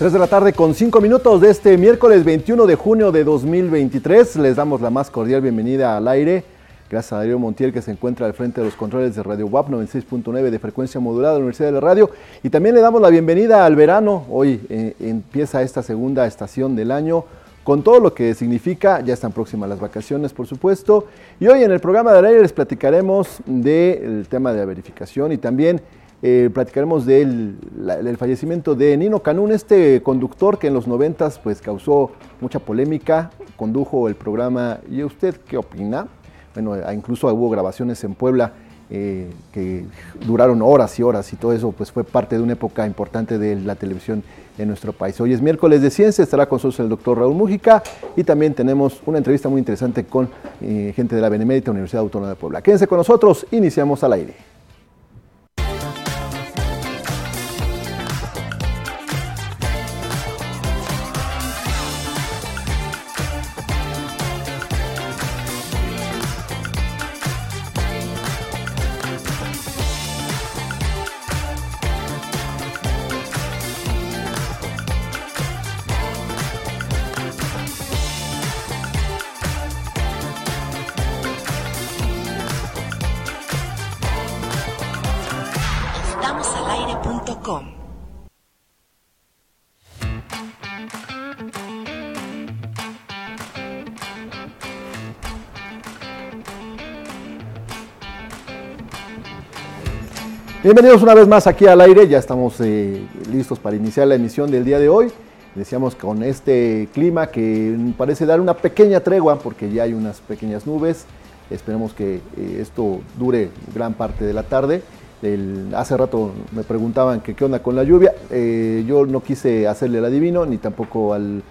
3 de la tarde con 5 minutos de este miércoles 21 de junio de 2023. Les damos la más cordial bienvenida al aire. Gracias a Darío Montiel que se encuentra al frente de los controles de Radio WAP 96.9 de frecuencia modulada de la Universidad de la Radio. Y también le damos la bienvenida al verano. Hoy eh, empieza esta segunda estación del año con todo lo que significa. Ya están próximas las vacaciones, por supuesto. Y hoy en el programa del aire les platicaremos del tema de la verificación y también eh, platicaremos del fallecimiento de Nino Canún, este conductor que en los noventas pues causó mucha polémica, condujo el programa ¿Y usted qué opina? Bueno, incluso hubo grabaciones en Puebla eh, que duraron horas y horas y todo eso pues fue parte de una época importante de la televisión en nuestro país. Hoy es miércoles de ciencia, estará con nosotros el doctor Raúl Mújica y también tenemos una entrevista muy interesante con eh, gente de la Benemérita Universidad Autónoma de Puebla. Quédense con nosotros, iniciamos al aire. Bienvenidos una vez más aquí al aire, ya estamos eh, listos para iniciar la emisión del día de hoy. Decíamos con este clima que parece dar una pequeña tregua porque ya hay unas pequeñas nubes. Esperemos que eh, esto dure gran parte de la tarde. hace rato me preguntaban qué onda con la lluvia. Eh, yo no quise hacerle el adivino ni tampoco al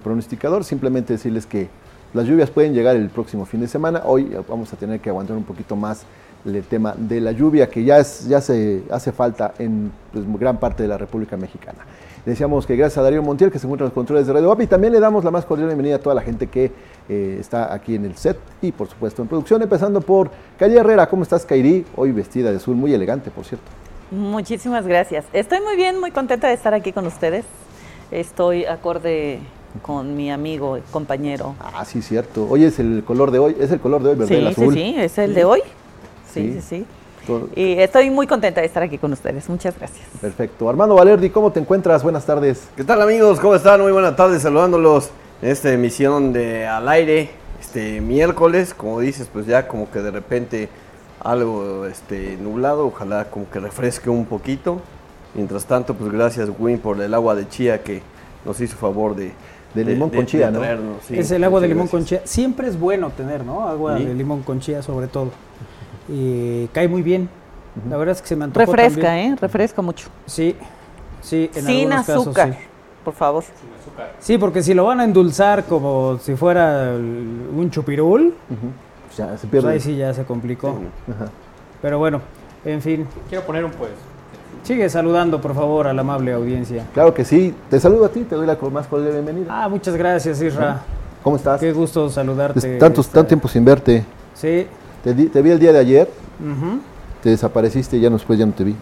pronosticador, simplemente decirles que las lluvias pueden llegar el próximo fin de semana. Hoy vamos a tener que aguantar un poquito más el tema de la lluvia que ya, es, ya se hace falta en pues, gran parte de la República Mexicana. Decíamos que gracias a Darío Montiel que se encuentra en los controles de Radio WAP y también le damos la más cordial bienvenida a toda la gente que eh, está aquí en el set y por supuesto en producción, empezando por Calle Herrera. ¿Cómo estás, Kairi? Hoy vestida de azul, muy elegante, por cierto. Muchísimas gracias. Estoy muy bien, muy contenta de estar aquí con ustedes. Estoy acorde con mi amigo, compañero. Ah, sí, cierto. Hoy es el color de hoy, es el color de hoy, ¿verdad? Sí, azul. sí, sí, es el de hoy. Sí, sí, sí. Y estoy muy contenta de estar aquí con ustedes. Muchas gracias. Perfecto. Armando Valerdi, ¿cómo te encuentras? Buenas tardes. ¿Qué tal amigos? ¿Cómo están? Muy buenas tardes, saludándolos en esta emisión de Al Aire, este miércoles, como dices, pues ya como que de repente algo este, nublado, ojalá como que refresque un poquito. Mientras tanto, pues gracias Win por el agua de chía que nos hizo favor de, de limón con chía, ¿no? es el agua de limón con chía. Siempre es bueno tener, ¿no? Agua de limón con chía sobre todo y cae muy bien. La verdad es que se me antojó Refresca, ¿eh? Refresca mucho. Sí, sí, en Sin azúcar, por favor. Sin azúcar. Sí, porque si lo van a endulzar como si fuera un chupirul, ya se pierde. Pues ahí sí ya se complicó. Pero bueno, en fin. Quiero poner un pues. Sigue saludando, por favor, a la amable audiencia. Claro que sí. Te saludo a ti, te doy la más cordial bienvenida. Ah, muchas gracias, Isra. ¿Cómo estás? Qué gusto saludarte. Tantos, tanto tiempo sin verte. Sí, te, vi el día de ayer, te desapareciste y ya después ya no te vi.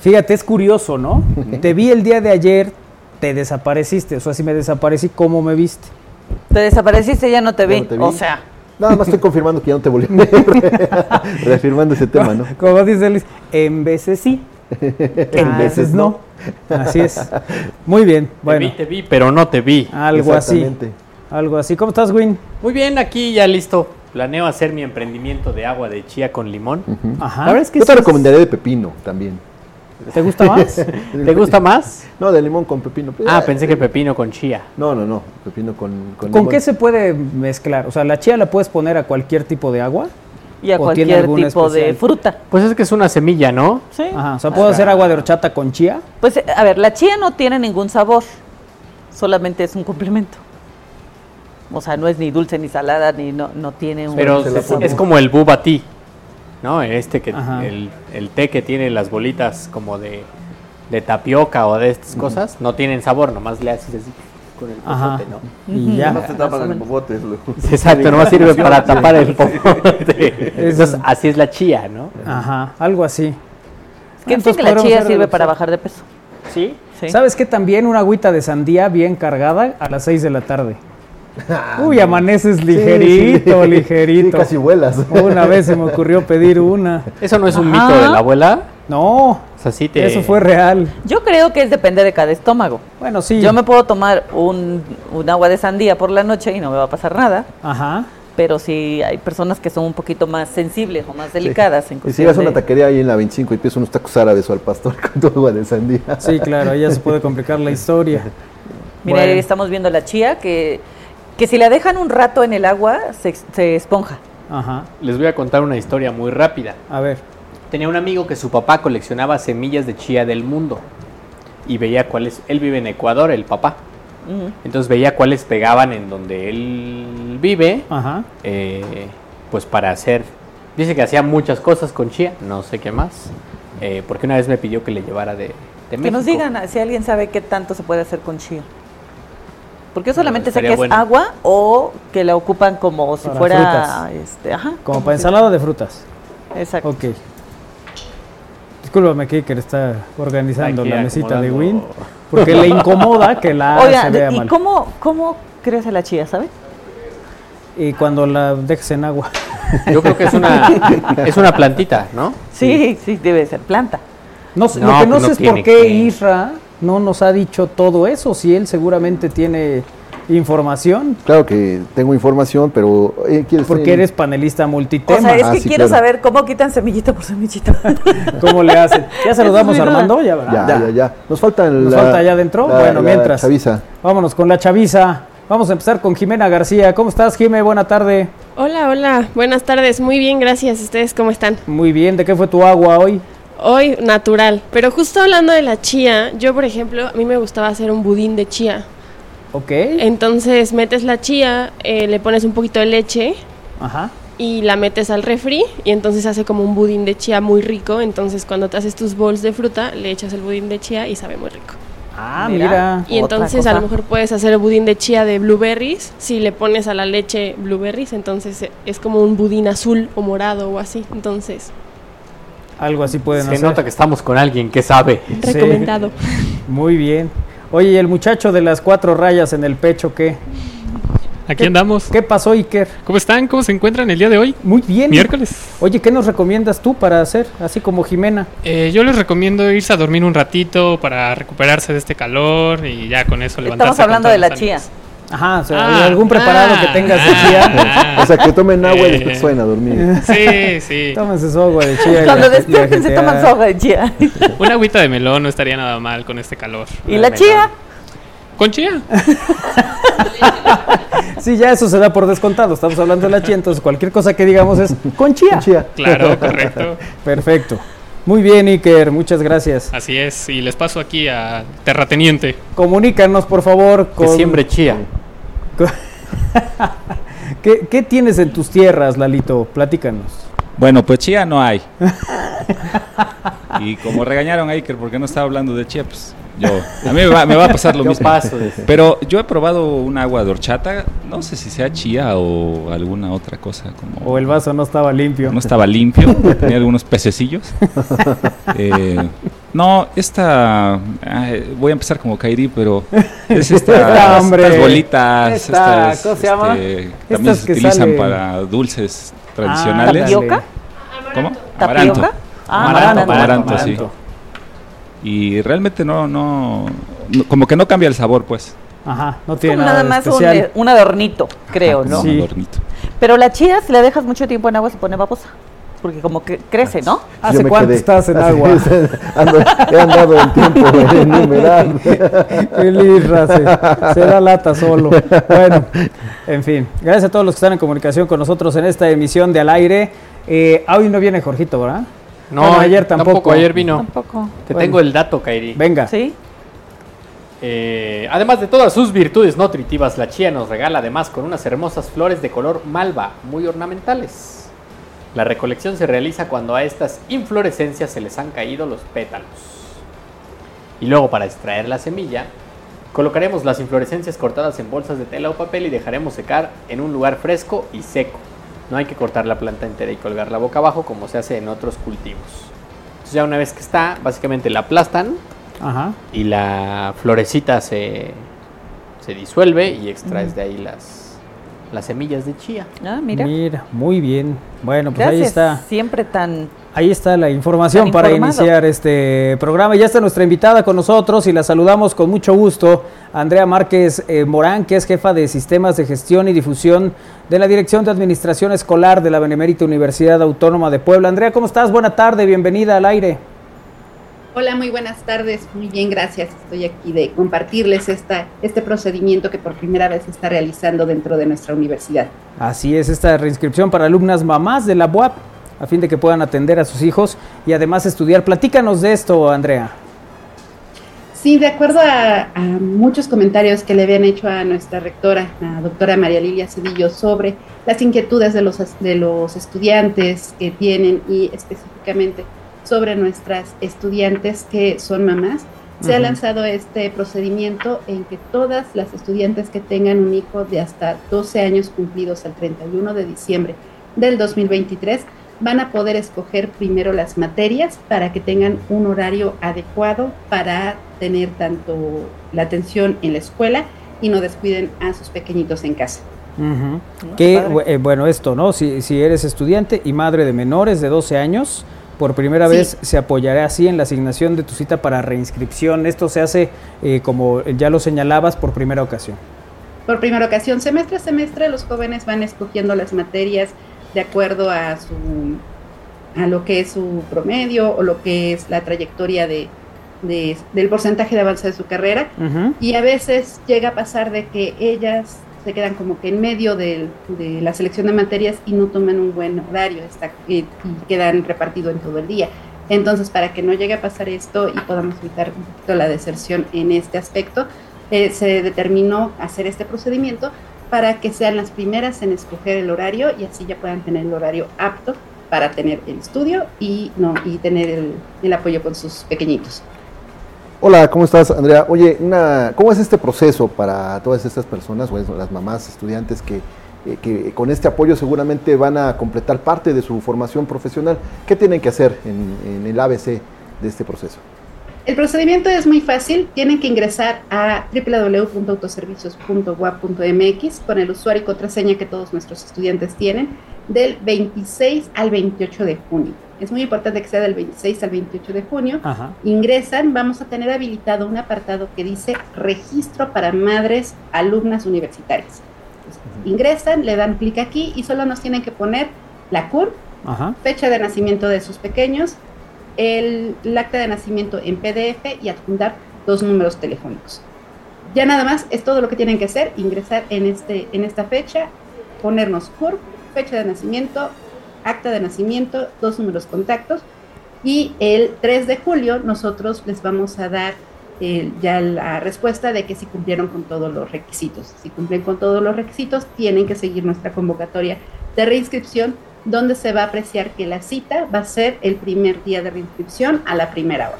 Fíjate, es curioso, ¿no? te vi el día de ayer, te desapareciste. O sea, si me desaparecí, ¿cómo me viste? Te desapareciste, ya no te vi. O sea. Nada más estoy confirmando que ya no te volví a ver. Reafirmando ese tema, ¿no? Como dice Luis, en veces sí, en veces no. Así es. Muy bien. Bueno. Te vi, te vi, pero no te vi. Algo así. Algo así. ¿Cómo estás, Win? Muy bien, aquí ya listo planeo hacer mi emprendimiento de agua de chía con limón. Ajá. La es que Yo te recomendaré de pepino también. ¿Te gusta más? ¿Te gusta más? No, de limón con pepino. Ah, pensé que pepino con chía. No, no, no, pepino con, con, ¿Con qué se puede mezclar? O sea, ¿la chía la puedes poner a cualquier tipo de agua? Y a cualquier tipo de fruta. Pues es que es una semilla, ¿no? Sí. Ajá, o sea, ¿puedo hacer agua de horchata con chía? Pues, a ver, la chía no tiene ningún sabor, solamente es un complemento. O sea, no es ni dulce ni salada, ni no, no tiene un... Pero es, como el buba tea, ¿no? Este que, el, el, té que tiene las bolitas como de, de tapioca o de estas cosas, no tienen sabor, nomás le haces así con el popote, ¿no? Y ya. No te tapan el popote. Exacto, nomás sirve para tapar el popote. Entonces, así es la chía, ¿no? Ajá, algo así. Es que, que la chía sirve para bajar de peso. ¿Sí? ¿Sabes qué? También una agüita de sandía bien cargada a las 6 de la tarde. Uy, amaneces ligerito, ligerito. casi vuelas. Una vez se me ocurrió pedir una. ¿Eso no es un mito de la abuela? No, eso fue real. Yo creo que es depende de cada estómago. Bueno, sí. Yo me puedo tomar un, agua de sandía por la noche y no me va a pasar nada. Ajá. Pero si hay personas que son un poquito más sensibles o más delicadas. En y si vas a una taquería ahí en la 25 y pides unos tacos árabes o al pastor con tu agua de sandía. Sí, claro, ahí ya se puede complicar la historia. Mira, estamos viendo la chía que, que si la dejan un rato en el agua se, se esponja. Ajá. Les voy a contar una historia muy rápida. A ver. Tenía un amigo que su papá coleccionaba semillas de chía del mundo y veía cuáles, él vive en Ecuador, el papá. Entonces veía cuáles pegaban en donde él vive, eh, pues para hacer, dice que hacía muchas cosas con chía, no sé qué más, eh, porque una vez me pidió que le llevara de, de Que nos digan si alguien sabe qué tanto se puede hacer con chía. Porque yo solamente sé que es agua o que la ocupan como si fuera... Este, ajá, como, para ensalada de frutas. Exacto. Ok. Discúlpame, Kiker está organizando la mesita de Win porque le incomoda que la Oiga, se vea ¿y cómo, cómo crece la chía, sabe? Y cuando la dejes en agua. Yo creo que es una, es una plantita, ¿no? Sí, sí, debe ser planta. No, lo que no, pues sé es por qué Isra no nos ha dicho todo eso, si él seguramente tiene información. Claro que tengo información, pero... Eh, Porque eres panelista multitema. O sea, es ah, que quiero saber cómo quitan semillita por semillita. ¿Cómo le hacen? ¿Ya saludamos a Armando? Ya, ya, ya, ya, Nos falta el, Nos falta allá adentro. bueno, mientras. Chaviza. Vámonos con la chaviza. Vamos a empezar con Jimena García. ¿Cómo estás, Jimé? Buena tarde. Hola, hola. Buenas tardes. Muy bien, gracias. ¿Ustedes cómo están? Muy bien. ¿De qué fue tu agua hoy? Hoy, natural. Pero justo hablando de la chía, yo, por ejemplo, a mí me gustaba hacer un budín de chía. Ok. Entonces metes la chía, eh, le pones un poquito de leche. Ajá. Y la metes al refri y entonces hace como un budín de chía muy rico. Entonces cuando te haces tus bols de fruta, le echas el budín de chía y sabe muy rico. Ah, mira. Y entonces a lo mejor puedes hacer el budín de chía de blueberries. Si le pones a la leche blueberries, entonces es como un budín azul o morado o así. Entonces... Algo así pueden Se nota que estamos con alguien que sabe. Recomendado. Muy bien. Oye, ¿y el muchacho de las cuatro rayas en el pecho qué? Aquí andamos. ¿Qué pasó, Iker? ¿Cómo están? ¿Cómo se encuentran el día de hoy? Muy bien. Miércoles. Oye, ¿qué nos recomiendas tú para hacer, así como Jimena? Eh, yo les recomiendo irse a dormir un ratito para recuperarse de este calor y ya con eso levantarse. Estamos hablando de la chía. Ajá, o sea, ah, algún preparado que tengas de chía. Ah. o sea, que tomen agua y después suena a dormir. Sí, sí. Tómense su agua de chía. Cuando despierten se toman su agua de chía. Una agüita de melón no estaría nada mal con este calor. ¿Y la chía? Con chía. sí, ya eso se da por descontado. Estamos hablando de la chía, entonces cualquier cosa que digamos es con chía. Claro, correcto. Perfecto. Muy bien, Iker, muchas gracias. Así es, y les paso aquí a Terrateniente. Comunícanos, por favor. Con... Que siembre chía. ¿Qué, ¿Qué tienes en tus tierras, Lalito? Platícanos. Bueno, pues chía no hay. y como regañaron a Iker porque no estaba hablando de chía, pues yo, a mí me va, a pasar lo mismo. Pero yo he probado un agua de horchata, no sé si sea chía o alguna otra cosa. Como, o el vaso no estaba limpio. No estaba limpio, tenía algunos pececillos. Eh, no, esta. voy a empezar como Kairi, pero. Es esta, estas bolitas. estas, ¿Cómo se llama? Este, también se utilizan para dulces tradicionales. Ah, ¿Tapioca? ¿Cómo? Amaranto. Ah, amaranto, amaranto, sí y realmente no, no, como que no cambia el sabor, pues. Ajá, no tiene nada, nada más un, adornito, creo, ¿no? Sí. Un adornito. Pero la chía, si la dejas mucho tiempo en agua, se pone babosa. Porque como que crece, ¿no? ¿Hace cuánto estás en agua? he andado en tiempo en humedad. Feliz, se, se da lata solo. Bueno, en fin. Gracias a todos los que están en comunicación con nosotros en esta emisión de Al Aire. Eh, hoy no viene Jorgito, ¿verdad? No, ayer tampoco. Ayer vino. Tampoco. Te tengo el dato, Kairi. Venga. Sí. Eh, además de todas sus virtudes nutritivas, la chía nos regala además con unas hermosas flores de color malva, muy ornamentales. La recolección se realiza cuando a estas inflorescencias se les han caído los pétalos. Y luego para extraer la semilla, colocaremos las inflorescencias cortadas en bolsas de tela o papel y dejaremos secar en un lugar fresco y seco. No hay que cortar la planta entera y colgar la boca abajo como se hace en otros cultivos. Entonces ya una vez que está, básicamente la aplastan y la florecita se, se disuelve y extraes de ahí las las semillas de chía. Ah, mira. Mira, muy bien. Bueno, pues ahí está. Siempre tan Ahí está la información para iniciar este programa. Ya está nuestra invitada con nosotros y la saludamos con mucho gusto. Andrea Márquez eh, Morán, que es jefa de Sistemas de Gestión y Difusión de la Dirección de Administración Escolar de la Benemérita Universidad Autónoma de Puebla. Andrea, ¿cómo estás? Buena tarde, bienvenida al aire. Hola, muy buenas tardes. Muy bien, gracias. Estoy aquí de compartirles esta, este procedimiento que por primera vez se está realizando dentro de nuestra universidad. Así es, esta reinscripción para alumnas mamás de la UAP a fin de que puedan atender a sus hijos y además estudiar. Platícanos de esto, Andrea. Sí, de acuerdo a, muchos comentarios que le habían hecho a nuestra rectora, la doctora María Lilia Cedillo, sobre las inquietudes de los, de los estudiantes que tienen y específicamente sobre nuestras estudiantes que son mamás, se ha lanzado este procedimiento en que todas las estudiantes que tengan un hijo de hasta 12 años cumplidos al 31 de diciembre del 2023 van a poder escoger primero las materias para que tengan un horario adecuado para tener tanto la atención en la escuela y no descuiden a sus pequeñitos en casa. Que, eh, bueno, esto, ¿no? Si, si eres estudiante y madre de menores de 12 años, por primera vez se apoyará así en la asignación de tu cita para reinscripción. Esto se hace, eh, como ya lo señalabas, por primera ocasión. Por primera ocasión, semestre a semestre, los jóvenes van escogiendo las materias de acuerdo a su a lo que es su promedio o lo que es la trayectoria de, del porcentaje de avance de su carrera y a veces llega a pasar de que ellas se quedan como que en medio de, la selección de materias y no toman un buen horario está, y, quedan repartidos en todo el día. Entonces, para que no llegue a pasar esto y podamos evitar un poquito la deserción en este aspecto, eh, se determinó hacer este procedimiento para que sean las primeras en escoger el horario y así ya puedan tener el horario apto para tener el estudio y, no, y tener el, apoyo con sus pequeñitos. Hola, ¿cómo estás, Andrea? Oye, una, ¿cómo es este proceso para todas estas personas, o las mamás, estudiantes que, eh, que, con este apoyo seguramente van a completar parte de su formación profesional? ¿Qué tienen que hacer en el ABC de este proceso? El procedimiento es muy fácil, tienen que ingresar a www.autoservicios.gua.mx con el usuario y contraseña que todos nuestros estudiantes tienen del 26 al 28 de junio. Es muy importante que sea del 26 al 28 de junio. Ingresan, vamos a tener habilitado un apartado que dice registro para madres alumnas universitarias. ingresan, le dan clic aquí y solo nos tienen que poner la CUR, fecha de nacimiento de sus pequeños, el, acta de nacimiento en PDF y adjuntar dos números telefónicos. Ya nada más es todo lo que tienen que hacer, ingresar en, este, en esta fecha, ponernos CURP, fecha de nacimiento, acta de nacimiento, dos números contactos y el 3 de julio nosotros les vamos a dar eh, ya la respuesta de que si cumplieron con todos los requisitos. Si cumplen con todos los requisitos, tienen que seguir nuestra convocatoria de reinscripción donde se va a apreciar que la cita va a ser el primer día de reinscripción a la primera hora.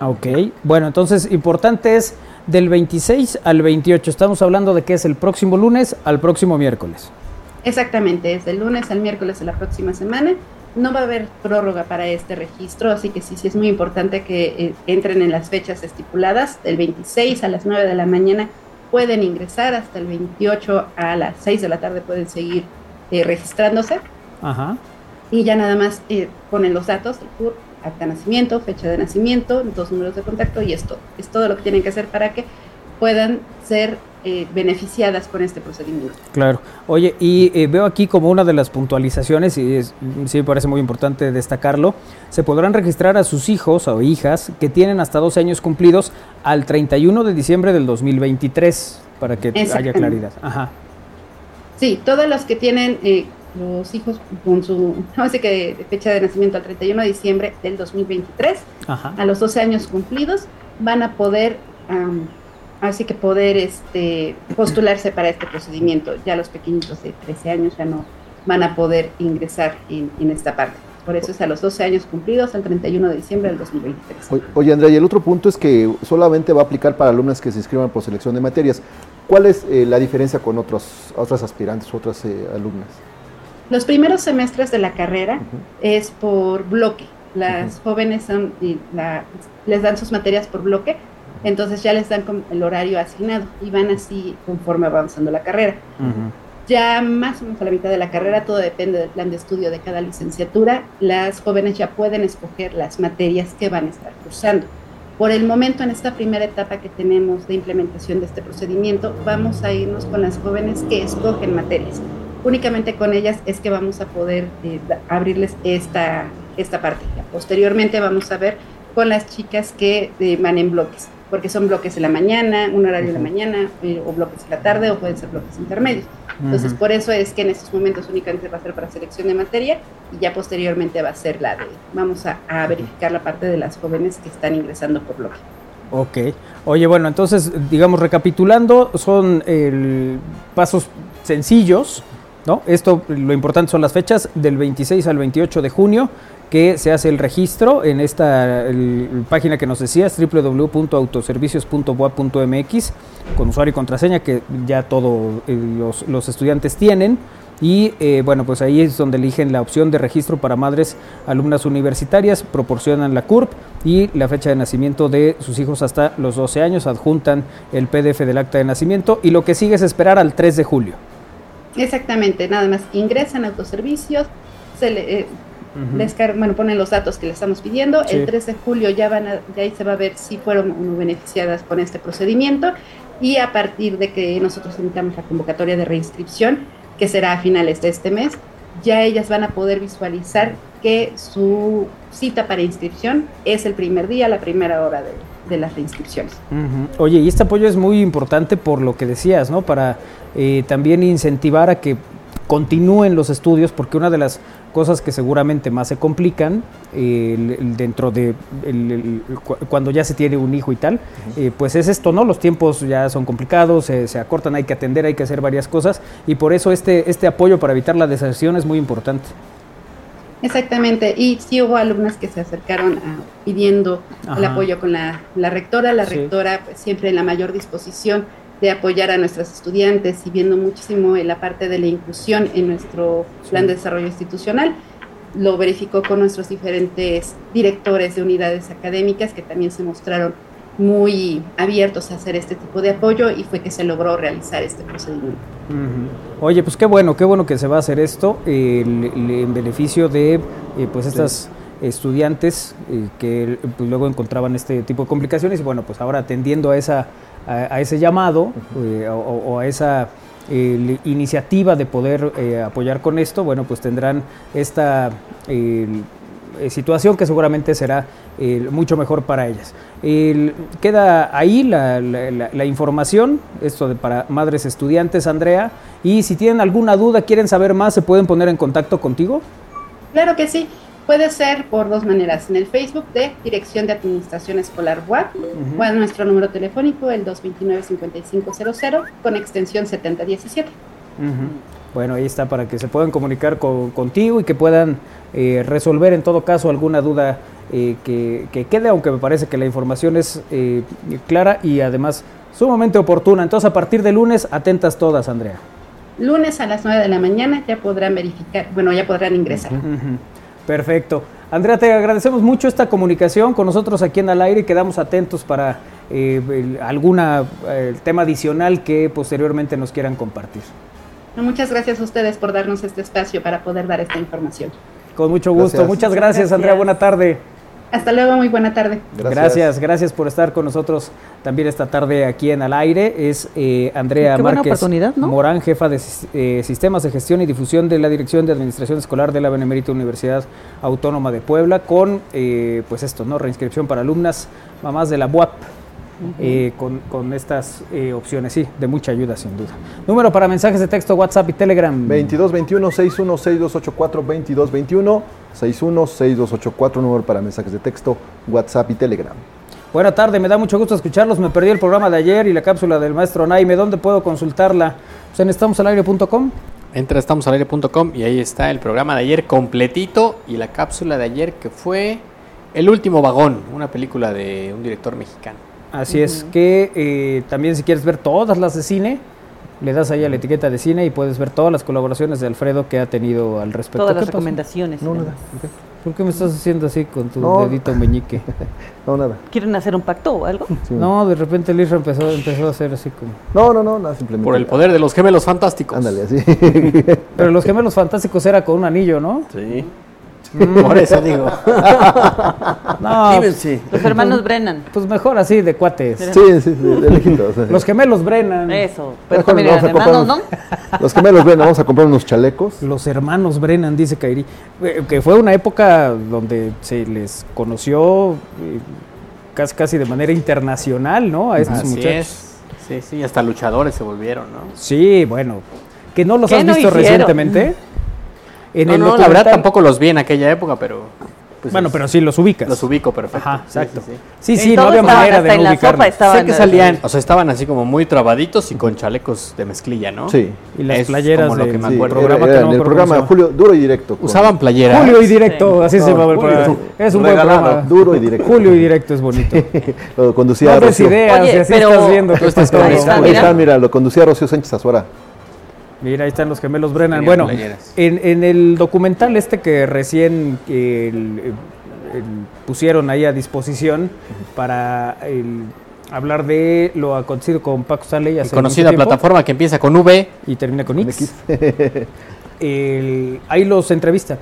Ok, bueno, entonces importante es del 26 al 28. Estamos hablando de que es el próximo lunes al próximo miércoles. Exactamente, es del lunes al miércoles de la próxima semana. No va a haber prórroga para este registro, así que sí, sí es muy importante que eh, entren en las fechas estipuladas. Del 26 a las 9 de la mañana pueden ingresar, hasta el 28 a las 6 de la tarde pueden seguir eh, registrándose. Ajá. Y ya nada más eh, ponen los datos, el acta de nacimiento, fecha de nacimiento, dos números de contacto y esto. Es todo lo que tienen que hacer para que puedan ser eh, beneficiadas con este procedimiento. Claro. Oye, y veo aquí como una de las puntualizaciones, y sí me parece muy importante destacarlo, se podrán registrar a sus hijos o hijas que tienen hasta 12 años cumplidos al 31 de diciembre del 2023, para que haya claridad. Ajá. Sí, todos los que tienen eh, los hijos con su, no sé qué fecha de nacimiento al 31 de diciembre del 2023, a los 12 años cumplidos, van a poder, así que poder este, postularse para este procedimiento. Ya los pequeñitos de 13 años ya no van a poder ingresar en, esta parte. Por eso es a los 12 años cumplidos, al 31 de diciembre del 2023. Oye, Andrea, y el otro punto es que solamente va a aplicar para alumnas que se inscriban por selección de materias. ¿Cuál es eh, la diferencia con otros, otras aspirantes, otras eh, alumnas? Los primeros semestres de la carrera es por bloque. Las jóvenes son, les dan sus materias por bloque, entonces ya les dan el horario asignado y van así conforme avanzando la carrera. Ya más o menos a la mitad de la carrera, todo depende del plan de estudio de cada licenciatura, las jóvenes ya pueden escoger las materias que van a estar cursando. Por el momento, en esta primera etapa que tenemos de implementación de este procedimiento, vamos a irnos con las jóvenes que escogen materias. Únicamente con ellas es que vamos a poder eh, abrirles esta, esta parte. Posteriormente vamos a ver con las chicas que eh, van en bloques, porque son bloques en la mañana, un horario de la mañana, eh, o bloques en la tarde, o pueden ser bloques intermedios. Entonces, por eso es que en estos momentos únicamente va a ser para selección de materia y ya posteriormente va a ser la de, vamos a, verificar la parte de las jóvenes que están ingresando por bloque. Ok. Oye, bueno, entonces, digamos, recapitulando, son pasos sencillos, ¿no? Esto, lo importante son las fechas del 26 al 28 de junio que se hace el registro en esta página que nos decías, www.autoservicios.boa.mx, con usuario y contraseña que ya todos eh, los, estudiantes tienen. Y eh, bueno, pues ahí es donde eligen la opción de registro para madres alumnas universitarias, proporcionan la CURP y la fecha de nacimiento de sus hijos hasta los 12 años, adjuntan el PDF del acta de nacimiento y lo que sigue es esperar al 3 de julio. Exactamente, nada más ingresan a autoservicios, se le, eh, bueno, ponen los datos que le estamos pidiendo. El 3 de julio ya van a, ahí se va a ver si fueron beneficiadas con este procedimiento y a partir de que nosotros invitamos la convocatoria de reinscripción, que será a finales de este mes, ya ellas van a poder visualizar que su cita para inscripción es el primer día, la primera hora de, las reinscripciones. Oye, y este apoyo es muy importante por lo que decías, ¿no? Para eh, también incentivar a que continúen los estudios, porque una de las cosas que seguramente más se complican dentro de cuando ya se tiene un hijo y tal, eh, pues es esto, ¿no? Los tiempos ya son complicados, se acortan, hay que atender, hay que hacer varias cosas y por eso este, este apoyo para evitar la deserción es muy importante. Exactamente, y sí hubo alumnas que se acercaron pidiendo el apoyo con la, rectora, la rectora pues, siempre en la mayor disposición de apoyar a nuestros estudiantes y viendo muchísimo en la parte de la inclusión en nuestro plan de desarrollo institucional. Lo verificó con nuestros diferentes directores de unidades académicas que también se mostraron muy abiertos a hacer este tipo de apoyo y fue que se logró realizar este procedimiento. Oye, pues qué bueno, qué bueno que se va a hacer esto en beneficio de eh, pues estas estudiantes eh, que pues, luego encontraban este tipo de complicaciones y bueno, pues ahora atendiendo a esa a, ese llamado eh, o, a esa eh, iniciativa de poder eh, apoyar con esto, bueno, pues tendrán esta situación que seguramente será mucho mejor para ellas. queda ahí la, información, esto de, para madres estudiantes, Andrea, y si tienen alguna duda, quieren saber más, ¿se pueden poner en contacto contigo? Claro que sí. Puede ser por dos maneras, en el Facebook de Dirección de Administración Escolar WAP o en nuestro número telefónico, el 229-5500, con extensión 7017. Bueno, ahí está para que se puedan comunicar contigo y que puedan eh, resolver en todo caso alguna duda eh, que, quede, aunque me parece que la información es eh, clara y además sumamente oportuna. Entonces, a partir de lunes, atentas todas, Andrea. Lunes a las 9 de la mañana ya podrán verificar, bueno, ya podrán ingresar. Perfecto. Andrea, te agradecemos mucho esta comunicación con nosotros aquí en Al Aire y quedamos atentos para eh, algún eh, tema adicional que posteriormente nos quieran compartir. Muchas gracias a ustedes por darnos este espacio para poder dar esta información. Con mucho gusto. Muchas gracias, Andrea. Buena tarde. Hasta luego, muy buena tarde. Gracias. gracias, por estar con nosotros también esta tarde aquí en Al Aire. Es eh, Andrea Márquez Morán, jefa de eh, Sistemas de Gestión y Difusión de la Dirección de Administración Escolar de la Benemérita Universidad Autónoma de Puebla, con eh, pues esto, ¿no? Reinscripción para alumnas, mamás de la BUAP. con, con, estas opciones, sí, de mucha ayuda sin duda. Número para mensajes de texto, WhatsApp y Telegram. 2221 616284 2221 616284, número para mensajes de texto, WhatsApp y Telegram. Buena tarde, me da mucho gusto escucharlos. Me perdí el programa de ayer y la cápsula del maestro Naime. ¿Dónde puedo consultarla? Pues en estamosalaire.com. Entra a estamosalaire.com y ahí está el programa de ayer completito y la cápsula de ayer que fue El último vagón, una película de un director mexicano. Así es, que eh, también si quieres ver todas las de cine, le das ahí a la etiqueta de cine y puedes ver todas las colaboraciones de Alfredo que ha tenido al respecto. Todas las recomendaciones. ¿Por qué me estás haciendo así con tu dedito meñique? no, nada. ¿Quieren hacer un pacto o algo? No, de repente el empezó, empezó a hacer así como... No, no, no, nada, simplemente... Por el poder de los gemelos fantásticos. Ándale, así. Pero los gemelos fantásticos era con un anillo, ¿no? Sí. Por eso digo. no, Los hermanos Brennan. Pues mejor así, de cuates. Sí, sí, de, lejitos. Los gemelos Brennan. Eso. Pero hermanos, ¿no? Los gemelos Brennan, vamos a comprar unos chalecos. Los hermanos Brennan, dice Kairi. Eh, que fue una época donde se les conoció eh, casi, casi de manera internacional, ¿no? A estos muchachos. Es. Sí, sí, hasta luchadores se volvieron, ¿no? Sí, bueno. ¿Que no los has visto recientemente? No, no, la verdad tampoco los vi en aquella época, pero... Pues bueno, pero sí los ubicas. Los ubico perfecto. Ajá, exacto. Sí, sí, no había manera de no ubicarlos. Sé que salían, o sea, estaban así como muy trabaditos y con chalecos de mezclilla, ¿no? Sí. Y las playeras como lo que me acuerdo. Programa que no el programa Julio Duro y Directo. Usaban playeras. Julio y Directo, así se llama el programa. Es un buen programa. Duro y Directo. Julio y Directo es bonito. lo conducía no Rocío. ideas, Oye, así pero... estás viendo. Ahí está, mira, lo conducía Rocío Sánchez Azuara. Mira, ahí están los gemelos Brennan. bueno, en, el documental este que recién pusieron ahí a disposición para hablar de lo acontecido con Paco Stanley. Hace conocida plataforma que empieza con V y termina con X. ahí los entrevistan.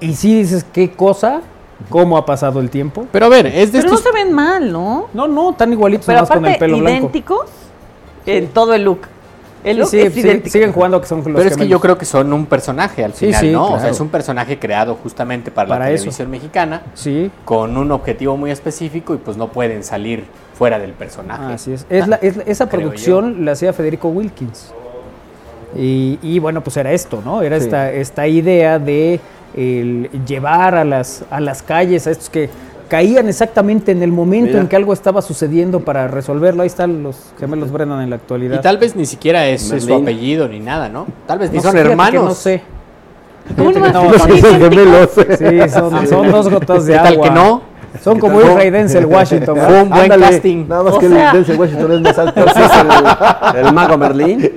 Y sí dices, ¿qué cosa? ¿Cómo ha pasado el tiempo? Pero a ver, es de Pero no se ven mal, ¿no? No, no, tan igualitos Pero con el pelo idénticos en todo el look sí, siguen jugando que son los Pero es que yo creo que son un personaje al final, ¿no? O sea, es un personaje creado justamente para, la televisión mexicana, sí. con un objetivo muy específico y pues no pueden salir fuera del personaje. Así es. es, la, esa producción la hacía Federico Wilkins. Y, bueno, pues era esto, ¿no? Era esta, esta idea de llevar a las, a las calles a estos que caían exactamente en el momento en que algo estaba sucediendo para resolverlo. Ahí están los gemelos Brennan en la actualidad. Y tal vez ni siquiera es, su apellido ni nada, ¿no? Tal vez ni son hermanos. No sé. No, son gemelos. Sí, son, dos gotas de agua. Tal que no? Son como Israel Denzel Washington. Fue un buen casting. Nada más que el Denzel Washington es más alto. es el, el mago Merlín.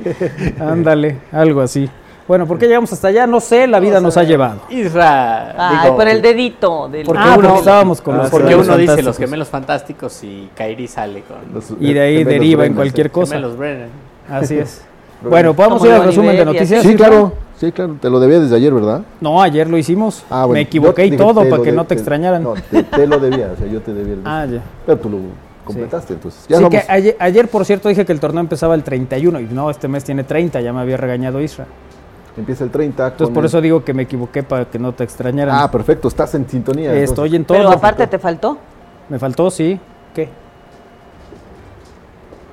Ándale, algo así. Bueno, ¿por qué llegamos hasta allá? No sé, la vida nos ha llevado. Isra. Ay, por el dedito. Del... Porque ah, uno, estábamos con los Porque uno dice los gemelos fantásticos y Kairi sale con. Los, y de ahí deriva en cualquier cosa. Gemelos Brennan. Así es. bueno, ¿podemos ir al resumen de noticias? Sí, claro. Sí, claro. Te lo debía desde ayer, ¿verdad? No, ayer lo hicimos. Ah, bueno, Me equivoqué y todo para que no te extrañaran. No, te, lo debía. O sea, yo te debía el Ah, ya. Pero tú lo completaste, entonces. Ya sí, que ayer, ayer, por cierto, dije que el torneo empezaba el 31 y no, este mes tiene 30. Ya me había regañado Isra. Empieza el 30. Entonces, por eso digo que me equivoqué para que no te extrañaran. Ah, perfecto, estás en sintonía. Estoy en todo. Pero aparte, ¿te faltó? Me faltó, sí. ¿Qué?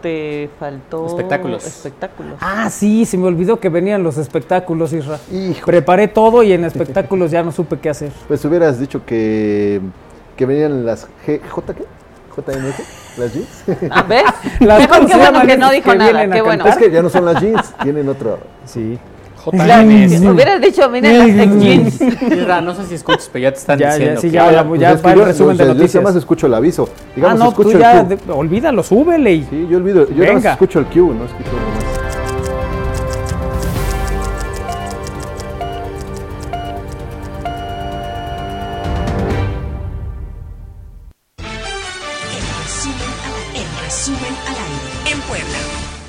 Te faltó. Espectáculos. Espectáculos. Ah, sí, se me olvidó que venían los espectáculos, Isra. Preparé todo y en espectáculos ya no supe qué hacer. Pues hubieras dicho que, que venían las G, ¿J qué? JMG, las jeans. ¿A ver? Las Mejor que bueno que no dijo nada, qué bueno. Es que ya no son las jeans, tienen otro. Sí. JNS. Hubieras dicho, mira las jeans. no sé si escuchas, pero ya te están ya, diciendo. Ya, sí, ya, ya, ya pues para el resumen de noticias. Yo más escucho el aviso. Digamos, ah, no, escucho tú ya, el Q. olvídalo, súbele. Sí, yo olvido, yo no escucho el Q, no escucho más.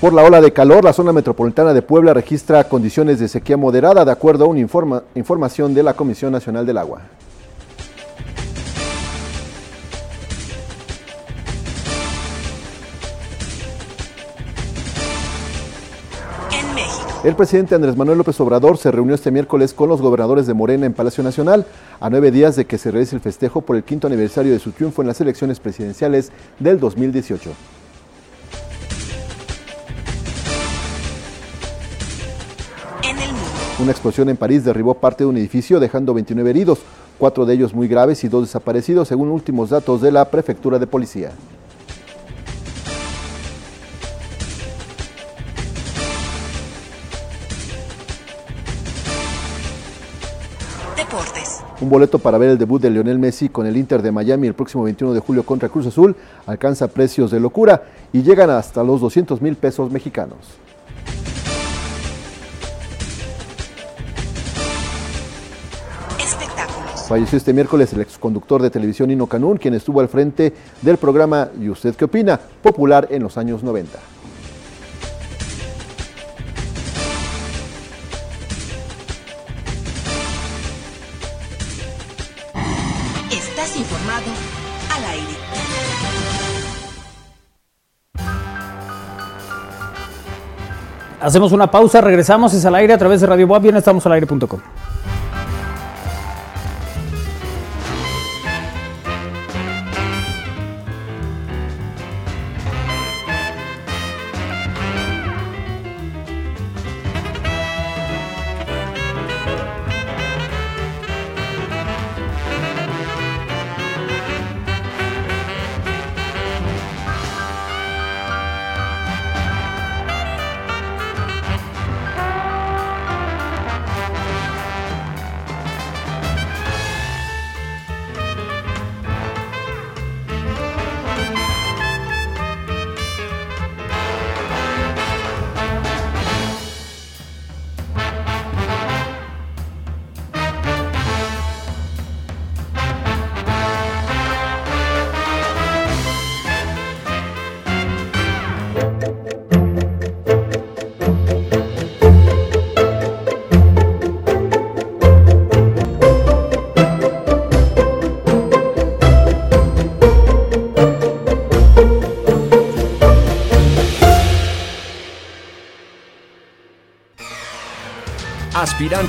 Por la ola de calor, la zona metropolitana de Puebla registra condiciones de sequía moderada, de acuerdo a una información de la Comisión Nacional del Agua. El presidente Andrés Manuel López Obrador se reunió este miércoles con los gobernadores de Morena en Palacio Nacional, a nueve días de que se realice el festejo por el quinto aniversario de su triunfo en las elecciones presidenciales del 2018. Una explosión en París derribó parte de un edificio dejando 29 heridos, cuatro de ellos muy graves y dos desaparecidos según últimos datos de la prefectura de policía. Deportes. Un boleto para ver el debut de Lionel Messi con el Inter de Miami el próximo 21 de julio contra Cruz Azul alcanza precios de locura y llegan hasta los 200 mil pesos mexicanos. Falleció este miércoles el exconductor de televisión Ino Canún, quien estuvo al frente del programa ¿Y usted qué opina? popular en los años 90. Estás informado al aire. Hacemos una pausa, regresamos, es al aire a través de Radio Boab, bien estamos al aire.com.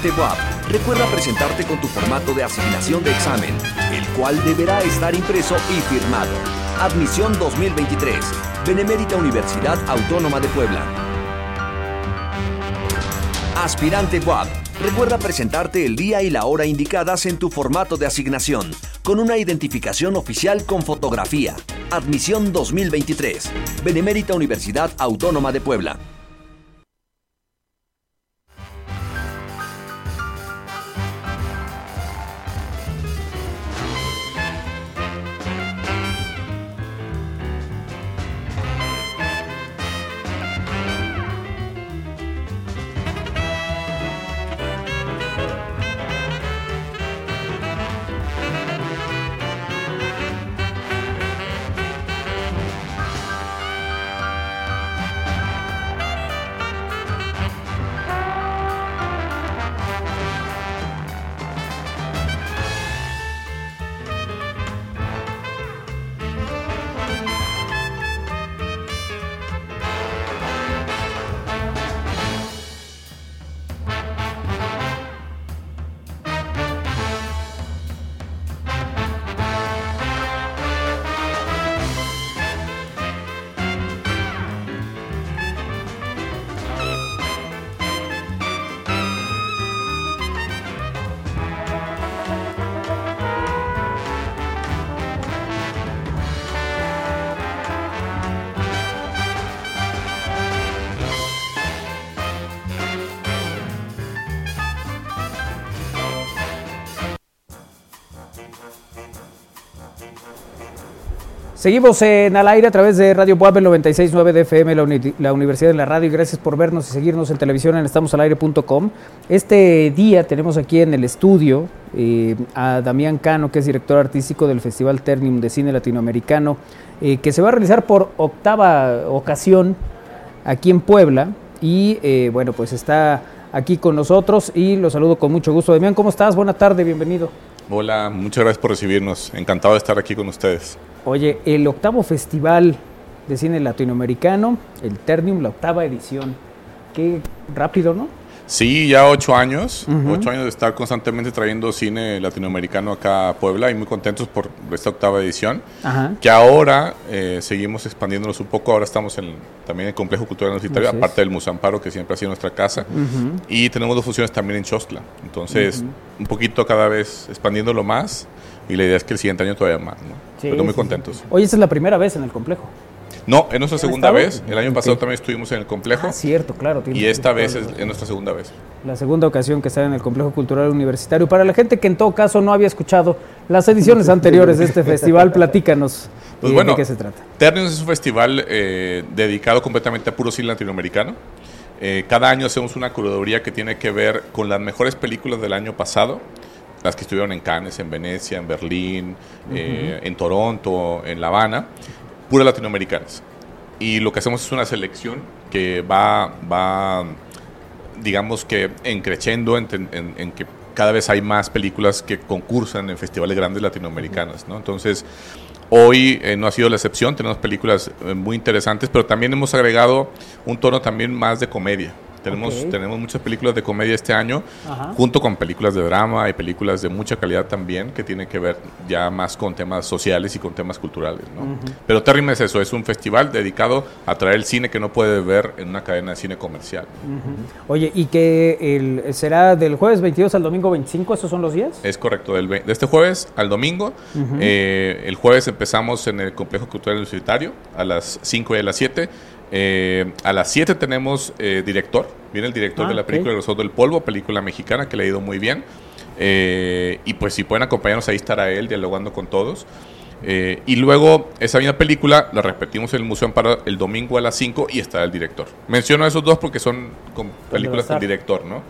Aspirante WAP, recuerda presentarte con tu formato de asignación de examen, el cual deberá estar impreso y firmado. Admisión 2023. Benemérita Universidad Autónoma de Puebla. Aspirante WAP, recuerda presentarte el día y la hora indicadas en tu formato de asignación, con una identificación oficial con fotografía. Admisión 2023. Benemérita Universidad Autónoma de Puebla. Seguimos en al aire a través de Radio Puebla 969 de FM, la, Universidad de la Radio. Gracias por vernos y seguirnos en televisión en estamosalaire.com. Este día tenemos aquí en el estudio eh, a Damián Cano, que es director artístico del Festival Ternium de Cine Latinoamericano, eh, que se va a realizar por octava ocasión aquí en Puebla. Y eh, bueno, pues está aquí con nosotros y lo saludo con mucho gusto. Damián, ¿cómo estás? Buena tarde, bienvenido. Hola, muchas gracias por recibirnos. Encantado de estar aquí con ustedes. Oye, el octavo festival de cine latinoamericano, el Ternium, la octava edición. Qué rápido, ¿no? Sí, ya ocho años, ocho años de estar constantemente trayendo cine latinoamericano acá a Puebla y muy contentos por esta octava edición, que ahora eh, seguimos expandiéndonos un poco, ahora estamos en, también en el Complejo Cultural Universitario, aparte del Musamparo, que siempre ha sido nuestra casa, y tenemos dos funciones también en Chostla, entonces un poquito cada vez expandiéndolo más y la idea es que el siguiente año todavía más, ¿no? Pero muy contentos. Hoy esta es la primera vez en el complejo. No, es nuestra segunda vez. El año pasado también estuvimos en el complejo. Ah, cierto, claro. Y esta vez es, nuestra segunda vez. La segunda ocasión que está en el complejo cultural universitario. Para la gente que en todo caso no había escuchado las ediciones anteriores de este festival, platícanos pues bueno, de qué se trata. Ternius es un festival eh, dedicado completamente a puro cine latinoamericano. Eh, cada año hacemos una curaduría que tiene que ver con las mejores películas del año pasado las que estuvieron en Cannes, en Venecia, en Berlín, eh, en Toronto, en La Habana, puras latinoamericanas. Y lo que hacemos es una selección que va, va digamos que encrechendo en, en, que cada vez hay más películas que concursan en festivales grandes latinoamericanos, ¿no? Entonces, hoy eh, no ha sido la excepción, tenemos películas eh, muy interesantes, pero también hemos agregado un tono también más de comedia. Tenemos, tenemos muchas películas de comedia este año, junto con películas de drama y películas de mucha calidad también, que tienen que ver ya más con temas sociales y con temas culturales. ¿no? Pero Terrim es eso, es un festival dedicado a traer el cine que no puede ver en una cadena de cine comercial. Oye, ¿y que el, será del jueves 22 al domingo 25? ¿Esos son los días? Es correcto, del, de este jueves al domingo. Eh, el jueves empezamos en el Complejo Cultural Universitario a las 5 y a las 7 eh, a las 7 tenemos eh, director. Viene el director de ah, la película El del Polvo, película mexicana que le ha ido muy bien. Eh, y pues si pueden acompañarnos, ahí estará él dialogando con todos. Eh, y luego esa misma película la repetimos en el Museo Amparo el domingo a las 5 y está el director. Menciono esos dos porque son películas con director, ¿no?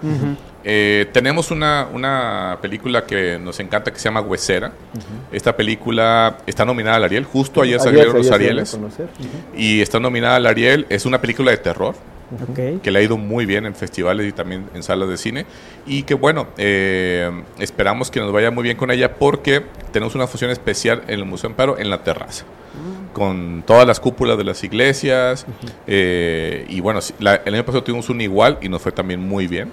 Eh, tenemos una, una, película que nos encanta que se llama Huesera. Esta película está nominada al Ariel, justo ayer salieron los Arieles. Y está nominada al Ariel, es una película de terror que le ha ido muy bien en festivales y también en salas de cine. Y que bueno, eh, esperamos que nos vaya muy bien con ella porque tenemos una función especial en el Museo Amparo en la terraza. Mm. Con todas las cúpulas de las iglesias. Eh, y bueno, el año pasado tuvimos un igual y nos fue también muy bien.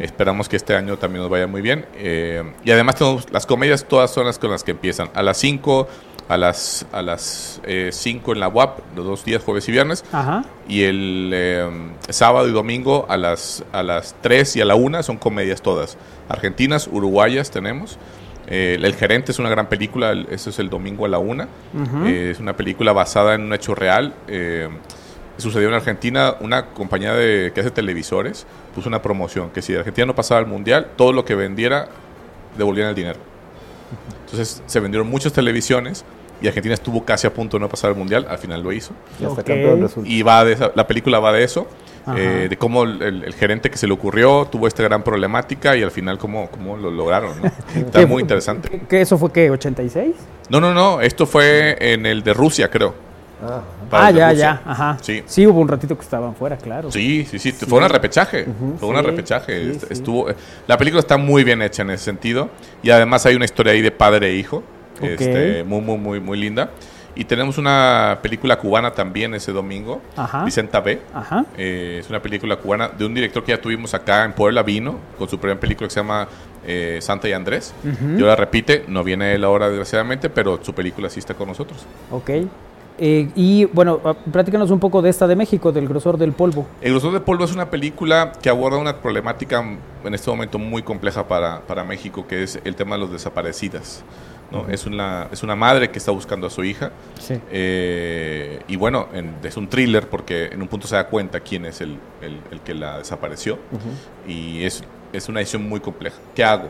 Esperamos que este año también nos vaya muy bien. Eh, y además tenemos las comedias, todas son las con las que empiezan. A las 5 a las a las 5 eh, en la UAP, los dos días, jueves y viernes. Y el em, sábado y domingo a las, a las 3 y a la 1 son comedias todas. Argentinas, uruguayas tenemos. Eh, el gerente es una gran película, eso es el domingo a la 1. Eh, es una película basada en un hecho real. sucedió en Argentina, una compañía de, que hace televisores puso una promoción que si Argentina no pasaba al mundial, todo lo que vendiera devolvían el dinero. Entonces se vendieron muchas televisiones y Argentina estuvo casi a punto de no pasar al mundial, al final lo hizo. Y, va de la película va de eso, eh, de cómo el, gerente que se le ocurrió tuvo esta gran problemática y al final cómo, cómo lo lograron. Está muy interesante. ¿Qué, ¿Eso fue qué? ¿86? No, no, no, esto fue en el de Rusia, creo. Ah, ah ya, ya, ajá. Sí. sí. hubo un ratito que estaban fuera, claro. Sí, sí, sí, fue un repechaje, fue un repechaje. Estuvo, la película está muy bien hecha en ese sentido y además hay una historia ahí de padre e hijo este, muy, muy, muy, muy linda. Y tenemos una película cubana también ese domingo, Vicenta B. Eh, es una película cubana de un director que ya tuvimos acá en Puebla, vino con su primera película que se llama eh, Santa y Andrés. Yo la repite, no viene él ahora desgraciadamente, pero su película sí está con nosotros. Ok. Eh, y bueno, ah, platícanos un poco de esta de México, del grosor del polvo. El grosor del polvo es una película que aborda una problemática en este momento muy compleja para, para México, que es el tema de los desaparecidas. Es, una, es una madre que está buscando a su hija. Eh, y bueno, es un thriller porque en un punto se da cuenta quién es el, el, que la desapareció. Y es, es una decisión muy compleja. ¿Qué hago?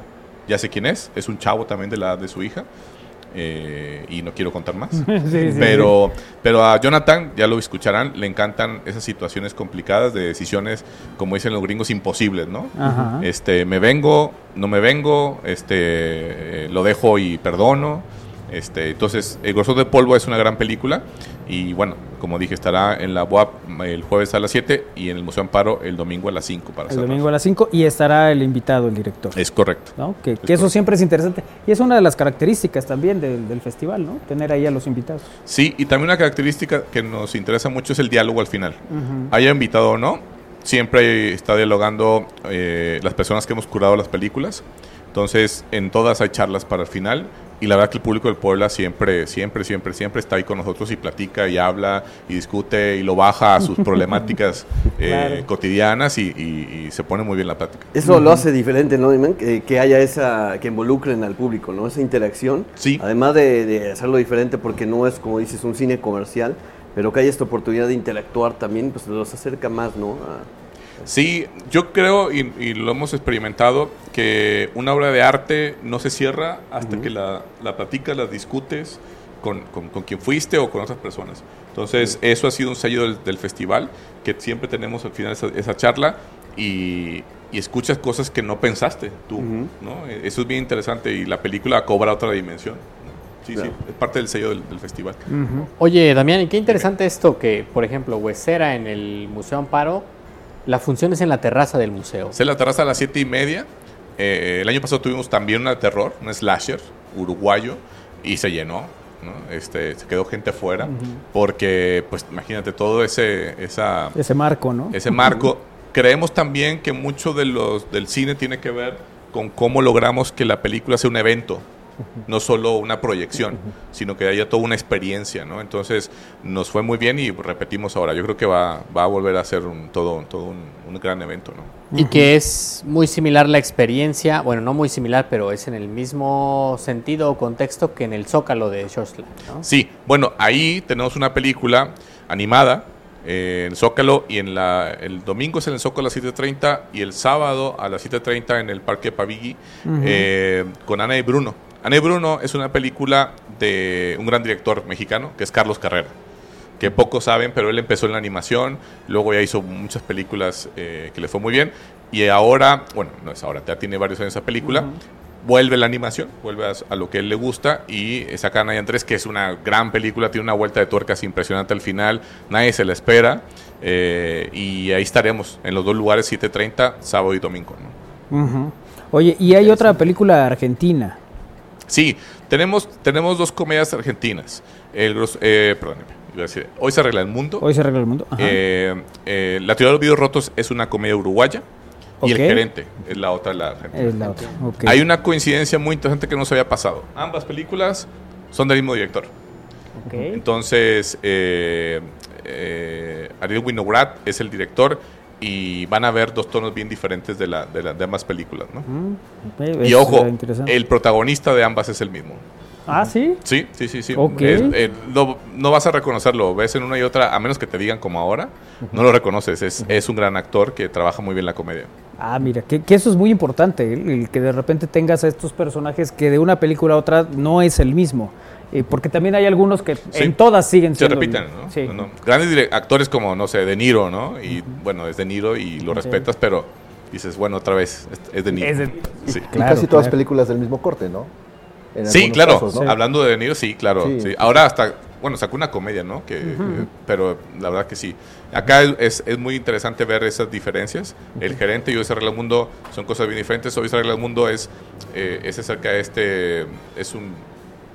Ya sé quién es, es un chavo también de la edad de su hija. Eh, y no quiero contar más. pero, pero a Jonathan, ya lo escucharán, le encantan esas situaciones complicadas de decisiones, como dicen los gringos, imposibles, ¿no? Este, me vengo, no me vengo, este, eh, lo dejo y perdono. Este, entonces, El grosor de polvo es una gran película y bueno, como dije, estará en la UAP el jueves a las 7 y en el Museo Amparo el domingo a las 5. Para el domingo a las 5 y estará el invitado, el director. Es correcto. Que, eso siempre es interesante. Y es una de las características también del, festival, ¿no? Tener ahí a los invitados. Sí, y también una característica que nos interesa mucho es el diálogo al final. Haya invitado o no, siempre está dialogando eh, las personas que hemos curado las películas. Entonces, en todas hay charlas para el final y la verdad que el público del Puebla siempre, siempre, siempre, siempre está ahí con nosotros y platica y habla y discute y lo baja a sus problemáticas eh, cotidianas y, se pone muy bien la plática. Eso lo hace diferente, ¿no, Que, haya esa, que involucren al público, ¿no? Esa interacción. Sí. Además de, de hacerlo diferente porque no es, como dices, un cine comercial, pero que haya esta oportunidad de interactuar también, pues los acerca más, ¿no? Sí, yo creo, y, lo hemos experimentado, que una obra de arte no se cierra hasta que la, la platicas, la discutes con, con, quien fuiste o con otras personas. Entonces, eso ha sido un sello del, festival, que siempre tenemos al final esa, esa charla y, y escuchas cosas que no pensaste tú, ¿no? Eso es bien interesante y la película cobra otra dimensión. Sí, sí, es parte del sello del, festival. Oye, Damián, y qué interesante esto que, por ejemplo, Huesera en el Museo Amparo, la función es en la terraza del museo. Es en la terraza a las siete y media. Eh, el año pasado tuvimos también una de terror, un slasher uruguayo, y se llenó. ¿no? Este, se quedó gente afuera porque, pues, imagínate todo ese, esa, ese marco, ¿no? Ese marco. Creemos también que mucho de los, del cine tiene que ver con cómo logramos que la película sea un evento no solo una proyección, sino que haya toda una experiencia, ¿no? Entonces nos fue muy bien y repetimos ahora. Yo creo que va, va a volver a ser un, todo, todo un, gran evento, ¿no? Y que es muy similar la experiencia, bueno, no muy similar, pero es en el mismo sentido o contexto que en el Zócalo de Shostland, ¿no? Sí, bueno, ahí tenemos una película animada eh, en Zócalo y en la, el domingo es en el Zócalo a las 7.30 y el sábado a las 7.30 en el Parque Pavigui eh, con Ana y Bruno. Ana Bruno es una película de un gran director mexicano, que es Carlos Carrera, que pocos saben, pero él empezó en la animación, luego ya hizo muchas películas eh, que le fue muy bien, y ahora, bueno, no es ahora, ya tiene varios años esa película, vuelve la animación, vuelve a, lo que él le gusta, y saca Naya Andrés, que es una gran película, tiene una vuelta de tuercas impresionante al final, nadie se la espera, eh, y ahí estaremos en los dos lugares, 7.30, sábado y domingo. Oye, y hay otra película argentina Sí, tenemos, tenemos dos comedias argentinas. El, eh, perdón, Hoy se arregla el mundo. Hoy se arregla el mundo. Eh, eh, la teoría de los videos rotos es una comedia uruguaya. Y el gerente es la otra, la argentina. Hay una coincidencia muy interesante que no se había pasado. Ambas películas son del mismo director. Entonces, eh, Ariel Winograd es el director y van a ver dos tonos bien diferentes de, la, de, la, de ambas películas. ¿no? Mm, y ojo, el protagonista de ambas es el mismo. Ah, sí. Sí, sí, sí. sí. Eh, no, vas a reconocerlo. Ves en una y otra, a menos que te digan como ahora, no lo reconoces. Es, es, un gran actor que trabaja muy bien la comedia. Ah, mira, que, que eso es muy importante, el que de repente tengas a estos personajes que de una película a otra no es el mismo porque también hay algunos que en todas siguen siendo. Se repiten, ¿no? Grandes actores como, no sé, De Niro, ¿no? Y bueno, es De Niro y lo respetas, pero dices, bueno, otra vez, es De Niro. Sí. y casi todas películas del mismo corte, ¿no? sí, claro. Hablando de De Niro, sí, claro. Ahora hasta, bueno, sacó una comedia, ¿no? Que, pero la verdad que sí. Acá es, es, muy interesante ver esas diferencias. El gerente y Hoy se arregla el mundo son cosas bien diferentes. Hoy se arregla el mundo es, eh, es acerca de este, es un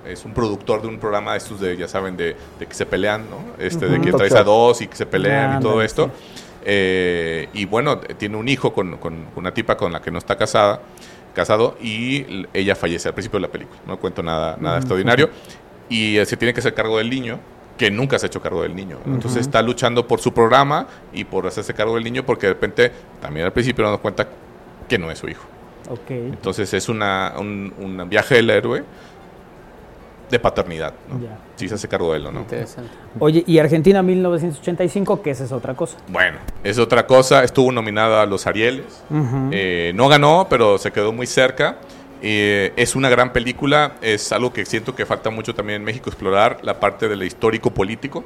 es un productor de un programa de estos de, ya saben, de, que se pelean, ¿no? Este, de que traes a dos y que se pelean y todo esto. Eh, y bueno, tiene un hijo con, una tipa con la que no está casada, casado, y ella fallece al principio de la película. No cuento nada, nada extraordinario. Y se tiene que hacer cargo del niño, que nunca se ha hecho cargo del niño. Entonces está luchando por su programa y por hacerse cargo del niño, porque de repente, también al principio nos damos cuenta que no es su hijo. Okay. Entonces es una, un, un viaje del héroe de paternidad. ¿no? Sí se hace cargo de él, ¿no? Interesante. Oye, ¿y Argentina 1985 qué es esa otra cosa? Bueno, es otra cosa. Estuvo nominada a los Arieles. Eh, no ganó, pero se quedó muy cerca. Eh, es una gran película. Es algo que siento que falta mucho también en México explorar, la parte del histórico político.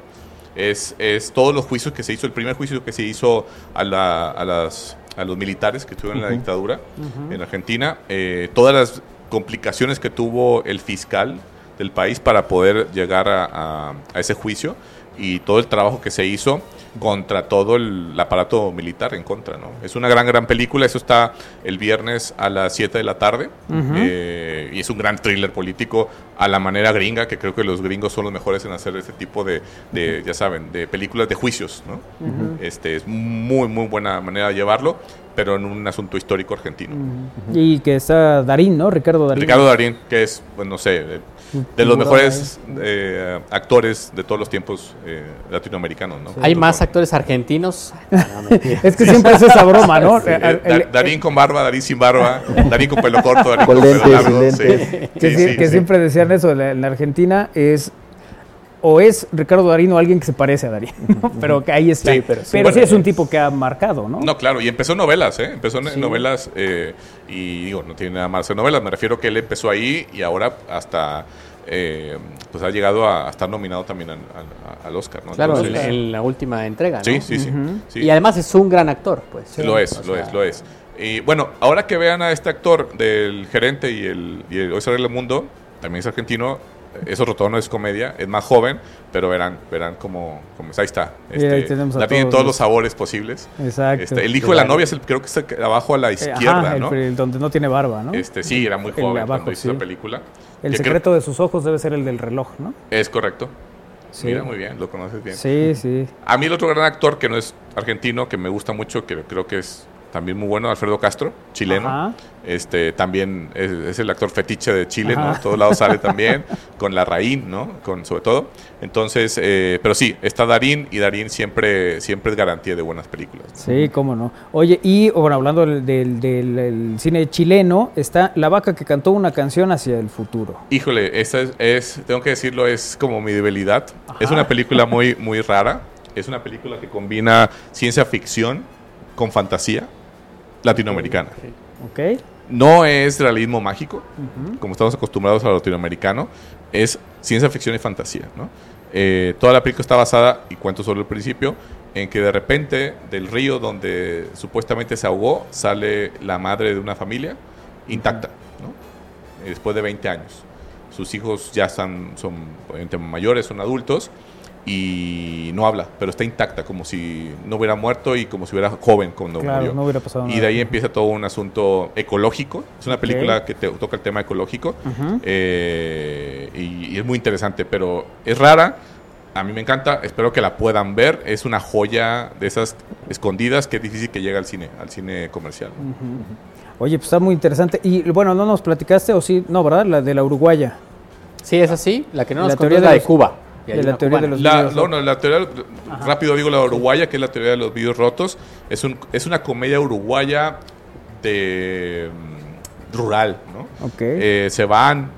Es, es todos los juicios que se hizo, el primer juicio que se hizo a, la, a, las, a los militares que estuvieron en la dictadura en Argentina, eh, todas las complicaciones que tuvo el fiscal del país para poder llegar a, ese juicio y todo el trabajo que se hizo contra todo el, aparato militar en contra. ¿no? Es una gran, gran película. Eso está el viernes a las 7 de la tarde. Eh, y es un gran thriller político a la manera gringa, que creo que los gringos son los mejores en hacer este tipo de, ya saben, de películas de juicios. ¿no? este, es muy, muy buena manera de llevarlo pero en un asunto histórico argentino. Y que está Darín, ¿no? Ricardo Darín. Ricardo Darín, que es, pues no sé, de los mejores eh, actores de todos los tiempos eh, latinoamericanos, ¿no? ¿Hay más actores argentinos? es que siempre es esa broma, ¿no? Darín con barba, Darín sin barba, Darín con pelo corto, Darín con, pelo largo. que, siempre decían eso, en la Argentina es o es Ricardo Darín o alguien que se parece a Darín, pero que ahí está. pero sí, es un tipo que ha marcado, ¿no? No, claro, y empezó novelas, ¿eh? Empezó en novelas eh, y digo, no tiene nada más en novelas, me refiero que él empezó ahí y ahora hasta... Eh, pues ha llegado a, estar nominado también al Oscar, ¿no? Claro, en, la última entrega, ¿no? Sí, sí, sí, Y además es un gran actor, pues. lo es, lo es, lo es. Y bueno, ahora que vean a este actor del gerente y el, y el Hoy el Mundo, también es argentino, es otro tono, es comedia, es más joven, pero verán, verán cómo, ahí está. Este, la tienen todos los sabores posibles. Exacto. Este, el hijo de la novia es el, creo que está abajo a la eh, izquierda, ¿no? El, donde no tiene barba, ¿no? Este, sí, era muy joven cuando hizo la película. El secreto de sus ojos debe ser el del reloj, ¿no? Es correcto. Mira, muy bien, lo conoces bien. Sí, sí. A mí el otro gran actor que no es argentino, que me gusta mucho, que creo que es también muy bueno, Alfredo Castro, chileno. Este también es, el actor fetiche de Chile, ¿no? todos lados sale también, con la Raín, ¿no? Con, sobre todo. Entonces, eh, pero sí, está Darín y Darín siempre, siempre es garantía de buenas películas. Sí, cómo no. Oye, y bueno, hablando del, del, cine chileno, está La vaca que cantó una canción hacia el futuro. Híjole, esta es, tengo que decirlo, es como mi debilidad. Es una película muy, muy rara. Es una película que combina ciencia ficción con fantasía latinoamericana. Ok. No es realismo mágico, como estamos acostumbrados a lo latinoamericano, es ciencia ficción y fantasía. ¿no? Eh, toda la película está basada, y cuento solo el principio, en que de repente del río donde supuestamente se ahogó sale la madre de una familia intacta, ¿no? después de 20 años. Sus hijos ya están, son mayores, son adultos, y no habla, pero está intacta, como si no hubiera muerto y como si hubiera joven cuando murió. No hubiera pasado y de ahí empieza todo un asunto ecológico. Es una película que te, toca el tema ecológico eh, y, es muy interesante, pero es rara. A mí me encanta, espero que la puedan ver. Es una joya de esas escondidas que es difícil que llegue al cine, al cine comercial. Oye, pues está muy interesante. Y bueno, ¿no nos platicaste o sí? No, ¿verdad? La de la Uruguaya. Sí, es así. La que no nos la teoría de la de Cuba de la teoría de los la, no, no, la teoría, rápido digo la uruguaya, que es la teoría de los vídeos rotos. Es, un, es una comedia uruguaya de mm, rural, ¿no? Okay. Eh, se van,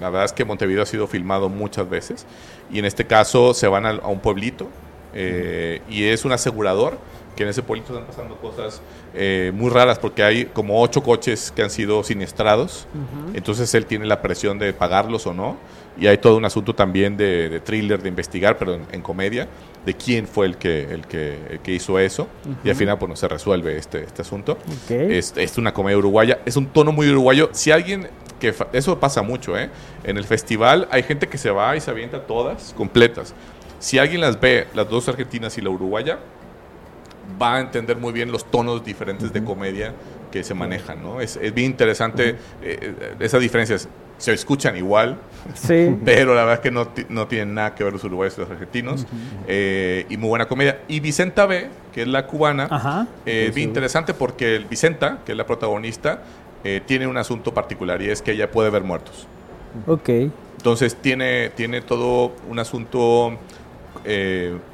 la verdad es que Montevideo ha sido filmado muchas veces, y en este caso se van a, un pueblito, eh, y es un asegurador que en ese pueblito están pasando cosas eh, muy raras porque hay como ocho coches que han sido siniestrados, entonces él tiene la presión de pagarlos o no, y hay todo un asunto también de, thriller, de investigar, pero en, comedia, de quién fue el que, el que, que hizo eso, y al final pues no se resuelve este, este asunto. Es, es una comedia uruguaya, es un tono muy uruguayo, si alguien que eso pasa mucho, ¿eh? En el festival hay gente que se va y se avienta todas completas. Si alguien las ve, las dos argentinas y la uruguaya, va a entender muy bien los tonos diferentes de comedia que se manejan, ¿no? Es, bien interesante eh, eh, esas diferencias. Se escuchan igual, sí. pero la verdad es que no, no tienen nada que ver los uruguayos y los argentinos. Eh, y muy buena comedia. Y Vicenta B, que es la cubana, es bien interesante porque Vicenta, que es la protagonista, tiene un asunto particular y es que ella puede ver muertos. Ok. Entonces tiene, tiene todo un asunto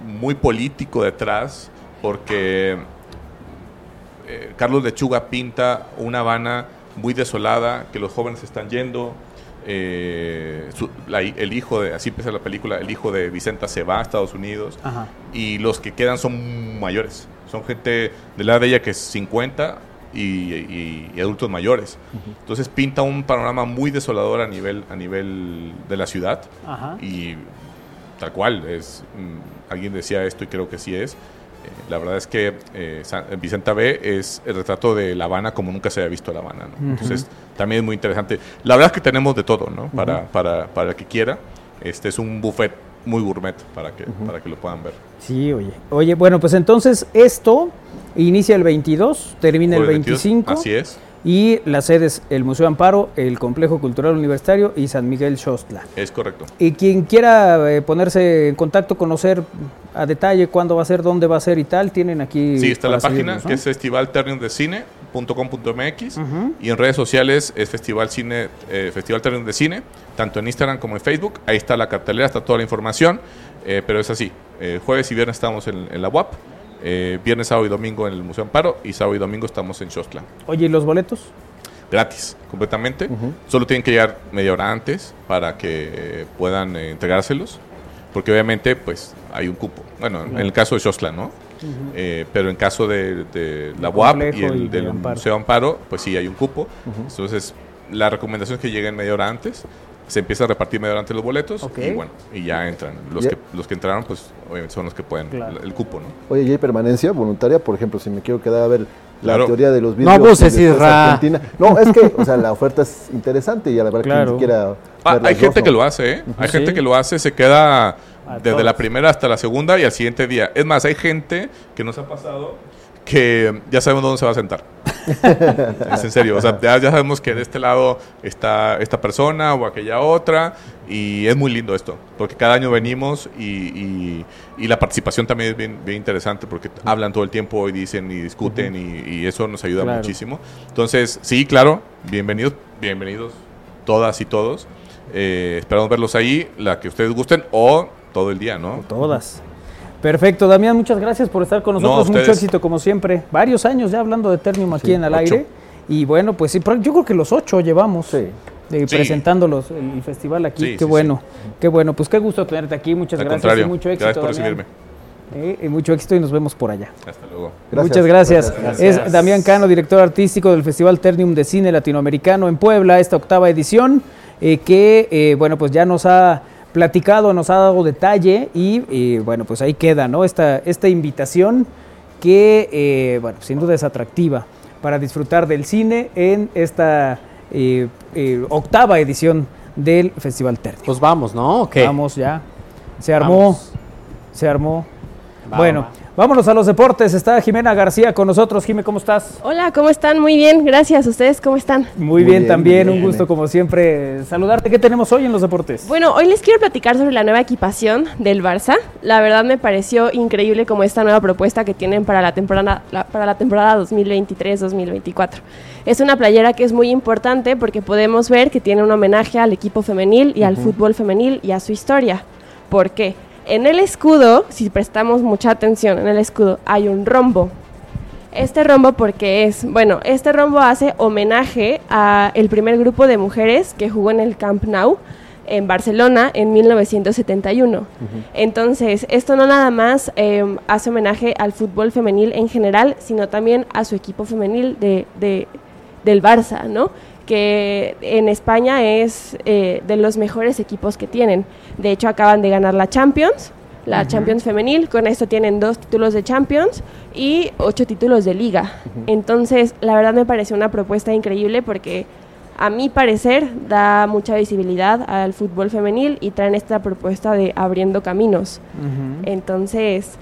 muy político detrás porque eh, Carlos Lechuga pinta una Habana muy desolada, que los jóvenes están yendo. Eh, el hijo de, así empieza la película, el hijo de Vicenta se va a Estados Unidos y los que quedan son mayores, son gente de la edad de ella que es 50 y, adultos mayores. Entonces pinta un panorama muy desolador a nivel, a nivel de la ciudad y tal cual, es, mm, alguien decía esto y creo que sí es, la verdad es que eh, Vicenta B es el retrato de La Habana como nunca se había visto La Habana. Entonces, también es muy interesante. La verdad es que tenemos de todo, ¿no? Para, para, para el que quiera. Este es un buffet muy gourmet para que, para que lo puedan ver. Sí, oye. Oye, bueno, pues entonces esto inicia el 22, termina el 25. así es. Y las sedes, el Museo Amparo, el Complejo Cultural Universitario y San Miguel Xostla. Es correcto. Y quien quiera eh, ponerse en contacto, conocer a detalle cuándo va a ser, dónde va a ser y tal, tienen aquí. Sí, está la página que es festivalterniumdecine.com.mx y en redes sociales es Festival Cine, eh, Festival Ternium de Cine, tanto en Instagram como en Facebook. Ahí está la cartelera, está toda la información, eh, pero es así. jueves y viernes estamos en, en la UAP eh, viernes, sábado y domingo en el Museo Amparo y sábado y domingo estamos en Xostla. Oye, ¿y los boletos? Gratis, completamente. Solo tienen que llegar media hora antes para que puedan eh, entregárselos, porque obviamente pues hay un cupo. Bueno, en el caso de Xostla, ¿no? Eh, pero en caso de, la UAP y el del Museo Amparo, pues sí hay un cupo. Entonces, la recomendación es que lleguen media hora antes se empieza a repartir medio durante los boletos y bueno, y ya entran. Los, que, los que entraron, pues obviamente son los que pueden, el, cupo, ¿no? Oye, ¿y hay permanencia voluntaria? Por ejemplo, si me quiero quedar a ver la teoría de los vidrios. No abuses, Argentina. No, es que, o sea, la oferta es interesante y a la verdad que ni siquiera... Ah, hay gente que lo hace, ¿eh? Hay gente que lo hace, se queda desde la primera hasta la segunda y al siguiente día. Es más, hay gente que nos ha pasado que ya sabemos dónde se va a sentar. es en serio, o sea, ya, sabemos que de este lado está esta persona o aquella otra y es muy lindo esto, porque cada año venimos y, y, la participación también es bien, bien, interesante porque hablan todo el tiempo y dicen y discuten y, eso nos ayuda muchísimo. Entonces, sí, claro, bienvenidos, bienvenidos todas y todos. Eh, esperamos verlos ahí, la que ustedes gusten o todo el día, ¿no? Todas. Perfecto, Damián, muchas gracias por estar con nosotros. Mucho éxito como siempre. Varios años ya hablando de Ternium aquí en el aire. Y bueno, pues sí, yo creo que los ocho llevamos sí. presentándolos el festival aquí. qué bueno, qué bueno. Pues qué gusto tenerte aquí. Muchas gracias y mucho éxito. Gracias por recibirme. Eh, mucho éxito y nos vemos por allá. Hasta luego. Muchas gracias. Es Damián Cano, director artístico del Festival Ternium de Cine Latinoamericano en Puebla, esta octava edición, eh, que eh, bueno, pues ya nos ha platicado, nos ha dado detalle y bueno, pues ahí queda, ¿no? Esta, esta invitación que, eh, bueno, sin duda es atractiva para disfrutar del cine en esta eh, eh, octava edición del Festival Terni. Pues vamos, ¿no? Vamos ya. Se armó, se armó. bueno, Vámonos a los deportes. Está Jimena García con nosotros. Jimena, ¿cómo estás? Hola, ¿cómo están? Muy bien, gracias. ¿Ustedes cómo están? Muy, bien, también. Un gusto, como siempre, saludarte. ¿Qué tenemos hoy en los deportes? Bueno, hoy les quiero platicar sobre la nueva equipación del Barça. La verdad me pareció increíble como esta nueva propuesta que tienen para la temporada, para la temporada 2023-2024. Es una playera que es muy importante porque podemos ver que tiene un homenaje al equipo femenil y al fútbol femenil y a su historia. ¿Por qué? En el escudo, si prestamos mucha atención, en el escudo hay un rombo. Este rombo porque es, bueno, este rombo hace homenaje a el primer grupo de mujeres que jugó en el Camp Nou en Barcelona en 1971. Entonces, esto no nada más em, hace homenaje al fútbol femenil en general, sino también a su equipo femenil de, del Barça, ¿no? Que en España es eh, de los mejores equipos que tienen. De hecho, acaban de ganar la Champions, la Champions femenil, con esto tienen dos títulos de Champions y ocho títulos de liga. Entonces, la verdad me parece una propuesta increíble porque a mi parecer da mucha visibilidad al fútbol femenil y traen esta propuesta de abriendo caminos. Entonces,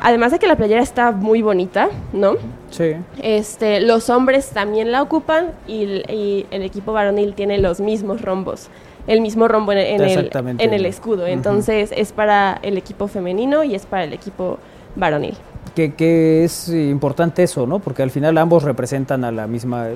además de que la playera está muy bonita, ¿no? Sí. Este, los hombres también la ocupan y, el equipo varonil tiene los mismos rombos, el mismo rombo en, el, en el escudo. Entonces es para el equipo femenino y es para el equipo varonil. Que, es importante eso, ¿no? Porque al final ambos representan a la misma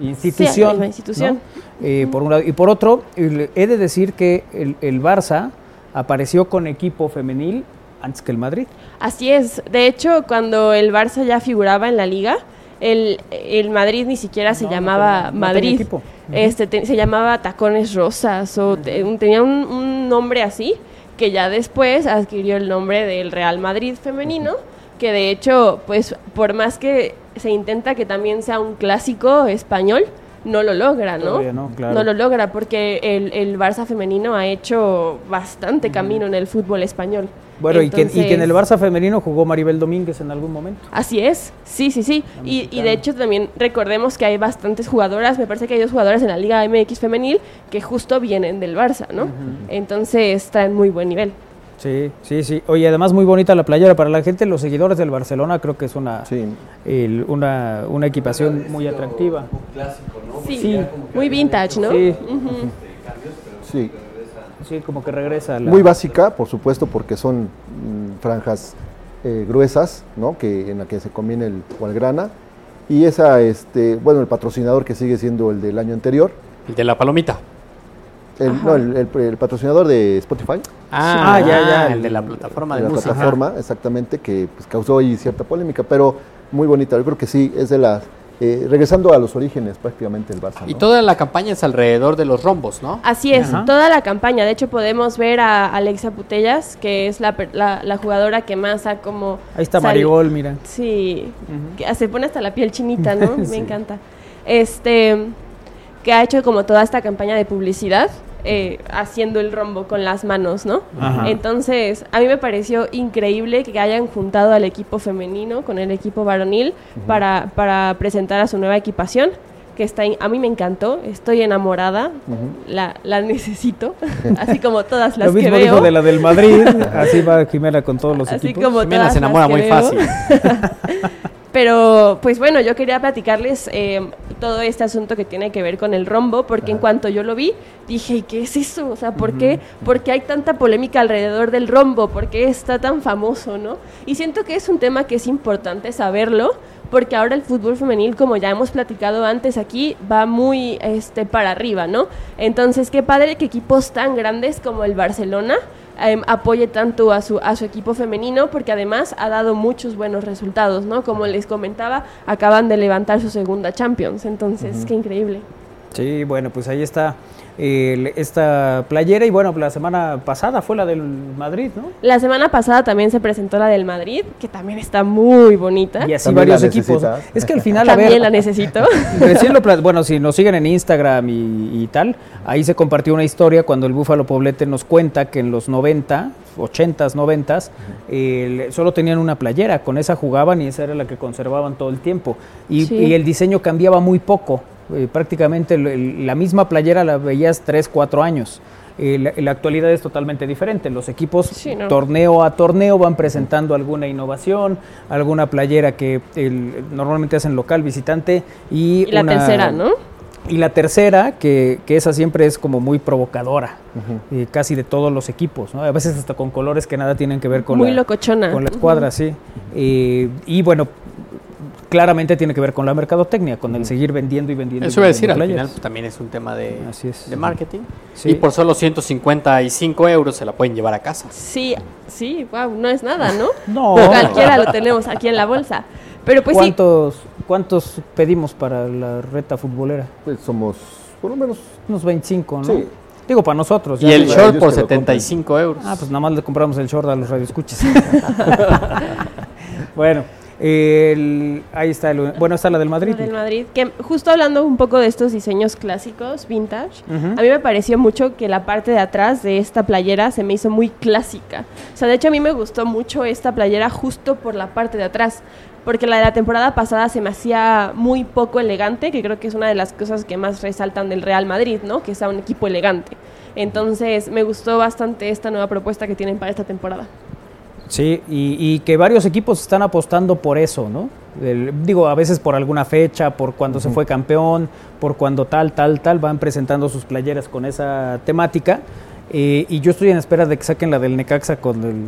institución. Sí, institución. Eh, por un lado. Y por otro, he de decir que el, el Barça apareció con equipo femenil antes que el Madrid. Así es. De hecho, cuando el Barça ya figuraba en la liga, el, el Madrid ni siquiera se llamaba Madrid. este se llamaba Tacones Rosas o tenía un, nombre así que ya después adquirió el nombre del Real Madrid femenino, que de hecho, pues por más que se intenta que también sea un clásico español, no lo logra, ¿no? No, lo logra porque el, el, Barça femenino ha hecho bastante camino en el fútbol español. Bueno, y, que, en el Barça femenino jugó Maribel Domínguez en algún momento. Así es, sí, sí, sí. Y, y, de hecho también recordemos que hay bastantes jugadoras, me parece que hay dos jugadoras en la Liga MX femenil que justo vienen del Barça, ¿no? Entonces traen muy buen nivel. Sí, sí, sí. Oye, además muy bonita la playera. Para la gente, los seguidores del Barcelona, creo que es una, una, una, equipación muy atractiva. Clásico, ¿no? Sí, muy vintage, ¿no? Sí. sí. Sí, como que regresa. Muy básica, por supuesto, porque son mm, franjas eh, gruesas, ¿no? Que, en la que se conviene el Walgrana. Y esa, este, bueno, el patrocinador que sigue siendo el del año anterior. El de la palomita. El, no, el, patrocinador de Spotify. Ah, ya, ya, el de la plataforma de, la plataforma, exactamente, que pues, causó ahí cierta polémica, pero muy bonita. Yo creo que sí, es de las eh, regresando a los orígenes prácticamente el Barça. Y toda la campaña es alrededor de los rombos, ¿no? Así es, toda la campaña. De hecho, podemos ver a Alexa Putellas, que es la, la, jugadora que más ha como... Ahí está Marigol, mira. Sí, se pone hasta la piel chinita, ¿no? Me encanta. Este, que ha hecho como toda esta campaña de publicidad eh, haciendo el rombo con las manos, ¿no? Entonces, a mí me pareció increíble que hayan juntado al equipo femenino con el equipo varonil para, para presentar a su nueva equipación que está a mí me encantó, estoy enamorada, la, la, necesito, así como todas las Lo mismo que veo. Dijo de la del Madrid, así va Jimena con todos los así Como Jimena se enamora muy fácil. Pero, pues bueno, yo quería platicarles eh, todo este asunto que tiene que ver con el rombo, porque en cuanto yo lo vi, dije, ¿y qué es eso? O sea, ¿por, qué, ¿por qué hay tanta polémica alrededor del rombo? ¿Por qué está tan famoso, no? Y siento que es un tema que es importante saberlo, porque ahora el fútbol femenil, como ya hemos platicado antes aquí, va muy este, para arriba, ¿no? Entonces, qué padre que equipos tan grandes como el Barcelona Em, apoye tanto a su, a su equipo femenino porque además ha dado muchos buenos resultados, ¿no? Como les comentaba, acaban de levantar su segunda Champions, entonces, qué increíble. Sí, bueno, pues ahí está esta playera y bueno, la semana pasada fue la del Madrid, ¿no? La semana pasada también se presentó la del Madrid, que también está muy bonita. Y así varios equipos. Es que al final, también la necesito. bueno, si nos siguen en Instagram y, tal, ahí se compartió una historia cuando el Búfalo Poblete nos cuenta que en los 90, 80s, 90s, solo tenían una playera, con esa jugaban y esa era la que conservaban todo el tiempo. Y, y el diseño cambiaba muy poco. Eh, prácticamente la misma playera la veías 3, 4 años. Eh, la, actualidad es totalmente diferente. Los equipos torneo a torneo van presentando alguna innovación, alguna playera que normalmente hacen local, visitante y, la tercera, ¿no? Y la tercera, que, esa siempre es como muy provocadora, eh, casi de todos los equipos, ¿no? A veces hasta con colores que nada tienen que ver con, muy la, locochona. con la escuadra, sí. y bueno, claramente tiene que ver con la mercadotecnia, con el seguir vendiendo y vendiendo. Eso iba a decir, al final también es un tema de, de marketing. Y por solo 155 euros se la pueden llevar a casa. Sí, sí, wow, no es nada, ¿no? no. Cualquiera lo tenemos aquí en la bolsa. Pero pues ¿Cuántos, ¿Cuántos pedimos para la reta futbolera? Pues somos por lo menos unos 25, ¿no? Sí. Digo, para nosotros. Y el short por 75 euros. Ah, pues nada más le compramos el short a los radioescuchas. bueno, ahí está, el, bueno, está la del Madrid. La del Madrid, que justo hablando un poco de estos diseños clásicos, vintage, a mí me pareció mucho que la parte de atrás de esta playera se me hizo muy clásica. O sea, de hecho a mí me gustó mucho esta playera justo por la parte de atrás, porque la de la temporada pasada se me hacía muy poco elegante, que creo que es una de las cosas que más resaltan del Real Madrid, ¿no? Que sea un equipo elegante. Entonces me gustó bastante esta nueva propuesta que tienen para esta temporada. Sí, y, que varios equipos están apostando por eso, ¿no? digo, a veces por alguna fecha, por cuando se fue campeón, por cuando tal, tal, tal, van presentando sus playeras con esa temática. Eh, y yo estoy en espera de que saquen la del Necaxa con el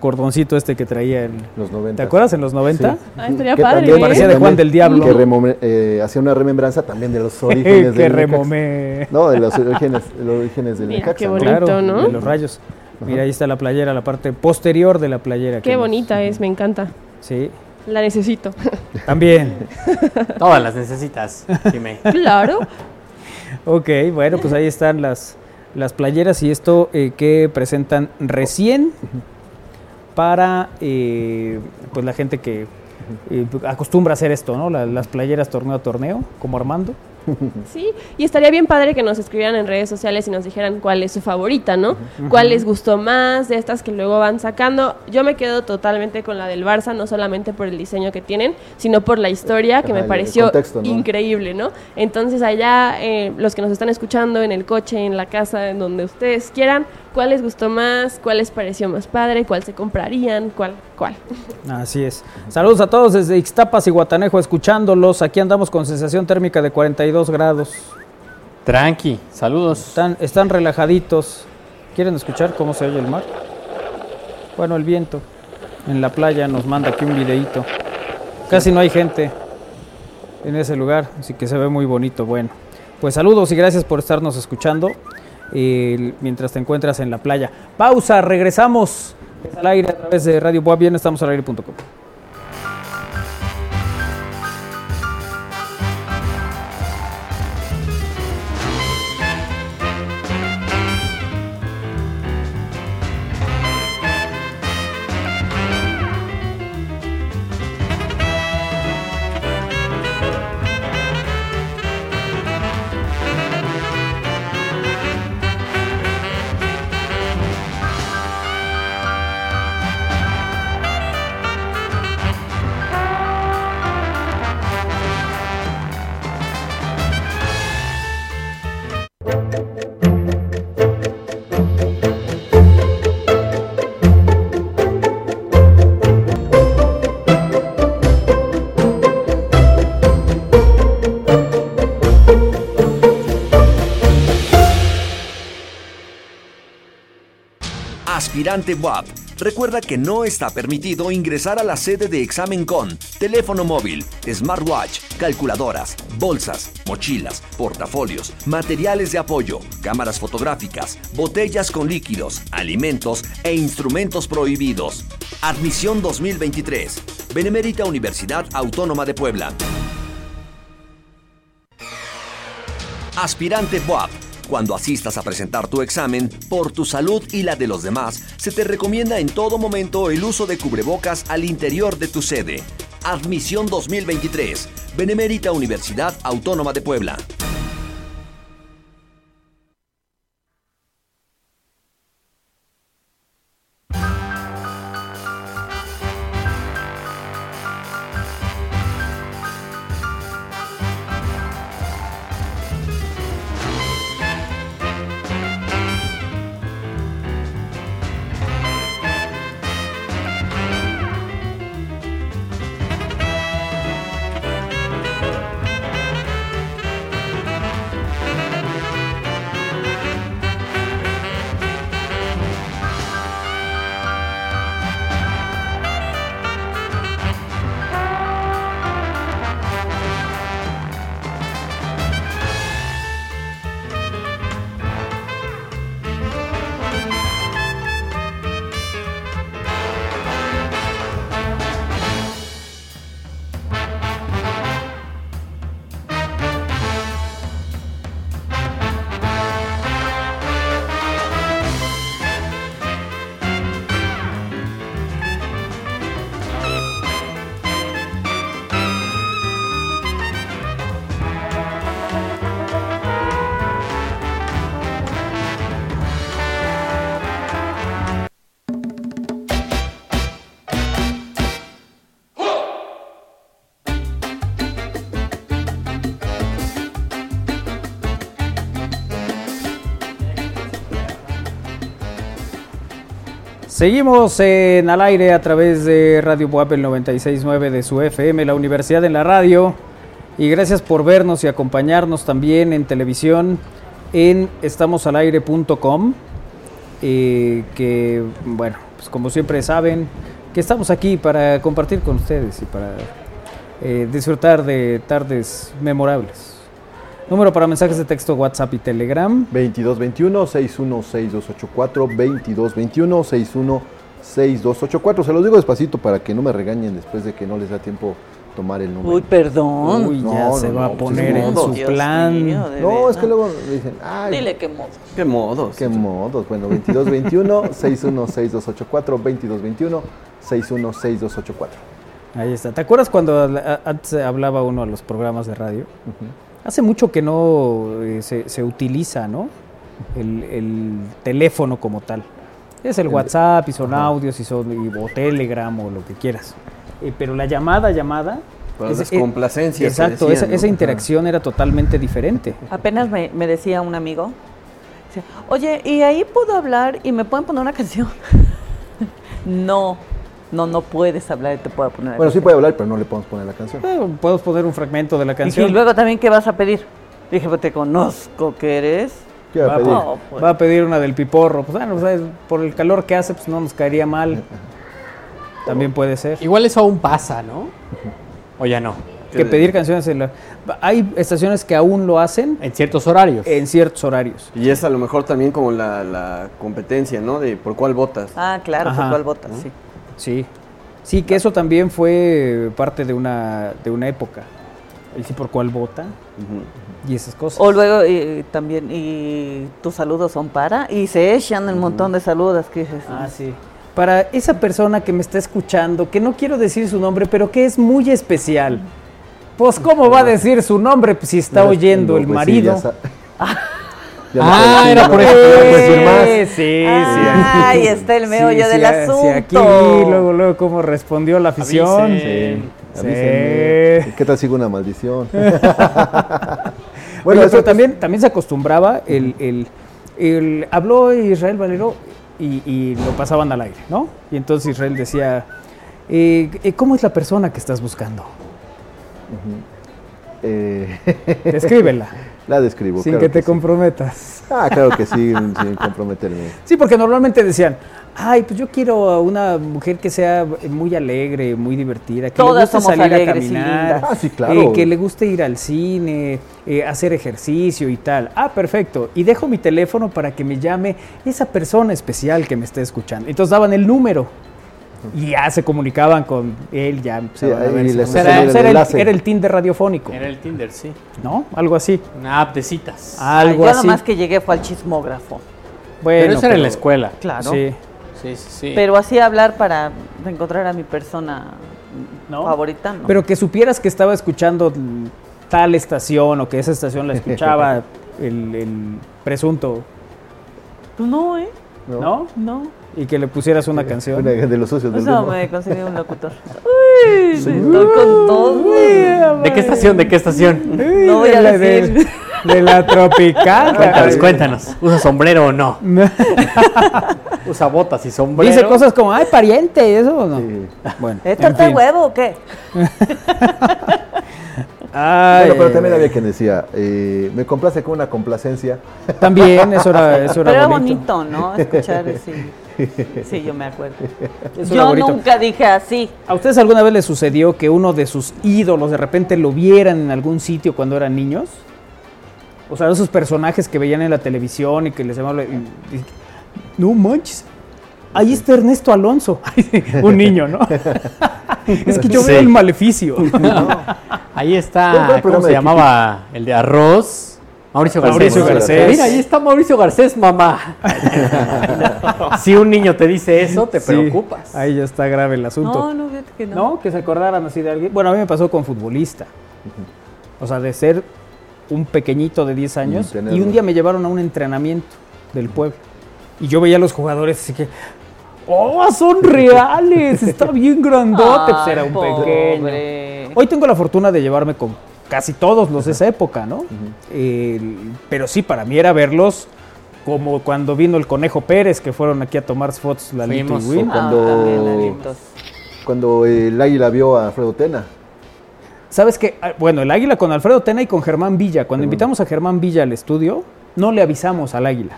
cordoncito este que traía en los 90. ¿Te acuerdas en los 90? Ah, estaría padre. ¿eh? parecía de Juan del Diablo. Que eh, hacía una remembranza también de los orígenes que remomé. No, de los orígenes, los orígenes del Necaxa. Qué bonito, ¿no? De los rayos. Mira, ahí está la playera, la parte posterior de la playera. Qué bonita es, me encanta. Sí. La necesito. También. Todas las necesitas, dime. Claro. ok, bueno, pues ahí están las, las playeras y esto eh, que presentan recién para eh, pues la gente que eh, acostumbra a hacer esto, ¿no? las playeras torneo a torneo, como Armando. Sí, y estaría bien padre que nos escribieran en redes sociales y nos dijeran cuál es su favorita, ¿no? ¿Cuál les gustó más de estas que luego van sacando? Yo me quedo totalmente con la del Barça, no solamente por el diseño que tienen, sino por la historia que me pareció increíble, ¿no? Entonces allá, eh, los que nos están escuchando en el coche, en la casa, en donde ustedes quieran, ¿cuál les gustó más? ¿Cuál les pareció más padre? ¿Cuál se comprarían? ¿Cuál? ¿Cuál? Así es. Saludos a todos desde Ixtapas y Guatanejo escuchándolos. Aquí andamos con sensación térmica de 42 grados. Tranqui, saludos. Están, están relajaditos. ¿Quieren escuchar cómo se oye el mar? Bueno, el viento. En la playa nos manda aquí un videíto. Casi no hay gente en ese lugar, así que se ve muy bonito. Bueno, pues saludos y gracias por estarnos escuchando mientras te encuentras en la playa. Pausa, regresamos al aire a través de Radio Boa Bien, estamos al aire.com. Aspirante WAP. Recuerda que no está permitido ingresar a la sede de examen con teléfono móvil, smartwatch, calculadoras, bolsas, mochilas, portafolios, materiales de apoyo, cámaras fotográficas, botellas con líquidos, alimentos e instrumentos prohibidos. Admisión 2023. Benemérita Universidad Autónoma de Puebla. Aspirante WAP cuando asistas a presentar tu examen, por tu salud y la de los demás, se te recomienda en todo momento el uso de cubrebocas al interior de tu sede. Admisión 2023. Benemérita Universidad Autónoma de Puebla. Seguimos en al aire a través de Radio Buap el 96.9 de su FM, la Universidad en la Radio. Y gracias por vernos y acompañarnos también en televisión en estamosalaire.com. Eh, que, bueno, pues como siempre saben, que estamos aquí para compartir con ustedes y para eh, disfrutar de tardes memorables. Número para mensajes de texto, WhatsApp y Telegram. 2221-616284, 2221-616284. Se los digo despacito para que no me regañen después de que no les da tiempo tomar el número. Uy, perdón. Uy, ya se va a poner en su plan. no, es que luego dicen, ay. Dile qué modos. Qué modos. Qué modos. Bueno, 2221-616284, 2221-616284. Ahí está. ¿Te acuerdas cuando antes hablaba uno a los programas de radio? Hace mucho que no eh, se, utiliza, ¿no? El, teléfono como tal. Es el, WhatsApp y son audios y son o Telegram o lo que quieras. Eh, pero la llamada, llamada. Pues es, complacencia. Exacto, esa, interacción era totalmente diferente. Apenas me, me decía un amigo, oye, ¿y ahí puedo hablar y me pueden poner una canción? no, no, no puedes hablar y te puedo poner. Bueno, sí puede hablar, pero no le podemos poner la canción. Eh, puedo poner un fragmento de la canción. Y luego también, ¿qué vas a pedir? Dije, pues te conozco que eres. ¿Qué va, a pedir? Pues. va a pedir una del piporro. Pues bueno, por el calor que hace, pues no nos caería mal. También puede ser. Igual eso aún pasa, ¿no? O ya no. Que pedir canciones en la... Hay estaciones que aún lo hacen. En ciertos horarios. En ciertos horarios. Y es a lo mejor también como la, competencia, ¿no? De por cuál votas. Ah, claro, por cuál votas, sí. Sí, sí, que eso también fue parte de una, de una época. El sí por cuál vota y esas cosas. O luego también, y tus saludos son para, y se echan el montón de saludos que dices. Ah, sí. Para esa persona que me está escuchando, que no quiero decir su nombre, pero que es muy especial. Pues, ¿cómo va a decir su nombre si está oyendo el pues marido? ah, era por eso. Sí, sí, sí. Ahí está el meollo del asunto. Sí, aquí, luego, luego, cómo respondió la afición. Sí. ¿Qué tal sigue una maldición? bueno, eso también, también se acostumbraba el, el, el habló Israel Valero y, y, lo pasaban al aire, ¿no? Y entonces Israel decía, eh, eh ¿cómo es la persona que estás buscando? eh... Descríbela. La describo. Sin que te comprometas. Ah, claro que sí, sin comprometerme. Sí, porque normalmente decían, ay, pues yo quiero a una mujer que sea muy alegre, muy divertida, que le guste salir a caminar, ah, sí, claro. Eh, que le guste ir al cine, eh, hacer ejercicio y tal. Ah, perfecto. Y dejo mi teléfono para que me llame esa persona especial que me esté escuchando. Entonces daban el número. Y ya se comunicaban con él, ya sí, a ver era, era, el, Tinder radiofónico. Era el Tinder, sí. ¿No? Algo así. Una app de citas. Algo Ay, yo así. más que llegué fue al chismógrafo. Bueno, pero eso era en la escuela. Claro. Sí. Sí, sí, Pero así hablar para encontrar a mi persona favorita, ¿no? Pero que supieras que estaba escuchando tal estación o que esa estación la escuchaba el, presunto. Tú no, ¿eh? ¿No? No. Y que le pusieras una canción. de los socios del No, me conseguí un locutor. Uy, estoy con todo. ¿De qué estación? ¿De qué estación? No voy a decir. De la tropical. Cuéntanos, cuéntanos. ¿Usa sombrero o no? Usa botas y sombrero. Dice cosas como, ay, pariente, eso o no. Bueno. ¿Es torta de huevo o qué? Ay, bueno, pero también había quien decía, eh, me complace con una complacencia. También, eso era, eso era, pero bonito. ¿no? Escuchar así. Sí, yo me acuerdo. yo nunca dije así. ¿A ustedes alguna vez les sucedió que uno de sus ídolos de repente lo vieran en algún sitio cuando eran niños? O sea, esos personajes que veían en la televisión y que les llamaban... No manches, ahí está Ernesto Alonso. Un niño, ¿no? es que yo veo el maleficio. Ahí está, ¿cómo se llamaba? El de arroz. Mauricio Garcés. Mauricio Garcés. Mira, ahí está Mauricio Garcés, mamá. si un niño te dice eso, te preocupas. Ahí ya está grave el asunto. No, no, fíjate que no. No, que se acordaran así de alguien. Bueno, a mí me pasó con futbolista. O sea, de ser un pequeñito de 10 años y un día me llevaron a un entrenamiento del pueblo. Y yo veía a los jugadores así que, ¡oh, son reales! Está bien grandote. pues era un pequeño. Hoy tengo la fortuna de llevarme con casi todos los de esa época, ¿no? pero sí, para mí era verlos como cuando vino el Conejo Pérez, que fueron aquí a tomar fotos la y Cuando, cuando el Águila vio a Alfredo Tena. ¿Sabes qué? Ah, bueno, el Águila con Alfredo Tena y con Germán Villa. Cuando invitamos a Germán Villa al estudio, no le avisamos al Águila.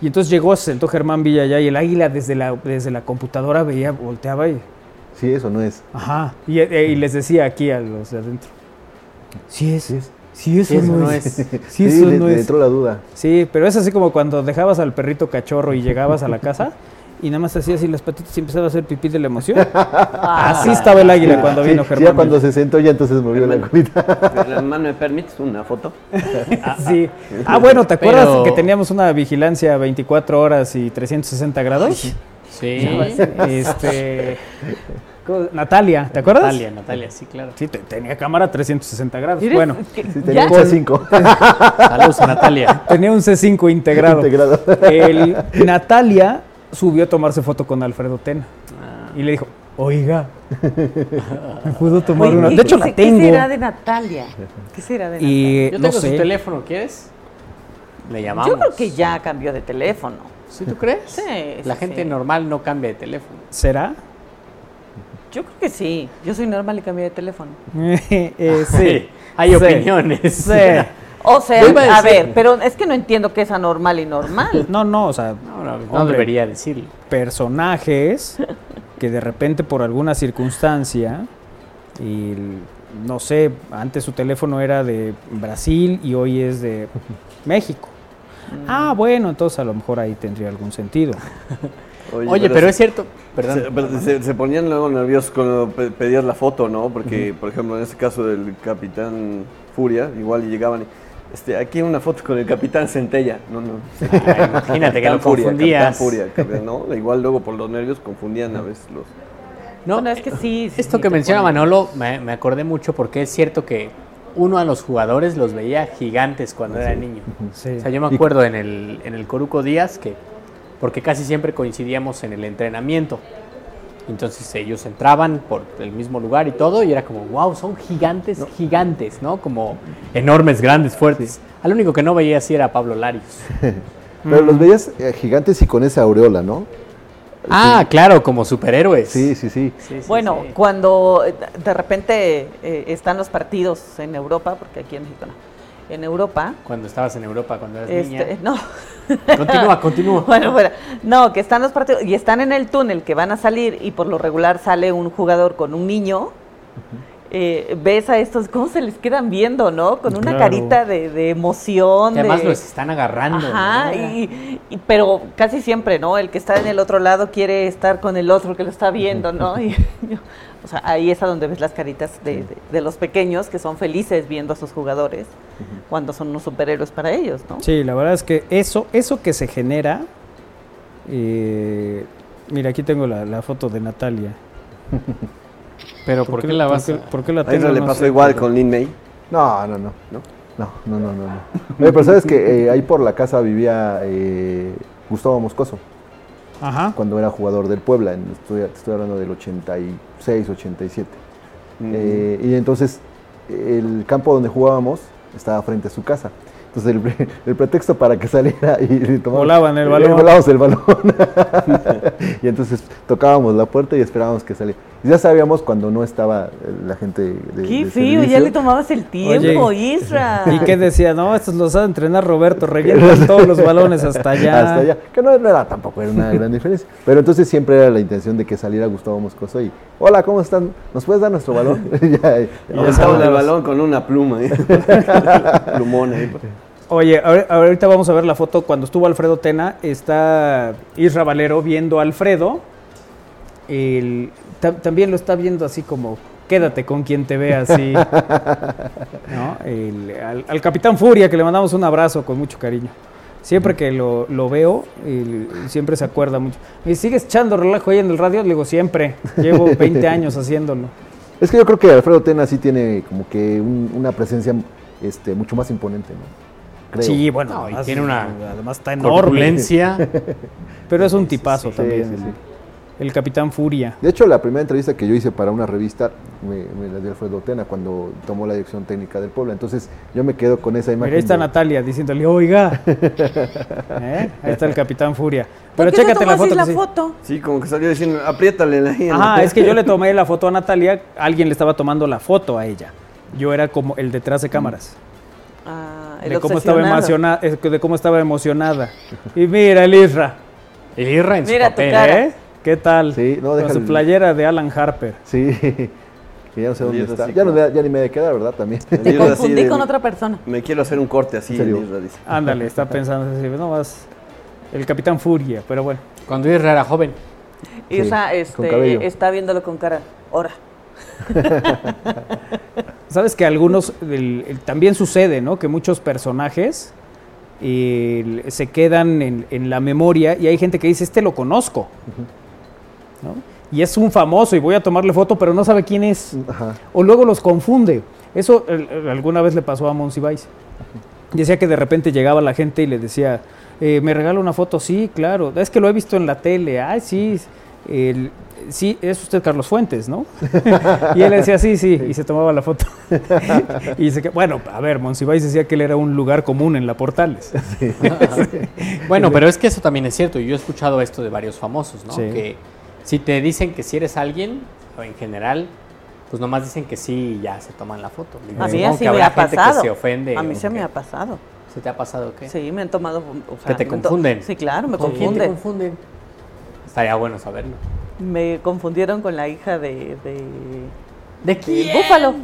Y entonces llegó, se sentó Germán Villa allá y el Águila desde la, desde la computadora veía, volteaba y... Sí, eso no es. Ajá. Y, eh, les decía aquí a los de adentro. Sí es. Sí, eso, no, es. Sí, eso no es. entró la duda. Sí, pero es así como cuando dejabas al perrito cachorro y llegabas a la casa y nada más hacía así las patitas y empezaba a hacer pipí de la emoción. así estaba el águila cuando vino Germán. Ya cuando se sentó ya entonces movió la colita. Hermano, ¿me permites una foto? sí. Ah, bueno, ¿te acuerdas que teníamos una vigilancia 24 horas y 360 grados? Sí. Este... Natalia, ¿te acuerdas? Natalia, Natalia, sí, claro. Sí, tenía cámara 360 grados. Bueno, sí, tenía un C5. Saludos a Natalia. Tenía un C5 integrado. integrado. El, Natalia subió a tomarse foto con Alfredo Tena. Y le dijo, oiga, me pudo tomar una. De hecho, la tengo. ¿Qué será de Natalia? ¿Qué será de Natalia? Yo tengo su teléfono, ¿quieres? Le llamamos. Yo creo que ya cambió de teléfono. ¿Sí tú crees? Sí. La gente normal no cambia de teléfono. ¿Será? Yo creo que sí. Yo soy normal y cambié de teléfono. eh, sí. Hay opiniones. Sí. O sea, a, ver, pero es que no entiendo qué es anormal y normal. No, no, o sea, no, debería decirlo. Personajes que de repente por alguna circunstancia, y no sé, antes su teléfono era de Brasil y hoy es de México. Mm. Ah, bueno, entonces a lo mejor ahí tendría algún sentido. Oye, pero, es cierto. Perdón. Se, ponían luego nerviosos cuando pedías la foto, ¿no? Porque, por ejemplo, en este caso del Capitán Furia, igual llegaban y este, aquí una foto con el Capitán Centella. No, no. imagínate que lo confundías. Furia, ¿no? Igual luego por los nervios confundían a veces los... No, no es que sí. esto que menciona Manolo me, me, acordé mucho porque es cierto que uno a los jugadores los veía gigantes cuando era niño. O sea, yo me acuerdo en el, en el Coruco Díaz que, porque casi siempre coincidíamos en el entrenamiento. Entonces ellos entraban por el mismo lugar y todo, y era como, wow, son gigantes, gigantes, ¿no? Como enormes, grandes, fuertes. Al único que no veía así era Pablo Larios. Pero los veías eh, gigantes y con esa aureola, ¿no? Ah, claro, como superhéroes. Sí, sí, sí. bueno, cuando eh, de repente eh, están los partidos en Europa, porque aquí en México no, en Europa. Cuando estabas en Europa, cuando eras este, niña. No. Continúa, continúa. Bueno, bueno, no, que están los partidos y están en el túnel que van a salir y por lo regular sale un jugador con un niño. Eh, ves a estos, cómo se les quedan viendo, ¿no? Con una carita de, emoción. Que además los están agarrando. Ajá, y, pero casi siempre, ¿no? El que está en el otro lado quiere estar con el otro que lo está viendo, ¿no? Y, o sea, ahí es a donde ves las caritas de, los pequeños que son felices viendo a sus jugadores cuando son unos superhéroes para ellos, ¿no? Sí, la verdad es que eso, eso que se genera. Eh, mira, aquí tengo la, foto de Natalia. Pero ¿por, qué, la vas a... ¿Por qué la tengo? le pasó igual con Lin May? No, no, no. ¿No? No, no, no, no. pero sabes que eh, ahí por la casa vivía eh, Gustavo Moscoso. Ajá. Cuando era jugador del Puebla, estoy, estoy hablando del 86, 87. Eh, y entonces el campo donde jugábamos estaba frente a su casa. Entonces el, pretexto para que saliera y Volaban el balón. Volábamos el balón. y entonces tocábamos la puerta y esperábamos que saliera. Ya sabíamos cuando no estaba la gente de Qué fío, ya le tomabas el tiempo, Isra. ¿Y qué decía? No, estos los sabe entrenar Roberto, revientan todos los balones hasta allá. Hasta allá. Que no, era tampoco era una gran diferencia. Pero entonces siempre era la intención de que saliera Gustavo Moscoso y, hola, ¿cómo están? ¿Nos puedes dar nuestro balón? ya, ya, estaba el balón con una pluma. ¿eh? Plumón ahí. Oye, ahorita vamos a ver la foto cuando estuvo Alfredo Tena. Está Isra Valero viendo a Alfredo. También lo está viendo así como, quédate con quien te vea así. al, Capitán Furia, que le mandamos un abrazo con mucho cariño. Siempre que lo, veo, siempre se acuerda mucho. ¿Y sigues echando relajo ahí en el radio? Le digo, siempre. Llevo 20 años haciéndolo. Es que yo creo que Alfredo Tena sí tiene como que una presencia este, mucho más imponente, ¿no? Sí, bueno, tiene una además está enorme. Pero es un tipazo también. El Capitán Furia. De hecho, la primera entrevista que yo hice para una revista me, la dio Alfredo Tena cuando tomó la dirección técnica del pueblo. Entonces yo me quedo con esa imagen. ahí está Natalia diciéndole, oiga. ¿Eh? Ahí está el Capitán Furia. Pero chécate la foto. la foto? Sí, como que salió diciendo, apriétale la Ah, es que yo le tomé la foto a Natalia, alguien le estaba tomando la foto a ella. Yo era como el detrás de cámaras. Ah de cómo estaba emocionada, de cómo estaba emocionada. Y mira el Isra. El Isra en mira su papel, ¿eh? ¿Qué tal? Sí, no, Con su playera de Alan Harper. Sí. ya no sé dónde está. Ya, no, ya, ni me de quedar, ¿verdad? También. Te confundí con otra persona. Me quiero hacer un corte así. ¿En dice. Ándale, está pensando así. No más. El Capitán Furia, pero bueno. Cuando Isra era joven. Isra este, está viéndolo con cara. Ahora. Sabes que algunos, también sucede, ¿no? Que muchos personajes se quedan en, la memoria y hay gente que dice, este lo conozco. Y es un famoso y voy a tomarle foto, pero no sabe quién es. O luego los confunde. Eso alguna vez le pasó a Monsiváis. Decía que de repente llegaba la gente y le decía, eh, ¿me regala una foto? Sí, claro. Es que lo he visto en la tele. Ay, sí. El, sí, es usted Carlos Fuentes, ¿no? y él decía, sí, sí, y se tomaba la foto. y dice que, bueno, a ver, Monsiváis decía que él era un lugar común en la Portales. bueno, pero es que eso también es cierto, yo he escuchado esto de varios famosos, ¿no? Que si te dicen que si eres alguien, o en general, pues nomás dicen que sí y ya se toman la foto. A mí así me ha pasado. se ofende. A mí se me ha pasado. ¿Se te ha pasado qué? Sí, me han tomado... que te confunden. Sí, claro, me confunden. Quién te confunden? Estaría bueno saberlo. Me confundieron con la hija de. ¿De, ¿De quién? Búfalo.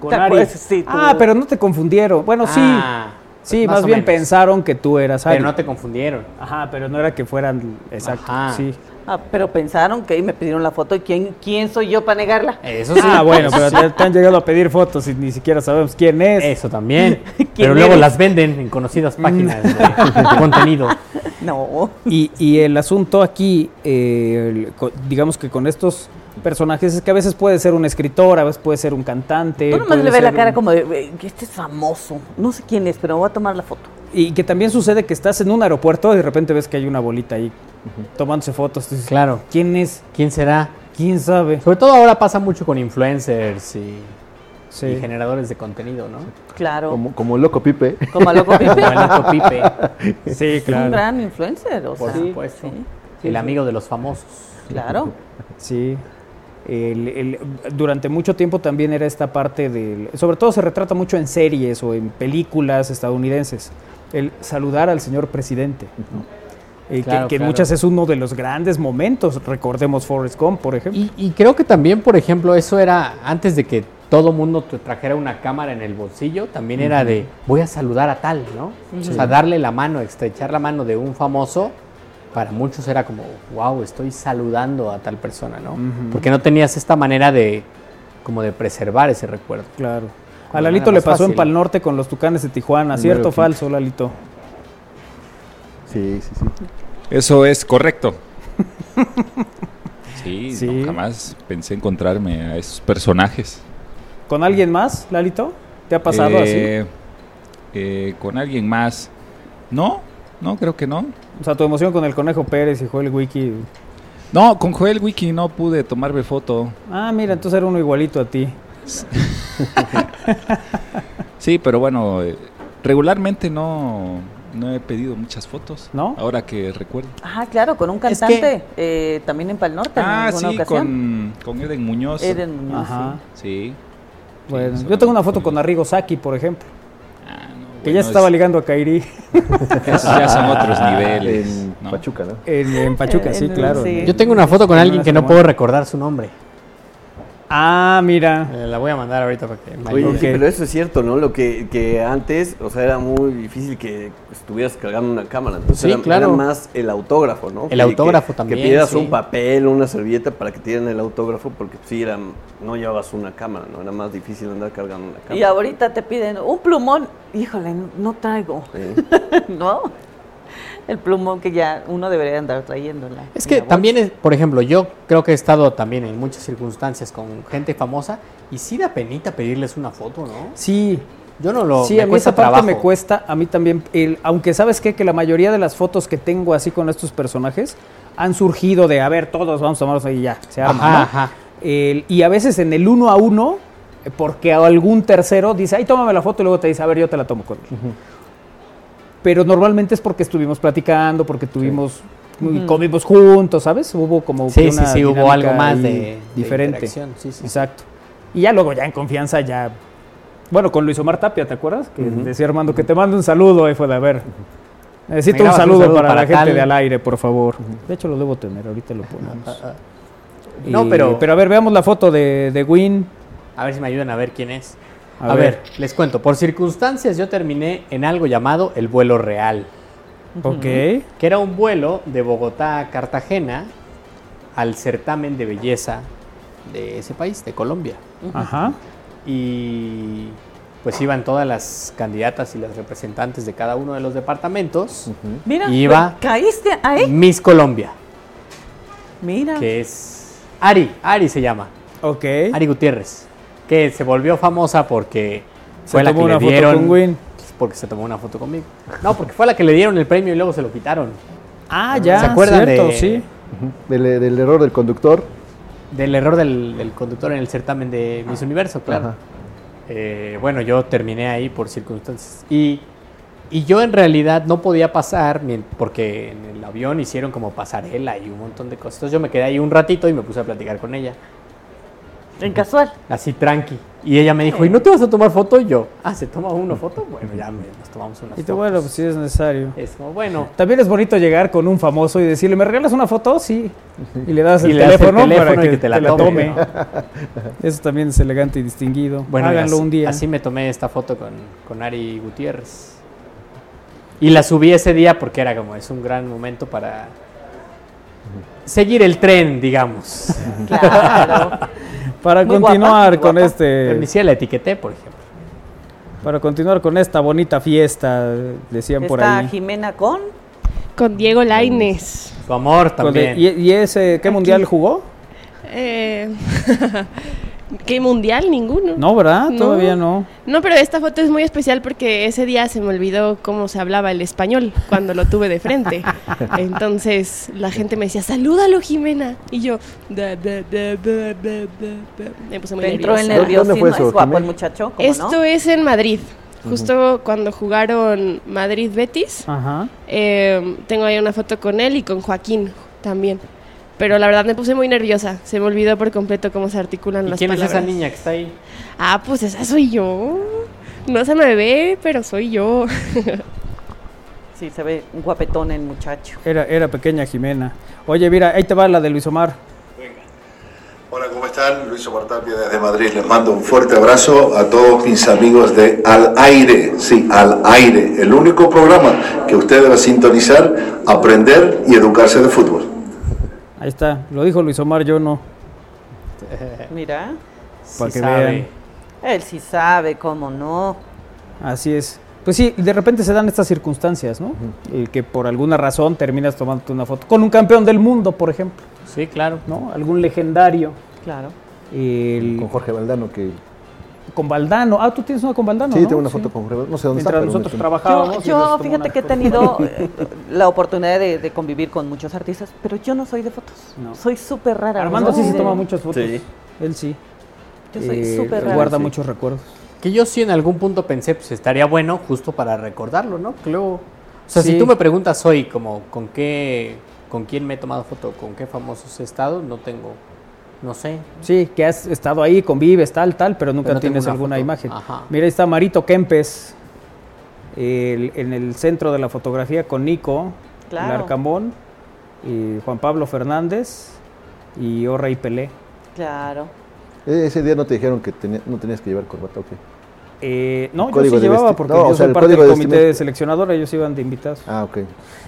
Con Ari. Sí, ah, pero no te confundieron. Bueno, sí. Ah, sí, más, bien pensaron que tú eras Ari. Pero no te confundieron. Ajá, pero no era que fueran. Exacto. Sí. Ah, pero pensaron que me pidieron la foto y quién, quién soy yo para negarla. Eso sí. Ah, bueno, pero te, han llegado a pedir fotos y ni siquiera sabemos quién es. Eso también. pero luego las venden en conocidas páginas de contenido. No. Y, y el asunto aquí, eh, digamos que con estos personajes es que a veces puede ser un escritor, a veces puede ser un cantante. Tú nomás le ves la cara como de, este es famoso, no sé quién es, pero voy a tomar la foto. Y que también sucede que estás en un aeropuerto y de repente ves que hay una bolita ahí tomándose fotos. claro. ¿Quién es? ¿Quién será? ¿Quién sabe? Sobre todo ahora pasa mucho con influencers y y generadores de contenido, ¿no? Claro. Como, como Loco Pipe. Como Loco Pipe. como Loco Pipe. Sí, claro. Un gran influencer, o Por supuesto. El amigo de los famosos. Claro. Sí. durante mucho tiempo también era esta parte del... Sobre todo se retrata mucho en series o en películas estadounidenses, el saludar al señor presidente. Eh, que, muchas es uno de los grandes momentos, recordemos Forrest Gump, por ejemplo. Y, creo que también, por ejemplo, eso era antes de que todo mundo te trajera una cámara en el bolsillo, también era de voy a saludar a tal, ¿no? O sea, darle la mano, estrechar la mano de un famoso, para muchos era como, wow, estoy saludando a tal persona, ¿no? Porque no tenías esta manera de, como de preservar ese recuerdo. Claro. A Lalito le pasó en Pal Norte con los Tucanes de Tijuana, ¿cierto o falso, Lalito? Sí, sí, sí. Eso es correcto. sí, jamás pensé encontrarme a esos personajes. ¿Con alguien más, Lalito? ¿Te ha pasado así? Eh, eh, con alguien más. No, no, creo que no. O sea, tu emoción con el Conejo Pérez y Joel Wiki. No, con Joel Wiki no pude tomarme foto. Ah, mira, entonces era uno igualito a ti. sí, pero bueno, regularmente no, no he pedido muchas fotos. ¿No? Ahora que recuerdo. Ah, claro, con un cantante eh, también en Pal Norte. Ah, sí, Con, con, Eden Muñoz. Eden Muñoz. Ajá. Sí. Bueno, yo tengo una foto con Arrigo Saki, por ejemplo. Ah, no, que ya se estaba ligando a Kairi. Esos ya son otros niveles. En Pachuca, ¿no? En, Pachuca, sí, claro. Yo tengo una foto con alguien que no puedo recordar su nombre. Ah, mira. Eh, la voy a mandar ahorita para que Oye, sí, pero eso es cierto, ¿no? Lo que, que antes, o sea, era muy difícil que estuvieras cargando una cámara. Entonces era, claro. más el autógrafo, ¿no? El autógrafo también. Que pidieras un papel, una servilleta para que te dieran el autógrafo, porque sí, era, no llevabas una cámara, ¿no? Era más difícil andar cargando una cámara. Y ahorita te piden un plumón. Híjole, no traigo. ¿No? El plumón que ya uno debería andar trayendo. es que también, es, por ejemplo, yo creo que he estado también en muchas circunstancias con gente famosa y sí da penita pedirles una foto, ¿no? Sí. Yo no lo. Sí, a mí esa parte me cuesta, a mí también. El, aunque sabes qué? que la mayoría de las fotos que tengo así con estos personajes han surgido de, a ver, todos vamos a tomarlos ahí ya, se arma, ajá, y a veces en el uno a uno, porque algún tercero dice, ay, tómame la foto y luego te dice, a ver, yo te la tomo con pero normalmente es porque estuvimos platicando, porque tuvimos, comimos juntos, ¿sabes? Hubo como sí, una sí, sí, hubo algo más de diferente. sí, sí, Exacto. Y ya luego ya en confianza ya, bueno, con Luis Omar Tapia, ¿te acuerdas? Que decía Armando que te mando un saludo, y fue de a ver. Necesito un saludo, para, la gente de al aire, por favor. De hecho lo debo tener, ahorita lo ponemos. Ah, ah, ah. no, pero pero a ver, veamos la foto de, de Win. A ver si me ayudan a ver quién es. A, ver. les cuento. Por circunstancias yo terminé en algo llamado el vuelo real. Ok. Que era un vuelo de Bogotá a Cartagena al certamen de belleza de ese país, de Colombia. Ajá. Y pues iban todas las candidatas y las representantes de cada uno de los departamentos. Mira, iba caíste ahí. Miss Colombia. Mira. Que es Ari, Ari se llama. Ok. Ari Gutiérrez que se volvió famosa porque fue la que le dieron Win. porque se tomó una foto conmigo. No, porque fue la que le dieron el premio y luego se lo quitaron. Ah, ya. ¿Se acuerdan cierto, sí. del, error del conductor. Del error del, conductor en el certamen de Miss Universo, claro. Eh, bueno, yo terminé ahí por circunstancias. Y, y yo en realidad no podía pasar porque en el avión hicieron como pasarela y un montón de cosas. Entonces yo me quedé ahí un ratito y me puse a platicar con ella. En casual. Así tranqui. Y ella me dijo, ¿y no te vas a tomar foto? Y yo, ah, ¿se toma una foto? Bueno, ya nos tomamos una foto. Y tú, bueno, pues sí es necesario. Es como, bueno. También es bonito llegar con un famoso y decirle, ¿me regalas una foto? Sí. Y le das el, teléfono, para que, te la, tome. Eso también es elegante y distinguido. Bueno, Háganlo un día. Así me tomé esta foto con, con Ari Gutiérrez. Y la subí ese día porque era como, es un gran momento para seguir el tren, digamos. Claro. Para continuar con este... Pero la etiqueté, por ejemplo. Para continuar con esta bonita fiesta, decían por ahí. Jimena con? Con Diego Laines. Su amor también. ¿Y, ese qué mundial jugó? Eh, ¿Qué mundial? Ninguno. No, ¿verdad? Todavía no. No, pero esta foto es muy especial porque ese día se me olvidó cómo se hablaba el español cuando lo tuve de frente. Entonces la gente me decía, salúdalo, Jimena. Y yo, da, da, da, me puse muy Entró el nerviosismo, es guapo el muchacho. Esto es en Madrid. Justo cuando jugaron Madrid-Betis, eh, tengo ahí una foto con él y con Joaquín también. Pero la verdad me puse muy nerviosa. Se me olvidó por completo cómo se articulan ¿Y las quién palabras. es esa niña que está ahí? Ah, pues esa soy yo. No se me ve, pero soy yo. Sí, se ve un guapetón el muchacho. Era, era pequeña Jimena. Oye, mira, ahí te va la de Luis Omar. Hola, ¿cómo están? Luis Omar Tapia desde Madrid. Les mando un fuerte abrazo a todos mis amigos de Al Aire. Sí, Al Aire. El único programa que usted debe sintonizar, aprender y educarse de fútbol. Ahí está, lo dijo Luis Omar, yo no. Mira. Para Sí que sabe. vean. Él sí sabe, cómo no. Así es. Pues sí, de repente se dan estas circunstancias, ¿no? Y que por alguna razón terminas tomándote una foto con un campeón del mundo, por ejemplo. Sí, claro. ¿No? Algún legendario. Claro. El- Con Jorge Valdano, que con Valdano. Ah, tú tienes una con Valdano, sí, ¿no? tengo una foto con Jorge Valdano. No sé dónde Mientras está, nosotros trabajábamos. Yo, fíjate que he tenido eh, la oportunidad de, de convivir con muchos artistas, pero yo no soy de fotos. Soy súper rara. Armando no sí se de- toma muchas fotos. Sí. Él sí. Yo soy Eh, súper rara. Guarda Sí. muchos recuerdos. Que yo sí en algún punto pensé, pues estaría bueno justo para recordarlo, ¿no? Luego... O sea, Sí. si tú me preguntas hoy como con qué, con quién me he tomado foto, con qué famosos he estado, no tengo, no sé. Sí, que has estado ahí, convives, tal, tal, pero nunca Pero no tengo tienes una alguna foto. imagen. Ajá. Mira, ahí está Marito Kempes el- en el centro de la fotografía con Nico, Claro. Larcamón, y Juan Pablo Fernández y Orra y Pelé. Claro. Eh, Ese día no te dijeron que tenía- no tenías que llevar corbata, ¿o qué? Eh, no, yo sí de llevaba porque no, yo o sea, soy el parte del de comité vestimenta. seleccionador, ellos iban de invitados. Ah, ok.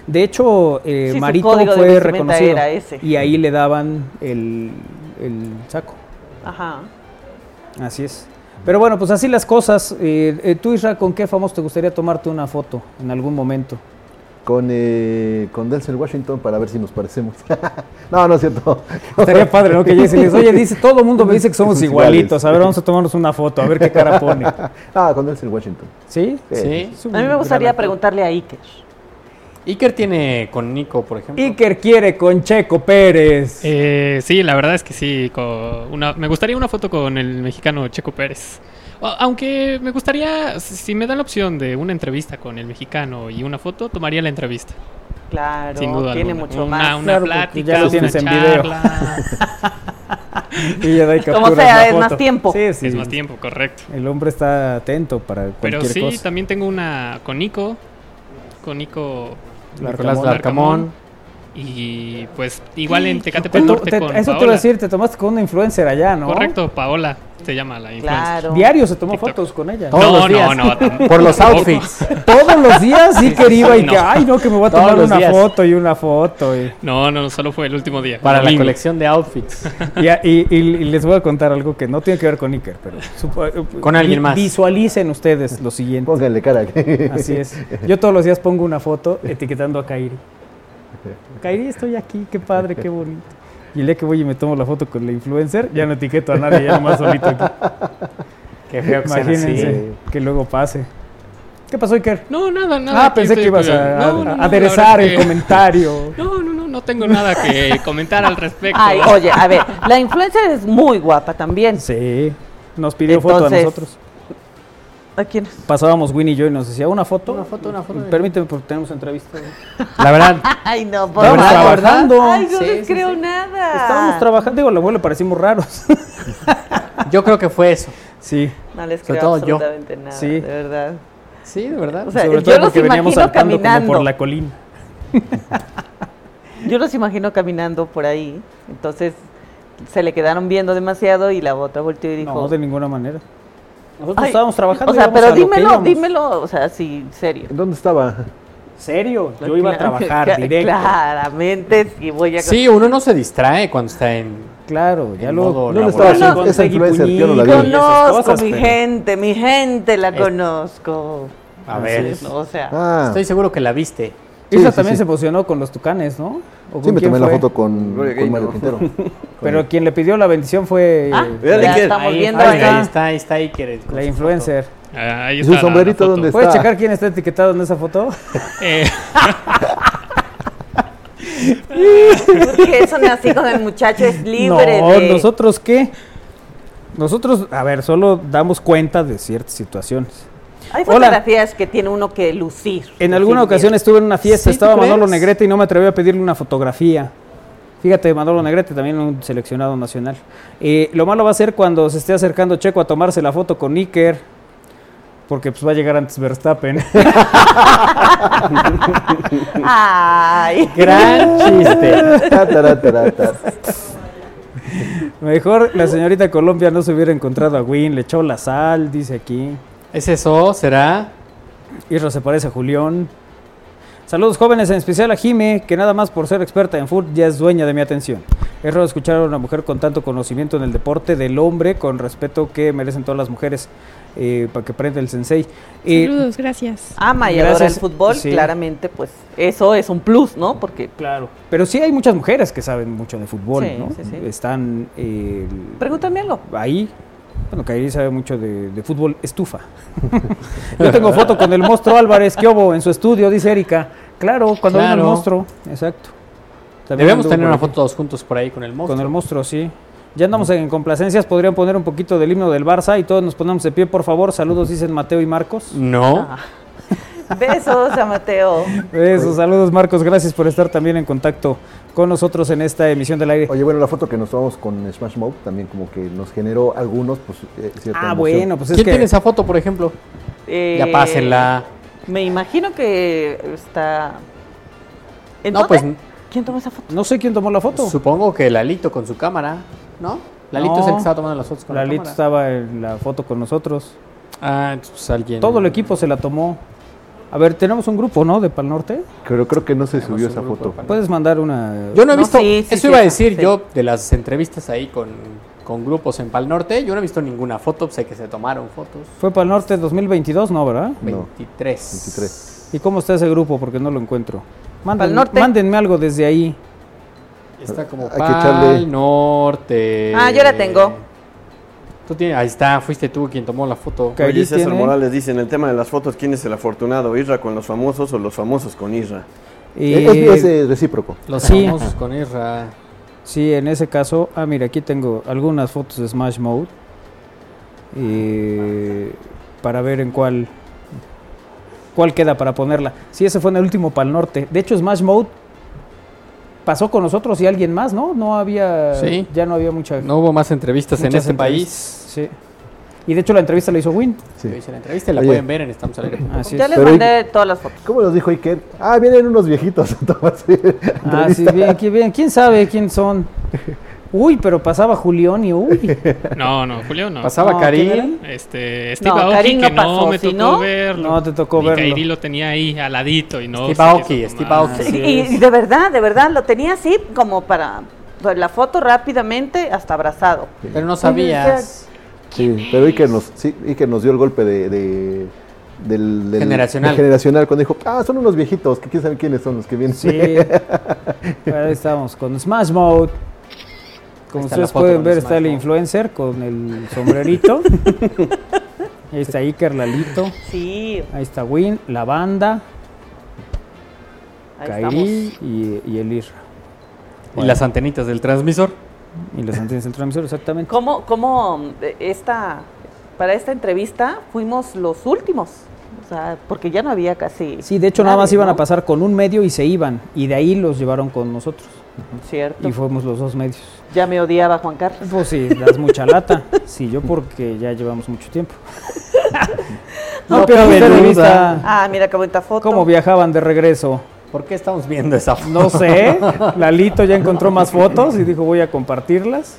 De hecho, eh, Sí, Marito de fue reconocido era ese. y ahí le daban el, el saco. Ajá. Así es. Pero bueno, pues así las cosas. Eh, eh, tú, Isra, ¿con qué famoso te gustaría tomarte una foto en algún momento? Con, eh, con Denzel Washington para ver si nos parecemos. no, no es cierto. Estaría padre, ¿no? Que llegues y les, oye, dice, todo el mundo me dice que somos igualitos. A ver, vamos a tomarnos una foto, a ver qué cara pone. ah, con Denzel Washington. ¿Sí? Sí. Un A mí me gustaría preguntarle a Iker. Iker tiene con Nico, por ejemplo. Iker quiere con Checo Pérez. Eh, sí, la verdad es que sí. con una, me gustaría una foto con el mexicano Checo Pérez. Aunque me gustaría, si me dan la opción de una entrevista con el mexicano y una foto, tomaría la entrevista. Claro, Sin duda tiene alguna. mucho una, más. Una Claro, plática, ya lo una tienes en video. Y ya da Como sea, es más tiempo. Sí, sí. Es más tiempo, correcto. El hombre está atento para Pero cualquier sí, cosa. también tengo una con Nico. Con Nico Nicolás Larcamón. Y pues igual en Tecate Te to- Norte te- con eso te Paola. iba a decir, te tomaste con una influencer allá, ¿no? Correcto, Paola se llama la influencer. Claro. Diario se tomó TikTok. fotos con ella. Todos no, los días. no, no. Por los outfits. Todos los días sí que iba y No. que, ay, no, que me voy a Todos tomar una días. foto y una foto. Y, No, no, solo fue el último día. Para la colección de outfits. y, y- y- y les voy a contar algo que no tiene que ver con Iker, pero Con alguien más. Visualicen ustedes lo siguiente. Pónganle cara. Así es. Yo todos los días pongo una foto etiquetando a Kairi. Kairi, estoy aquí, qué padre, qué bonito. Y el día que voy y me tomo la foto con la influencer, ya no etiqueto a nadie, ya nomás solito aquí. Qué feo que Imagínense así. que luego pase. ¿Qué pasó, Iker? No, nada, nada. Ah, pensé que ibas a, no, a- no, no, a la aderezar el que- comentario. No, no, no, no tengo nada que comentar al respecto. Ay, oye, a ver, la influencer es muy guapa también. Sí, nos pidió foto a nosotros. ¿A quién? Pasábamos Winnie y yo y nos decía, ¿una foto? Una foto, una foto. Permíteme porque tenemos entrevista. La verdad, Ay, no, por Estábamos trabajando. Ay, no Sí, les sí, creo sí. nada. Estábamos trabajando, digo, a la abuela le parecimos raros. yo creo que fue eso. sí, No les Sobre creo yo. absolutamente nada, Sí. de verdad. Sí, de verdad. O sea, sobre yo todo los porque veníamos saltando como caminando. por la colina. Yo los imagino caminando por ahí. Entonces se le quedaron viendo demasiado y la otra volteó y dijo. No, de ninguna manera. Nosotros "Ay". estábamos trabajando. O sea, pero dímelo, dímelo, o sea, sí, serio. ¿Dónde estaba? ¿Serio? Yo iba a trabajar directo. Claramente, sí voy a. Sí, uno no se distrae cuando está en. Claro, ya lo. modo ¿Dónde laboral. estaba No, esa- esa influencer? Yo no la vi. Conozco cosas, mi pero- gente, mi gente la Es- conozco. A ver. Es, O sea, Ah, Estoy seguro que la viste. Sí, también sí. se emocionó con los tucanes, ¿no? ¿O sí, me tomé la foto con, Mario. Quintero. Pero quien le pidió la bendición fue Ah, eh, ya estamos Ahí, viendo ahí, ahí. ahí está, ahí está Iker. con la influencer. Ah, ahí ¿Y está su sombrerito la dónde ¿Puedes está? checar quién está etiquetado en esa foto? Eh, porque eso nací con el muchacho es libre no, de. nosotros qué? Nosotros, a ver, solo damos cuenta de ciertas situaciones. Hay Hola. fotografías que tiene uno que lucir. En alguna ocasión bien. estuve en una fiesta, ¿Sí, tú estaba Manolo crees? Negrete y no me atreví a pedirle una fotografía. Fíjate, Manolo Negrete, también un seleccionado nacional. Eh, lo malo va a ser cuando se esté acercando Checo a tomarse la foto con Iker, porque pues va a llegar antes Verstappen. Ay. Gran chiste. Mejor la señorita Colombia no se hubiera encontrado a Win, le echó la sal, dice aquí. ¿Es eso? ¿Será? Isra se parece a Julián. Saludos jóvenes, en especial a Jime, que nada más por ser experta en fútbol ya es dueña de mi atención. Es raro escuchar a una mujer con tanto conocimiento en el deporte del hombre, con respeto que merecen todas las mujeres, eh, para que prenda el sensei. Eh, Saludos, gracias. Ama y adora el fútbol, claramente, pues eso es un plus, ¿no? Porque claro. Pero sí hay muchas mujeres que saben mucho de fútbol, ¿no? Están. Eh, Pregúntame algo. Ahí bueno, Kairi sabe mucho de, fútbol estufa. Yo tengo foto con el monstruo Álvarez que hubo en su estudio, dice Erika. Claro, cuando vino el monstruo, exacto. Debemos tener una foto todos juntos por ahí con el monstruo. Con el monstruo, sí. Ya andamos en complacencias, podrían poner un poquito del himno del Barça y todos nos ponemos de pie, por favor. Saludos, dicen Mateo y Marcos. No. Ah. Besos a Mateo. Besos, saludos Marcos, gracias por estar también en contacto con nosotros en esta emisión del aire. Oye, bueno, la foto que nos tomamos con Smash Mouth también como que nos generó algunos, pues, eh, cierta Ah, bueno, pues es ¿Quién tiene esa foto, por ejemplo? Eh, ya pásenla. Me imagino que está... no, pues... ¿Quién tomó esa foto? No sé quién tomó la foto. Supongo que Lalito con su cámara, ¿no? Lalito es el que estaba tomando las fotos con Lalito la estaba en la foto con nosotros. Ah, pues alguien... Todo el equipo se la tomó. A ver, tenemos un grupo, ¿no? De Pal Norte. Creo, creo que no se subió esa foto. Puedes mandar una. Yo no he visto. eso iba a decir yo de las entrevistas ahí con, con, grupos en Pal Norte. Yo no he visto ninguna foto. Sé que se tomaron fotos. Fue Pal Norte 2022, ¿no, verdad? 23. 23. ¿Y cómo está ese grupo? Porque no lo encuentro. mándenme algo desde ahí. Está como Pal Norte. Ah, yo la tengo ahí está, fuiste tú quien tomó la foto. Oye, César Morales dice, en el tema de las fotos, ¿quién es el afortunado? ¿Isra con los famosos o los famosos con Isra? es, recíproco. Los famosos con Isra. Sí, en ese caso, ah, mira, aquí tengo algunas fotos de Smash Mode. para ver en cuál cuál queda para ponerla. Sí, ese fue en el último Pal Norte. De hecho, Smash Mode pasó con nosotros y alguien más, ¿no? No había, ya no había mucha... No hubo más entrevistas en ese país. Sí. Y de hecho la entrevista la hizo Win. Sí. hizo la entrevista la pueden ver en Estamos al Ya les mandé todas las fotos. ¿Cómo nos dijo Iker? Ah, vienen unos viejitos. ah, sí, bien, bien. ¿Quién sabe quién son? Uy, pero pasaba Julián y uy. No, no, Julián no. Pasaba no, Karim. Este, Steve no, Aoki, que no, no me tocó no, verlo. No te tocó verlo. Kairi lo tenía ahí al ladito y no. Steve Aoki, Steve Aoki. Y, de verdad, de verdad, lo tenía así como para la foto rápidamente hasta abrazado. Pero no sabías. Sí, pero Iker nos, sí, Iker nos dio el golpe de, de del, del, generacional. generacional cuando dijo, ah, son unos viejitos, que quién sabe quiénes son los que vienen. Sí, ahí estamos con Smash Mode. Como ustedes pueden ver, está el influencer con el sombrerito. Ahí está Iker Lalito. Sí. Ahí está Win, la banda. Kairi y, y, el Isra. Y las antenitas del transmisor. Y las antenas del transmisor, exactamente. ¿Cómo, cómo eh, esta, para esta entrevista fuimos los últimos? O sea, porque ya no había casi. Sí, de hecho, nada más iban a pasar con un medio y se iban. Y de ahí los llevaron con nosotros. Cierto. Y fuimos los dos medios. Ya me odiaba Juan Carlos. Pues sí, das mucha lata. Sí, yo porque ya llevamos mucho tiempo. no, pero entrevista. Ah, mira qué bonita foto. ¿Cómo viajaban de regreso? ¿Por qué estamos viendo esa foto? No sé. Lalito ya encontró más fotos y dijo voy a compartirlas.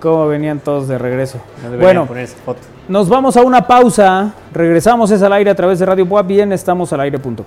¿Cómo venían todos de regreso? bueno, nos vamos a una pausa. Regresamos es al aire a través de Radio Boa. Bien, estamos al aire.com.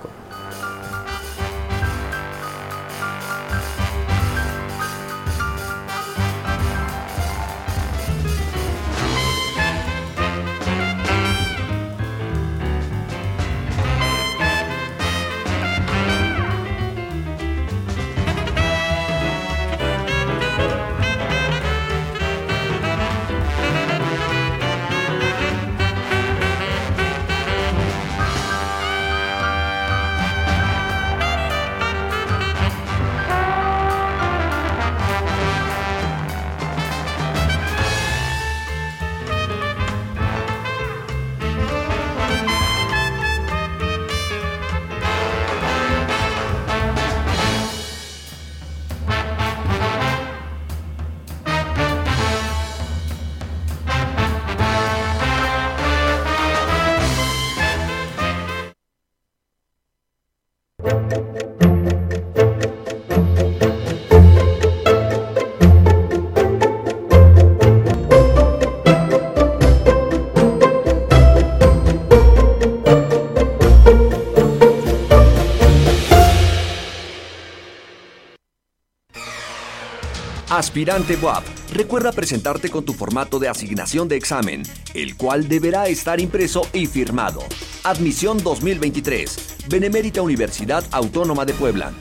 Aspirante WAP, recuerda presentarte con tu formato de asignación de examen, el cual deberá estar impreso y firmado. Admisión 2023. Benemérita Universidad Autónoma de Puebla.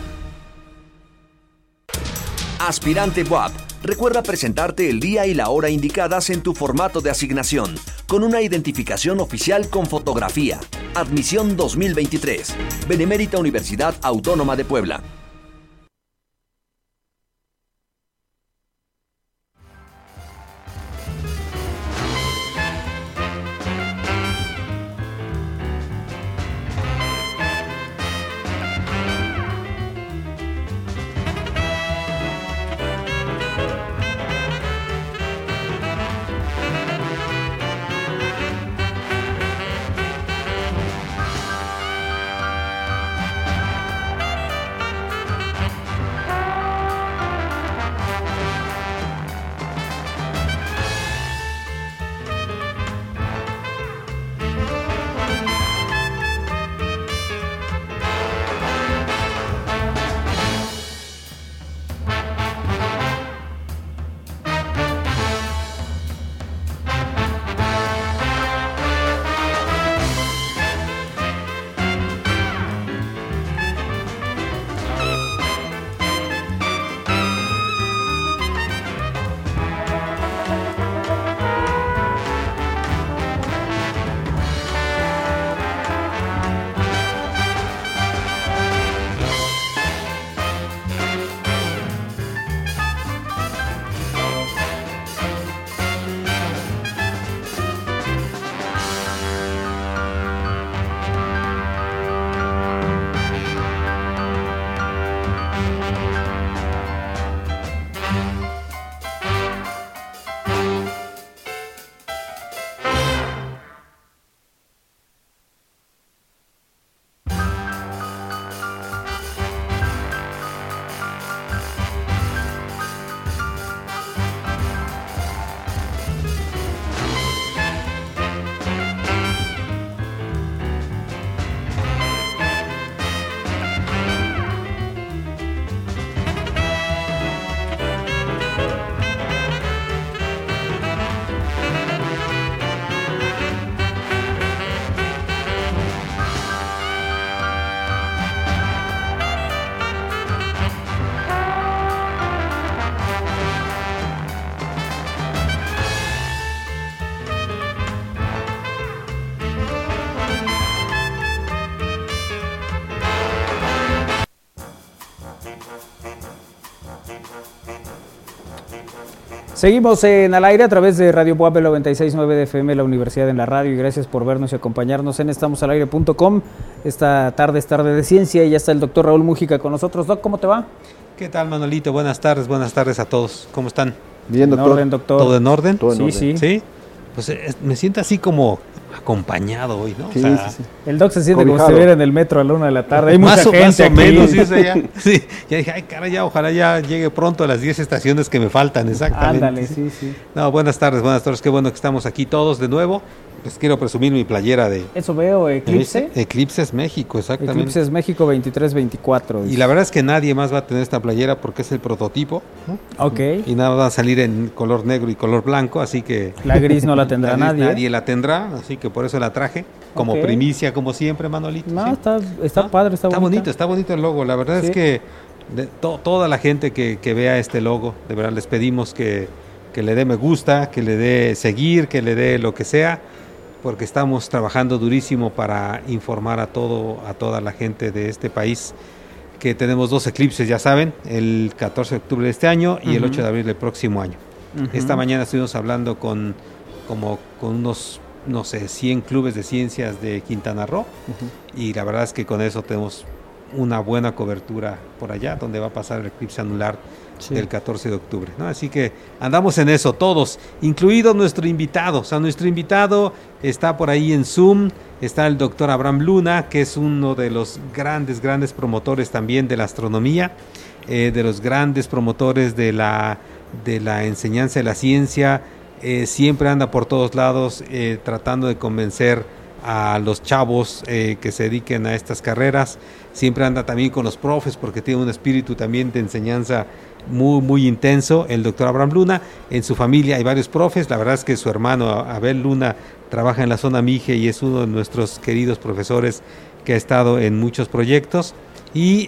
Aspirante WAP, recuerda presentarte el día y la hora indicadas en tu formato de asignación, con una identificación oficial con fotografía. Admisión 2023. Benemérita Universidad Autónoma de Puebla. Seguimos en al aire a través de Radio Puebla 969 de FM, la Universidad en la Radio, y gracias por vernos y acompañarnos en estamosalaire.com. Esta tarde es tarde de ciencia y ya está el doctor Raúl Mújica con nosotros. Doc, ¿cómo te va? ¿Qué tal, Manolito? Buenas tardes, buenas tardes a todos. ¿Cómo están? Bien, doctor. orden, doctor. ¿Todo en orden? Todo en sí, orden. sí. Sí. Pues eh, me siento así como acompañado hoy, ¿no? Sí, sí, sí. El doc se siente como si estuviera en el metro a la una de la tarde. Hay mucha más gente más o aquí. menos, sí, o sea, ya, sí. Ya dije, ay, cara, ya, ojalá ya llegue pronto a las 10 estaciones que me faltan, exactamente. Ándale, sí, sí. No, buenas tardes, buenas tardes. Qué bueno que estamos aquí todos de nuevo. Les quiero presumir mi playera de Eso veo, Eclipse. Eclipses México, exactamente. Eclipses México 23-24. Y la verdad es que nadie más va a tener esta playera porque es el prototipo. ¿no? Ok. Y nada va a salir en color negro y color blanco, así que... La gris no la tendrá nadie. Nadie la tendrá, así que por eso la traje. Como primicia, como siempre, Manolito. No, sí. está, está padre, está, Está bonita. bonito, está bonito el logo. La verdad Sí. es que de to- toda la gente que, que vea este logo, de verdad les pedimos que, que le dé me gusta, que le dé seguir, que le dé lo que sea, porque estamos trabajando durísimo para informar a todo, a toda la gente de este país que tenemos dos eclipses, ya saben, el 14 de octubre de este año y el Ujú. 8 de abril del próximo año. Esta mañana estuvimos hablando con como con unos no sé, 100 clubes de ciencias de Quintana Roo y la verdad es que con eso tenemos una buena cobertura por allá donde va a pasar el eclipse anular Sí. del 14 de octubre. ¿no? Así que andamos en eso todos, incluido nuestro invitado. O sea, nuestro invitado está por ahí en Zoom, está el doctor Abraham Luna, que es uno de los grandes, grandes promotores también de la astronomía, eh, de los grandes promotores de la, de la enseñanza de la ciencia. Eh, siempre anda por todos lados eh, tratando de convencer a los chavos eh, que se dediquen a estas carreras. Siempre anda también con los profes porque tiene un espíritu también de enseñanza muy, muy intenso, el doctor Abraham Luna. En su familia hay varios profes, la verdad es que su hermano Abel Luna trabaja en la zona Mije y es uno de nuestros queridos profesores que ha estado en muchos proyectos. Y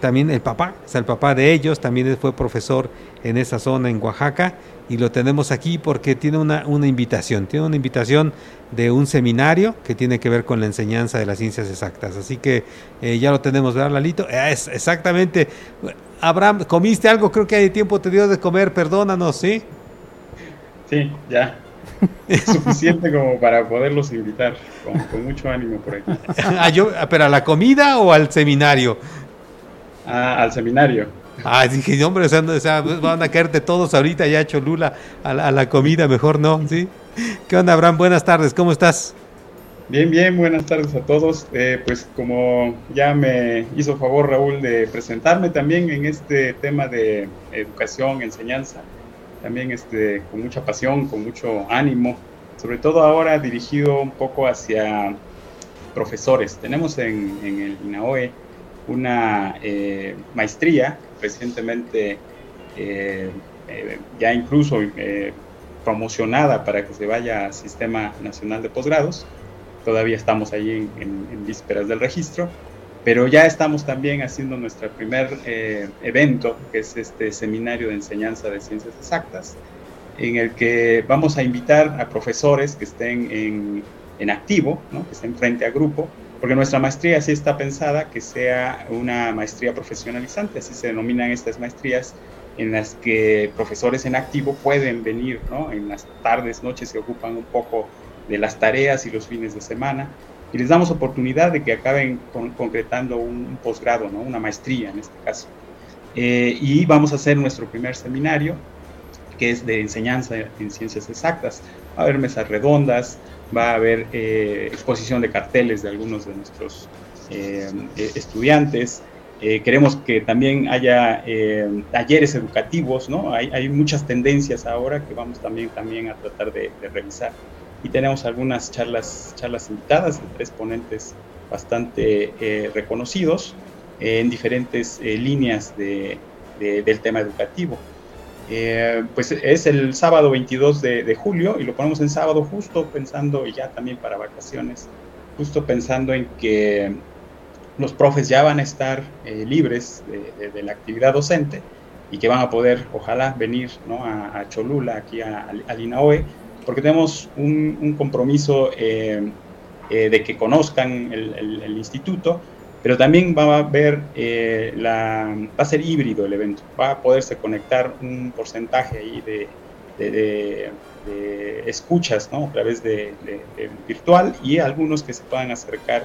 también el papá, o sea, el papá de ellos, también fue profesor en esa zona en Oaxaca y lo tenemos aquí porque tiene una, una invitación, tiene una invitación de un seminario que tiene que ver con la enseñanza de las ciencias exactas. Así que eh, ya lo tenemos, ¿verdad, Lalito? Es exactamente. Abraham, ¿comiste algo? Creo que hay tiempo te dio de comer, perdónanos, ¿sí? Sí, ya. Es suficiente como para poderlos invitar, con, mucho ánimo por aquí. Ah, ¿Pero a la comida o al seminario? Ah, al seminario. Ah, dije, hombre, o sea, van a caerte todos ahorita ya Cholula a la, a la comida, mejor no, ¿sí? ¿Qué onda, Abraham? Buenas tardes, ¿cómo estás? Bien, bien, buenas tardes a todos. Eh, pues como ya me hizo favor Raúl de presentarme también en este tema de educación, enseñanza, también este, con mucha pasión, con mucho ánimo, sobre todo ahora dirigido un poco hacia profesores. Tenemos en, el INAOE una eh, maestría recientemente eh, ya incluso promocionada para que se vaya al Sistema Nacional de Posgrados. Todavía estamos ahí en, vísperas del registro, pero ya estamos también haciendo nuestro primer eh, evento, que es este seminario de enseñanza de ciencias exactas, en el que vamos a invitar a profesores que estén en, en activo, ¿no? que estén frente a grupo, porque nuestra maestría sí está pensada que sea una maestría profesionalizante, así se denominan estas maestrías en las que profesores en activo pueden venir, ¿no? En las tardes, noches se ocupan un poco de las tareas y los fines de semana y les damos oportunidad de que acaben concretando un, posgrado, ¿no? Una maestría en este caso. Eh, y vamos a hacer nuestro primer seminario que es de enseñanza en ciencias exactas. Va a haber mesas redondas, va a haber eh, exposición de carteles de algunos de nuestros eh, estudiantes, eh, queremos que también haya eh, talleres educativos, ¿no? Hay, hay, muchas tendencias ahora que vamos también, también a tratar de, revisar. Y tenemos algunas charlas, charlas invitadas de tres ponentes bastante eh, reconocidos en diferentes líneas de, del tema educativo. Pues es el sábado 22 de, julio y lo ponemos en sábado justo pensando, y ya también para vacaciones, justo pensando en que los profes ya van a estar eh, libres de, la actividad docente y que van a poder, ojalá, venir ¿no? a, Cholula, aquí a, al INAOE, porque tenemos un, compromiso eh, eh, de que conozcan el, instituto, pero también va a haber, la, va a ser híbrido el evento, va a poderse conectar un porcentaje ahí de, de, escuchas ¿no? a través de, virtual y algunos que se puedan acercar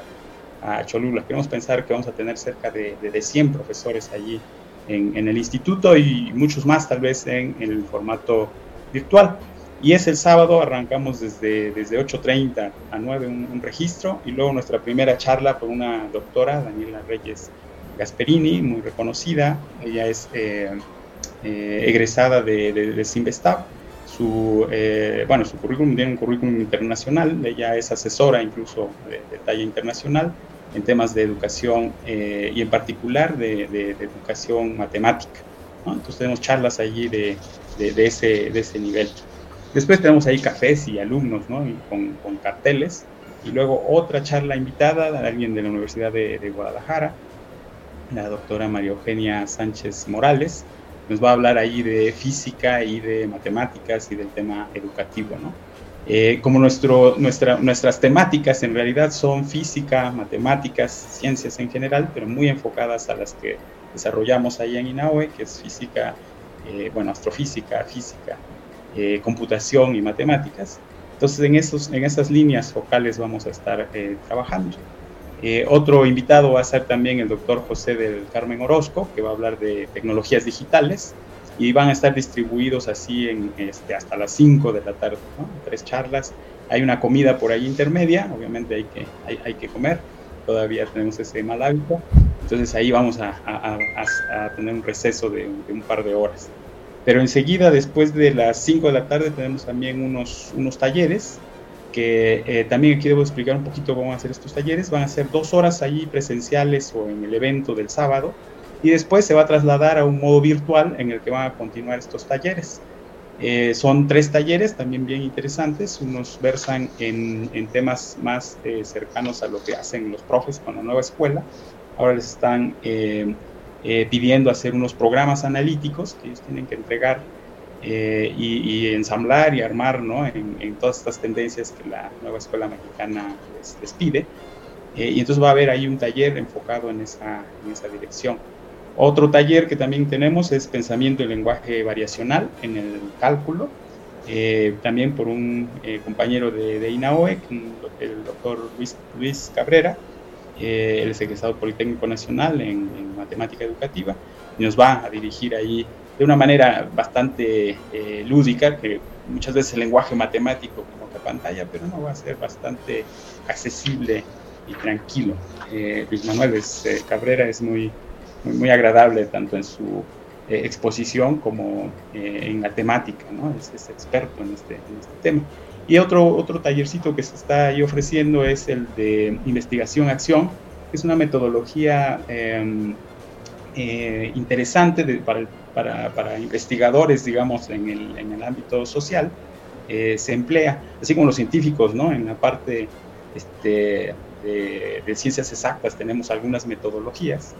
a Cholula. Queremos pensar que vamos a tener cerca de, de, 100 profesores allí en, en, el instituto y muchos más tal vez en, el formato virtual. Y es el sábado, arrancamos desde, desde 8.30 a 9 un, registro y luego nuestra primera charla por una doctora, Daniela Reyes Gasperini, muy reconocida. Ella es eh, eh, egresada de, de, de Su, eh, bueno, su currículum tiene un currículum internacional, ella es asesora incluso de, talla internacional en temas de educación eh, y en particular de, educación matemática. Entonces tenemos charlas allí de, ese, de ese nivel. Después tenemos ahí cafés y alumnos ¿no? con, con, carteles. Y luego otra charla invitada de alguien de la Universidad de, Guadalajara, la doctora María Eugenia Sánchez Morales. Nos va a hablar ahí de física y de matemáticas y del tema educativo. ¿no? Eh, como nuestro, nuestra, nuestras temáticas en realidad son física, matemáticas, ciencias en general, pero muy enfocadas a las que desarrollamos ahí en INAOE, que es física, eh, bueno, astrofísica, física, eh, computación y matemáticas. Entonces, en, esos, en esas líneas focales vamos a estar trabajando. otro invitado va a ser también el doctor José del Carmen Orozco, que va a hablar de tecnologías digitales y van a estar distribuidos así este, hasta las 5 de la tarde, tres charlas. Hay una comida por ahí intermedia, obviamente hay que, hay, que comer, todavía tenemos ese mal hábito, entonces ahí vamos a, a, tener un receso de, un par de horas. Pero enseguida, después de las 5 de la tarde, tenemos también unos, unos talleres que eh, también aquí debo explicar un poquito cómo van a ser estos talleres. Van a ser dos horas ahí presenciales o en el evento del sábado, y después se va a trasladar a un modo virtual en el que van a continuar estos talleres. Eh, son tres talleres también bien interesantes, unos versan en, temas más eh, cercanos a lo que hacen los profes con la nueva escuela, ahora les están eh, pidiendo hacer unos programas analíticos que ellos tienen que entregar y, ensamblar y armar ¿no? en, todas estas tendencias que la nueva escuela mexicana les, pide. y entonces va a haber ahí un taller enfocado en esa, en esa dirección. Otro taller que también tenemos es pensamiento y lenguaje variacional en el cálculo, eh, también por un eh, compañero de, de, INAOE, el doctor Luis, Luis Cabrera, eh, él es egresado Politécnico Nacional en, matemática educativa, y nos va a dirigir ahí de una manera bastante lúdica, que muchas veces el lenguaje matemático como la pantalla, pero no va a ser bastante accesible y tranquilo. Luis Manuel Cabrera es muy muy, agradable tanto en su eh, exposición como eh, en la temática, ¿no? Es, experto en este, en este, tema. Y otro, otro tallercito que se está ahí ofreciendo es el de investigación-acción, que es una metodología em, eh, interesante para, para, para, investigadores, digamos, en el, en el ámbito social. se emplea, así como los científicos, ¿no? En la parte este, de ciencias exactas tenemos algunas metodologías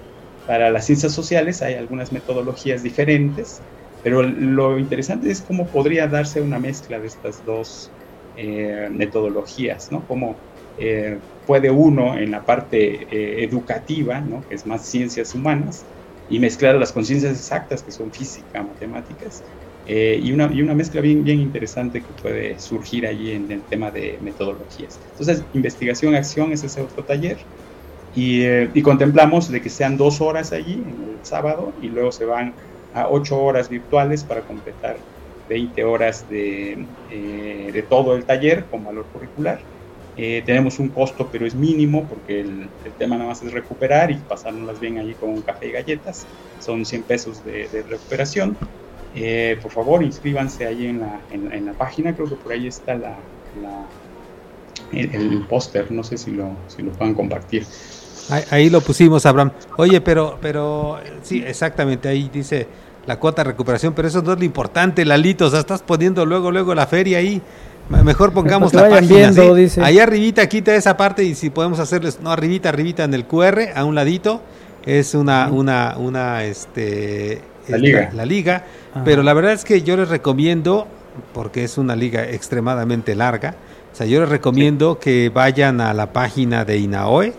para las ciencias sociales hay algunas metodologías diferentes, pero lo interesante es cómo podría darse una mezcla de estas dos eh, metodologías, ¿no? Cómo eh, puede uno en la parte eh, educativa, ¿no? que es más ciencias humanas, y mezclar las conciencias exactas, que son física, matemáticas, y, una, y una mezcla bien, bien interesante que puede surgir allí en el tema de metodologías. Entonces, investigación, acción es ese otro taller. Eh, y, contemplamos de que sean dos horas allí en el sábado y luego se van a ocho horas virtuales para completar 20 horas de, eh, de todo el taller con valor curricular. Eh, tenemos un costo, pero es mínimo porque el, tema nada más es recuperar y pasárnoslas bien allí con un café y galletas. Son 100 pesos de, recuperación. por favor, inscríbanse allí en la, en, la, página, creo que por ahí está la, el, el póster, no sé si lo, si lo puedan compartir. Ahí, lo pusimos, Abraham. Oye, pero, pero, sí, exactamente, ahí dice la cuota de recuperación, pero eso no es lo importante, Lalito, o sea, estás poniendo luego, luego la feria ahí. Mejor pongamos la página. Viendo, Ahí arribita, quita esa parte y si podemos hacerles, no, arribita, arribita en el QR, a un ladito, es una, una, una, este... La liga. La liga, pero la verdad es que yo les recomiendo, porque es una liga extremadamente larga, o sea, yo les recomiendo que vayan a la página de INAOE,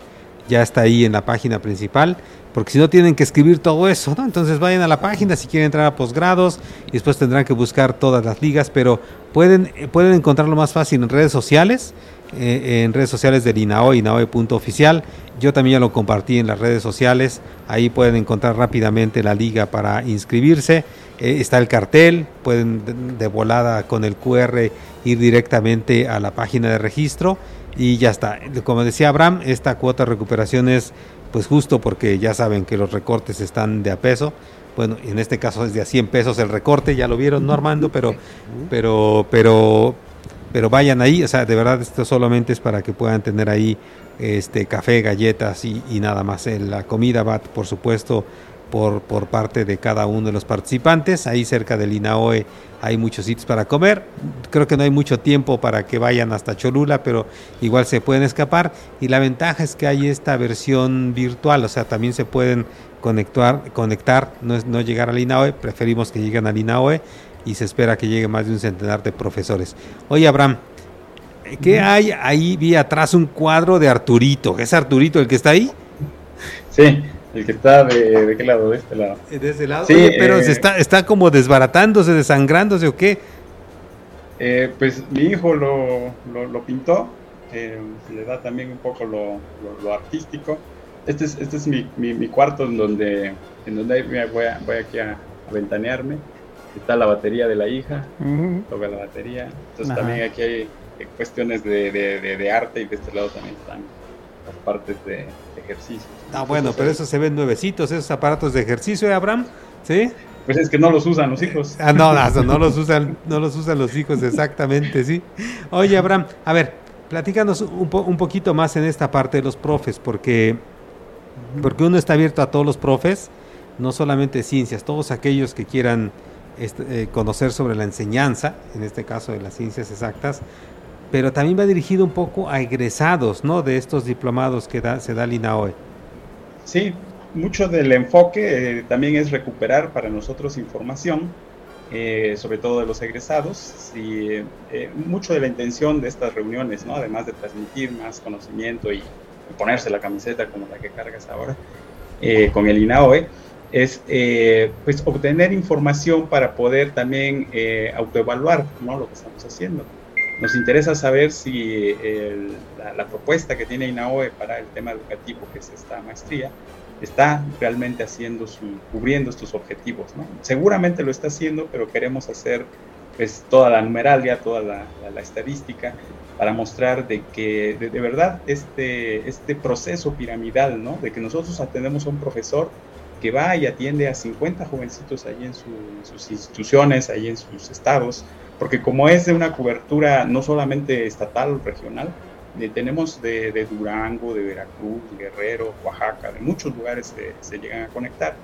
ya está ahí en la página principal, porque si no tienen que escribir todo eso. Entonces vayan a la página si quieren entrar a posgrados y después tendrán que buscar todas las ligas, pero pueden, pueden encontrarlo más fácil en redes sociales, eh, en redes sociales del INAOE, INAOE.oficial. Yo también ya lo compartí en las redes sociales, ahí pueden encontrar rápidamente la liga para inscribirse. Eh, está el cartel, pueden de volada con el QR ir directamente a la página de registro y ya está. Como decía Abraham, esta cuota de recuperación es pues justo porque ya saben que los recortes están de a peso. Bueno, en este caso es de a 100 pesos el recorte, ya lo vieron, no Armando, pero, pero, pero, pero vayan ahí, o sea, de verdad esto solamente es para que puedan tener ahí este café, galletas y, y nada más. La comida va, por supuesto, por, por parte de cada uno de los participantes. Ahí cerca del INAOE hay muchos sitios para comer. Creo que no hay mucho tiempo para que vayan hasta Cholula, pero igual se pueden escapar. Y la ventaja es que hay esta versión virtual, o sea, también se pueden conectar, conectar no, es, no llegar al INAOE, preferimos que lleguen al INAOE y se espera que llegue más de un centenar de profesores. Oye, Abraham, ¿qué hay ahí? Vi atrás un cuadro de Arturito. ¿Es Arturito el que está ahí? Sí, el que está de, de qué lado, de este lado. De ese lado. Sí, pero eh, se está, está como desbaratándose, desangrándose o qué. Eh, pues mi hijo lo, lo, pintó, eh, le da también un poco lo, lo, artístico. Este es, este es mi, mi, cuarto en donde, en donde voy, a, voy aquí a, ventanearme. Está la batería de la hija, toca la batería. Entonces también aquí hay cuestiones de, de, de, arte y de este lado también están las partes de, ejercicio. Ah, bueno, pero eso se ven nuevecitos, esos aparatos de ejercicio, ¿eh, Abraham? ¿Sí? Pues es que no los usan los hijos. Ah, no, no, no los usan, no los usan los hijos, exactamente, sí. Oye, Abraham, a ver, platícanos un, un poquito más en esta parte de los profes, porque, porque uno está abierto a todos los profes, no solamente ciencias, todos aquellos que quieran este, eh, conocer sobre la enseñanza, en este caso de las ciencias exactas, pero también va dirigido un poco a egresados ¿no? de estos diplomados que da, se da el INAOE. Sí, mucho del enfoque eh, también es recuperar para nosotros información, eh, sobre todo de los egresados, y eh, mucho de la intención de estas reuniones, ¿no? además de transmitir más conocimiento y, ponerse la camiseta como la que cargas ahora con el INAOE, es pues obtener información para poder también autoevaluar ¿no? lo que estamos haciendo. Nos interesa saber si la, propuesta que tiene INAOE para el tema educativo, que es esta maestría, está realmente haciendo su, cubriendo estos objetivos. Seguramente lo está haciendo, pero queremos hacer pues, toda la numeralia, toda la, estadística, para mostrar de que de, verdad este, este proceso piramidal, ¿no? de que nosotros atendemos a un profesor que va y atiende a 50 jovencitos ahí en, en sus instituciones, ahí en sus estados, porque como es de una cobertura no solamente estatal o regional, tenemos de, Durango, de Veracruz, Guerrero, Oaxaca, de muchos lugares se, llegan a conectar,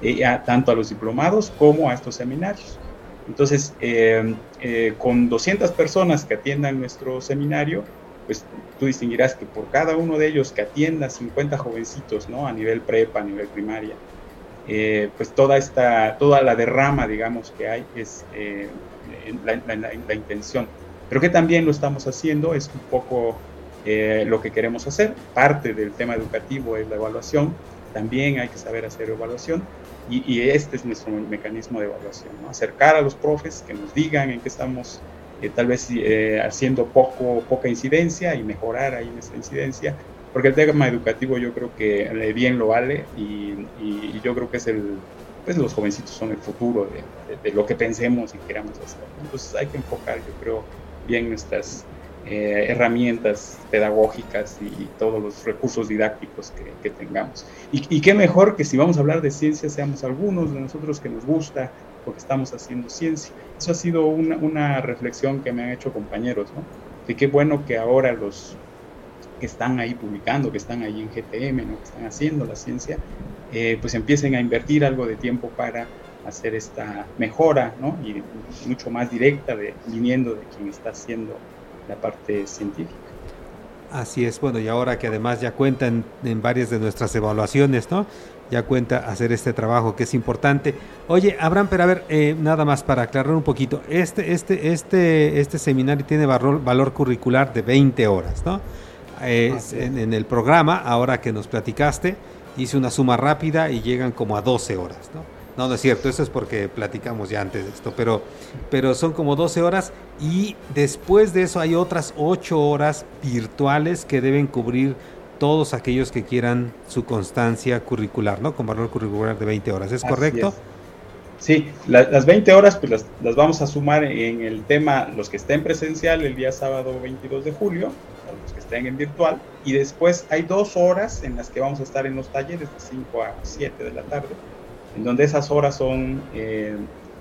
eh, tanto a los diplomados como a estos seminarios. Entonces, eh, eh, con 200 personas que atiendan nuestro seminario, pues tú distinguirás que por cada uno de ellos que atienda 50 jovencitos, ¿no? A nivel prepa, a nivel primaria, pues toda esta, toda la derrama, digamos, que hay es la, la intención pero que también lo estamos haciendo, es un poco eh, lo que queremos hacer. Parte del tema educativo es la evaluación, también hay que saber hacer evaluación y, este es nuestro mecanismo de evaluación, ¿no? acercar a los profes que nos digan en qué estamos eh, tal vez eh, haciendo poco, poca incidencia y mejorar ahí nuestra incidencia, porque el tema educativo yo creo que bien lo vale y, y, yo creo que es el, pues los jovencitos son el futuro de, lo que pensemos y queramos hacer. Entonces hay que enfocar, yo creo, bien nuestras eh, herramientas pedagógicas y, todos los recursos didácticos que, tengamos. Y, qué mejor que si vamos a hablar de ciencia seamos algunos de nosotros que nos gusta porque estamos haciendo ciencia. Eso ha sido una, reflexión que me han hecho compañeros, ¿no? De qué bueno que ahora los que están ahí publicando, que están ahí en GTM, ¿no? que están haciendo la ciencia, eh, pues empiecen a invertir algo de tiempo para hacer esta mejora, ¿no? Y mucho más directa de, viniendo de quien está haciendo la parte científica. Así es, bueno, y ahora que además ya cuentan en varias de nuestras evaluaciones, ¿no? Ya cuenta hacer este trabajo que es importante. Oye, Abraham, pero a ver, eh, nada más para aclarar un poquito, este, este, este, este seminario tiene valor, valor curricular de 20 horas, ¿no? En, en, el programa, ahora que nos platicaste, hice una suma rápida y llegan como a 12 horas, ¿no? No, no es cierto, eso es porque platicamos ya antes de esto, pero, pero son como 12 horas y después de eso hay otras 8 horas virtuales que deben cubrir todos aquellos que quieran su constancia curricular, ¿no? Con valor curricular de 20 horas, ¿es correcto? Sí, las 20 horas pues las, las, vamos a sumar en el tema, los que estén presencial el día sábado 22 de julio, los que estén en virtual, y después hay dos horas en las que vamos a estar en los talleres de 5 a 7 de la tarde en donde esas horas son eh,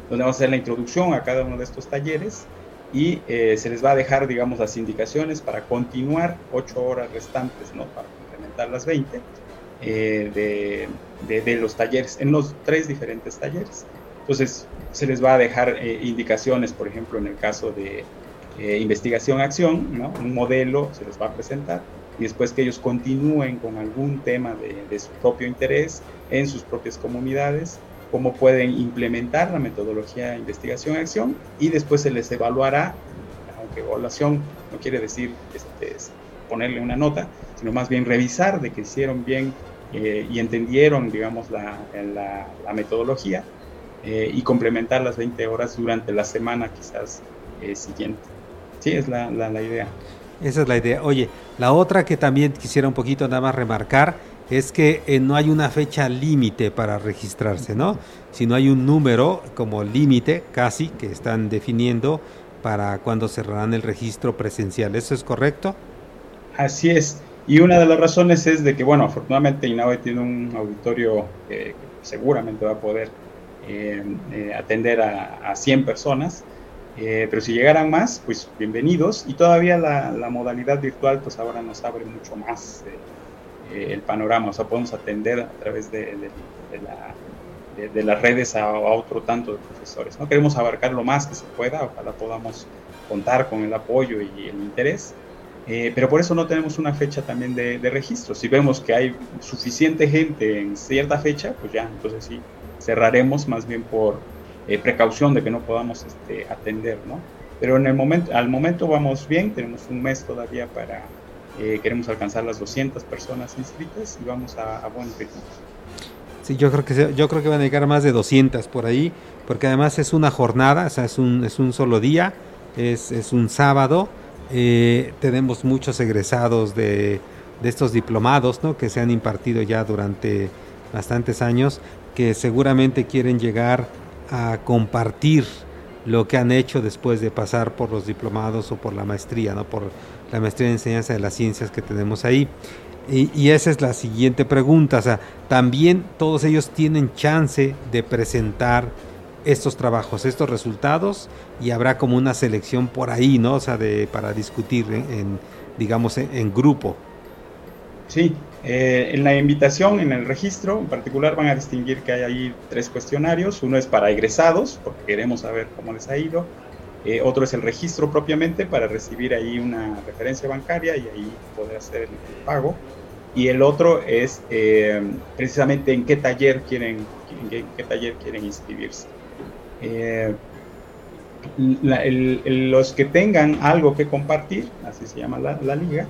donde vamos a hacer la introducción a cada uno de estos talleres y eh, se les va a dejar, digamos, las indicaciones para continuar ocho horas restantes, ¿no? Para complementar las 20 eh, de, de, los talleres, en los tres diferentes talleres. Entonces, se les va a dejar indicaciones, por ejemplo, en el caso de investigación-acción, ¿no? Un modelo se les va a presentar y después que ellos continúen con algún tema de, su propio interés en sus propias comunidades, cómo pueden implementar la metodología de investigación-acción y después se les evaluará, aunque evaluación no quiere decir este, ponerle una nota, sino más bien revisar de que hicieron bien eh, y entendieron, digamos, la, la, metodología eh, y complementar las 20 horas durante la semana quizás eh, siguiente. Sí, es la, la idea. Esa es la idea. Oye, la otra que también quisiera un poquito nada más remarcar es que eh, no hay una fecha límite para registrarse, ¿no? Sino hay un número como límite casi que están definiendo para cuando cerrarán el registro presencial. ¿Eso es correcto? Así es. Y una de las razones es de que, bueno, afortunadamente INAVE tiene un auditorio que seguramente va a poder eh, eh, atender a, a 100 personas eh, pero si llegaran más, pues bienvenidos. Y todavía la, modalidad virtual, pues ahora nos abre mucho más eh, eh, el panorama. O sea, podemos atender a través de, la, de, las redes a, otro tanto de profesores. ¿no? Queremos abarcar lo más que se pueda, ojalá podamos contar con el apoyo y el interés, eh, pero por eso no tenemos una fecha también de, registro. Si vemos que hay suficiente gente en cierta fecha, pues ya, entonces sí, cerraremos más bien por eh, precaución de que no podamos este, atender, ¿no? Pero en el momento, al momento vamos bien, tenemos un mes todavía para, eh, queremos alcanzar las 200 personas inscritas y vamos a, a buen ritmo. Sí, yo creo que yo creo que van a llegar más de 200 por ahí, porque además es una jornada, o sea, es un, es un solo día, es, es un sábado. Eh, tenemos muchos egresados de, de, estos diplomados, ¿no? Que se han impartido ya durante bastantes años, que seguramente quieren llegar a compartir lo que han hecho después de pasar por los diplomados o por la maestría, ¿no? Por la maestría en enseñanza de las ciencias que tenemos ahí. Y, esa es la siguiente pregunta, o sea, también todos ellos tienen chance de presentar estos trabajos, estos resultados y habrá como una selección por ahí, ¿no? O sea, de, para discutir en, digamos, en, grupo. Sí, eh, en la invitación, en el registro, en particular van a distinguir que hay ahí tres cuestionarios. Uno es para egresados, porque queremos saber cómo les ha ido. Eh, otro es el registro propiamente para recibir ahí una referencia bancaria y ahí poder hacer el pago y el otro es eh, precisamente en qué taller quieren, en qué, taller quieren inscribirse. Eh, los que tengan algo que compartir, así se llama la, liga,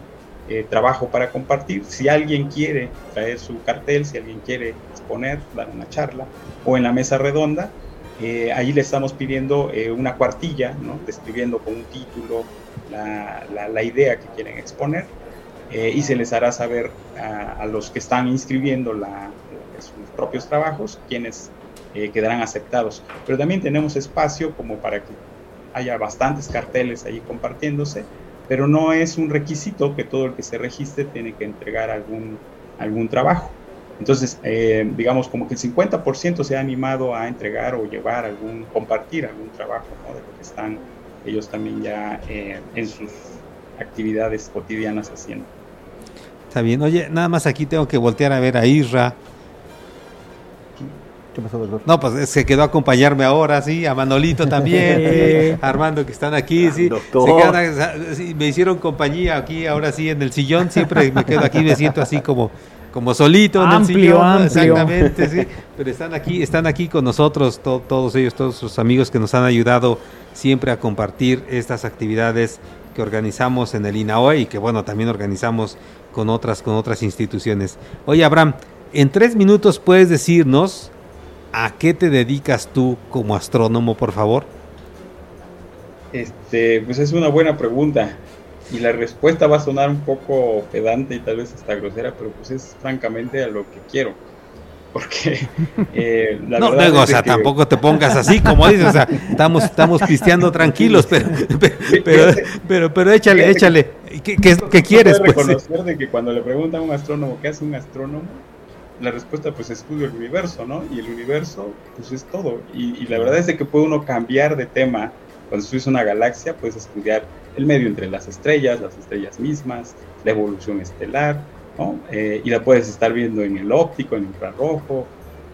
eh, trabajo para compartir. Si alguien quiere traer su cartel, si alguien quiere exponer, dar una charla o en la mesa redonda, ahí le estamos pidiendo una cuartilla, ¿no? describiendo con un título la, idea que quieren exponer eh, y se les hará saber a, los que están inscribiendo sus propios trabajos quienes eh, quedarán aceptados. Pero también tenemos espacio como para que haya bastantes carteles ahí compartiéndose, pero no es un requisito que todo el que se registre tiene que entregar algún, algún trabajo. Entonces, eh, digamos como que el 50% se ha animado a entregar o llevar algún, compartir algún trabajo de lo que están ellos también ya en sus actividades cotidianas haciendo. Está bien. Oye, nada más aquí tengo que voltear a ver a Isra. ¿Qué pasó, doctor? No, pues se quedó a acompañarme ahora, sí, a Manolito también, Armando que están aquí, sí. sí. Me hicieron compañía aquí, ahora sí, en el sillón, siempre me quedo aquí, me siento así como como solito en amplio, el sillón, amplio. exactamente, sí. Pero están aquí, están aquí con nosotros todos ellos, todos sus amigos que nos han ayudado siempre a compartir estas actividades que organizamos en el INAOE y que bueno, también organizamos con otras, con otras instituciones. Oye, Abraham, en tres minutos puedes decirnos a qué te dedicas tú como astrónomo, por favor. Este, pues es una buena pregunta. Y la respuesta va a sonar un poco pedante y tal vez hasta grosera, pero pues es francamente a lo que quiero porque eh, la no, luego, o sea, tampoco te pongas así, como dices, o sea, estamos, estamos cristiando tranquilos, pero, pero, pero, pero, échale, échale, ¿qué, qué es lo que quieres? Pues? reconocer de que cuando le preguntan a un astrónomo qué hace un astrónomo, la respuesta pues estudio el universo, ¿no? Y el universo pues es todo, y, la verdad es de que puede uno cambiar de tema, cuando estudias una galaxia puedes estudiar el medio entre las estrellas, las estrellas mismas, la evolución estelar, eh, y la puedes estar viendo en el óptico, en infrarrojo.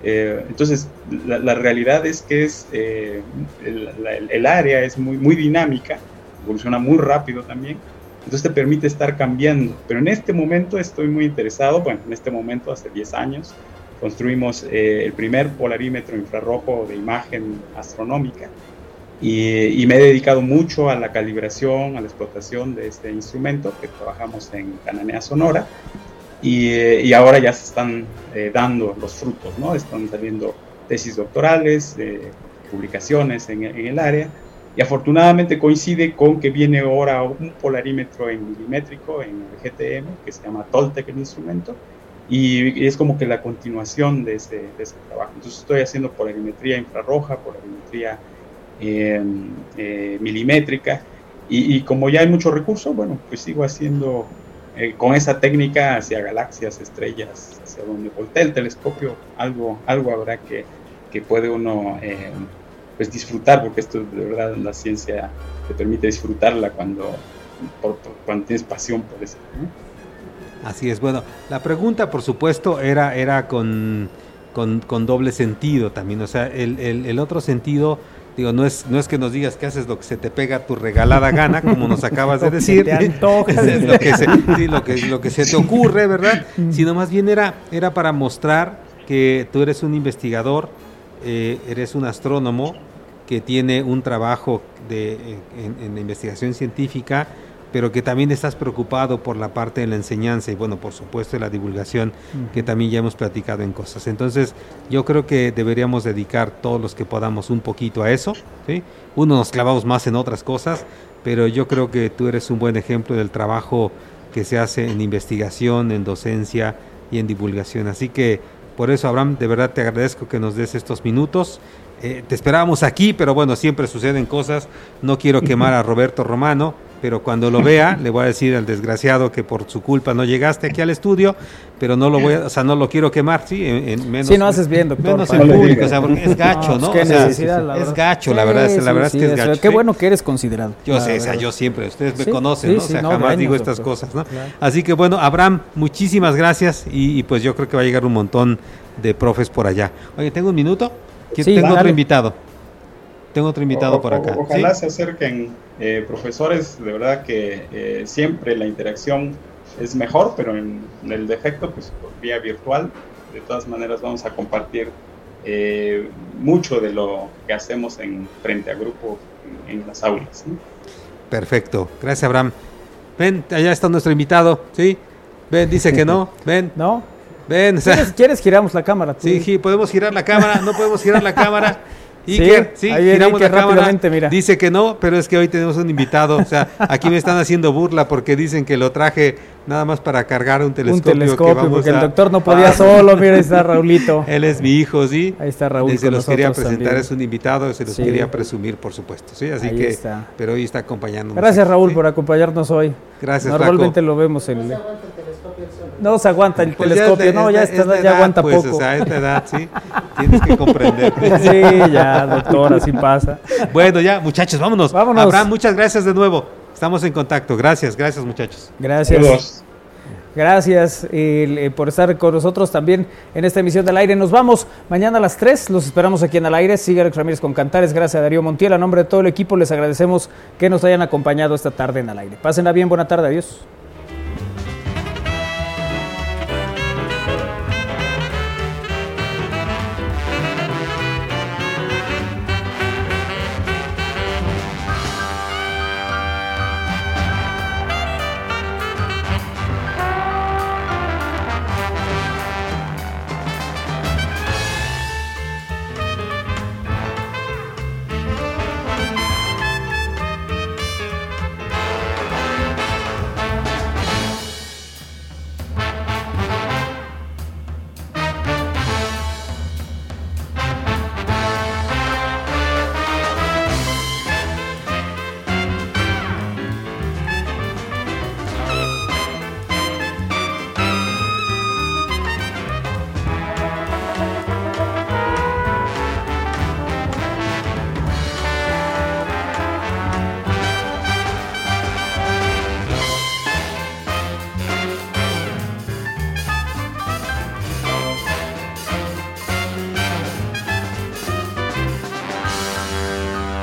Eh, entonces, la, realidad es que es, eh, el, área es muy, muy dinámica, evoluciona muy rápido también, entonces te permite estar cambiando. Pero en este momento estoy muy interesado, bueno, en este momento, hace 10 años, construimos el primer polarímetro infrarrojo de imagen astronómica y, y, me he dedicado mucho a la calibración, a la explotación de este instrumento que trabajamos en Cananea Sonora y, ahora ya se están eh, dando los frutos, ¿no? Están saliendo tesis doctorales, eh, publicaciones en, el área, y afortunadamente coincide con que viene ahora un polarímetro en milimétrico en el GTM, que se llama Toltec el instrumento, y, es como que la continuación de ese, de ese, trabajo. Entonces estoy haciendo polarimetría infrarroja, polarimetría em, eh, milimétrica, y, y, como ya hay mucho recurso, bueno, pues sigo haciendo eh, con esa técnica hacia galaxias, estrellas, hacia donde voltea el telescopio, algo, algo habrá que, que puede uno eh, pues disfrutar, porque esto de verdad la ciencia te permite disfrutarla cuando, cuando tienes pasión por eso. Así es, bueno, la pregunta por supuesto era, era con con, con doble sentido también. O sea, el, el, el otro sentido Digo, no es, no es que nos digas que haces lo que se te pega a tu regalada gana, como nos acabas de decir. lo, que se, lo, que, lo que se te ocurre, ¿verdad? Sino más bien era, era para mostrar que tú eres un investigador, eh, eres un astrónomo que tiene un trabajo de, en, en investigación científica pero que también estás preocupado por la parte de la enseñanza y bueno, por supuesto de la divulgación, que también ya hemos platicado en cosas. Entonces, yo creo que deberíamos dedicar todos los que podamos un poquito a eso, ¿sí? Uno nos clavamos más en otras cosas, pero yo creo que tú eres un buen ejemplo del trabajo que se hace en investigación, en docencia y en divulgación. Así que por eso, Abraham, de verdad te agradezco que nos des estos minutos. Eh, te esperábamos aquí, pero bueno, siempre suceden cosas. No quiero quemar a Roberto Romano pero cuando lo vea le voy a decir al desgraciado que por su culpa no llegaste aquí al estudio, pero no lo voy a, o sea, no lo quiero quemar, sí, en, menos. Sí, no haces bien, doctor. Menos en público, o sea, porque es gacho, ¿no? Es, es gacho, la verdad, la verdad es que es gacho. Qué bueno que eres considerado. Yo sé, o sea, yo siempre, ustedes me conocen, ¿no? O sea, jamás digo estas cosas, ¿no? Así que bueno, Abraham, muchísimas gracias y, pues yo creo que va a llegar un montón de profes por allá. Oye, ¿tengo un minuto? tengo otro invitado. Tengo otro invitado por acá. ojalá se acerquen eh, profesores, de verdad que eh, siempre la interacción es mejor, pero en, el defecto, pues por vía virtual, de todas maneras vamos a compartir eh, mucho de lo que hacemos en frente a grupo en, las aulas. Perfecto, gracias Abraham. Ven, allá está nuestro invitado, ¿sí? Ven, dice que no, ven. ¿No? Ven, ¿Quieres, giramos la cámara? Sí, sí, podemos girar la cámara, no podemos girar la cámara. Iker, sí, sí giramos la cámara. Mira. Dice que no, pero es que hoy tenemos un invitado. O sea, aquí me están haciendo burla porque dicen que lo traje nada más para cargar un telescopio. Un telescopio, porque el doctor no podía solo. Mira, ahí está Raulito. Él es mi hijo, sí. Ahí está Raúl. Se los quería presentar, es un invitado, se los quería presumir, por supuesto. Sí, así que. Está. Pero hoy está acompañándonos. Gracias, Raúl, por acompañarnos hoy. Gracias, Normalmente lo vemos en. El... No se aguanta el pues telescopio, no, ya, esta, ya aguanta pues, poco. O sea, a esta edad, sí, tienes que comprender. sí, ya, doctor, así pasa. Bueno, ya, muchachos, vámonos. Vámonos. Abraham, muchas gracias de nuevo. Estamos en contacto. Gracias, gracias, muchachos. Gracias. Gracias eh, por estar con nosotros también en esta emisión del aire. Nos vamos mañana a las 3. Los esperamos aquí en el aire. Sigue Alex Ramírez con Cantares. Gracias a Darío Montiel. A nombre de todo el equipo les agradecemos que nos hayan acompañado esta tarde en el aire. Pásenla bien. Buena tarde. Adiós.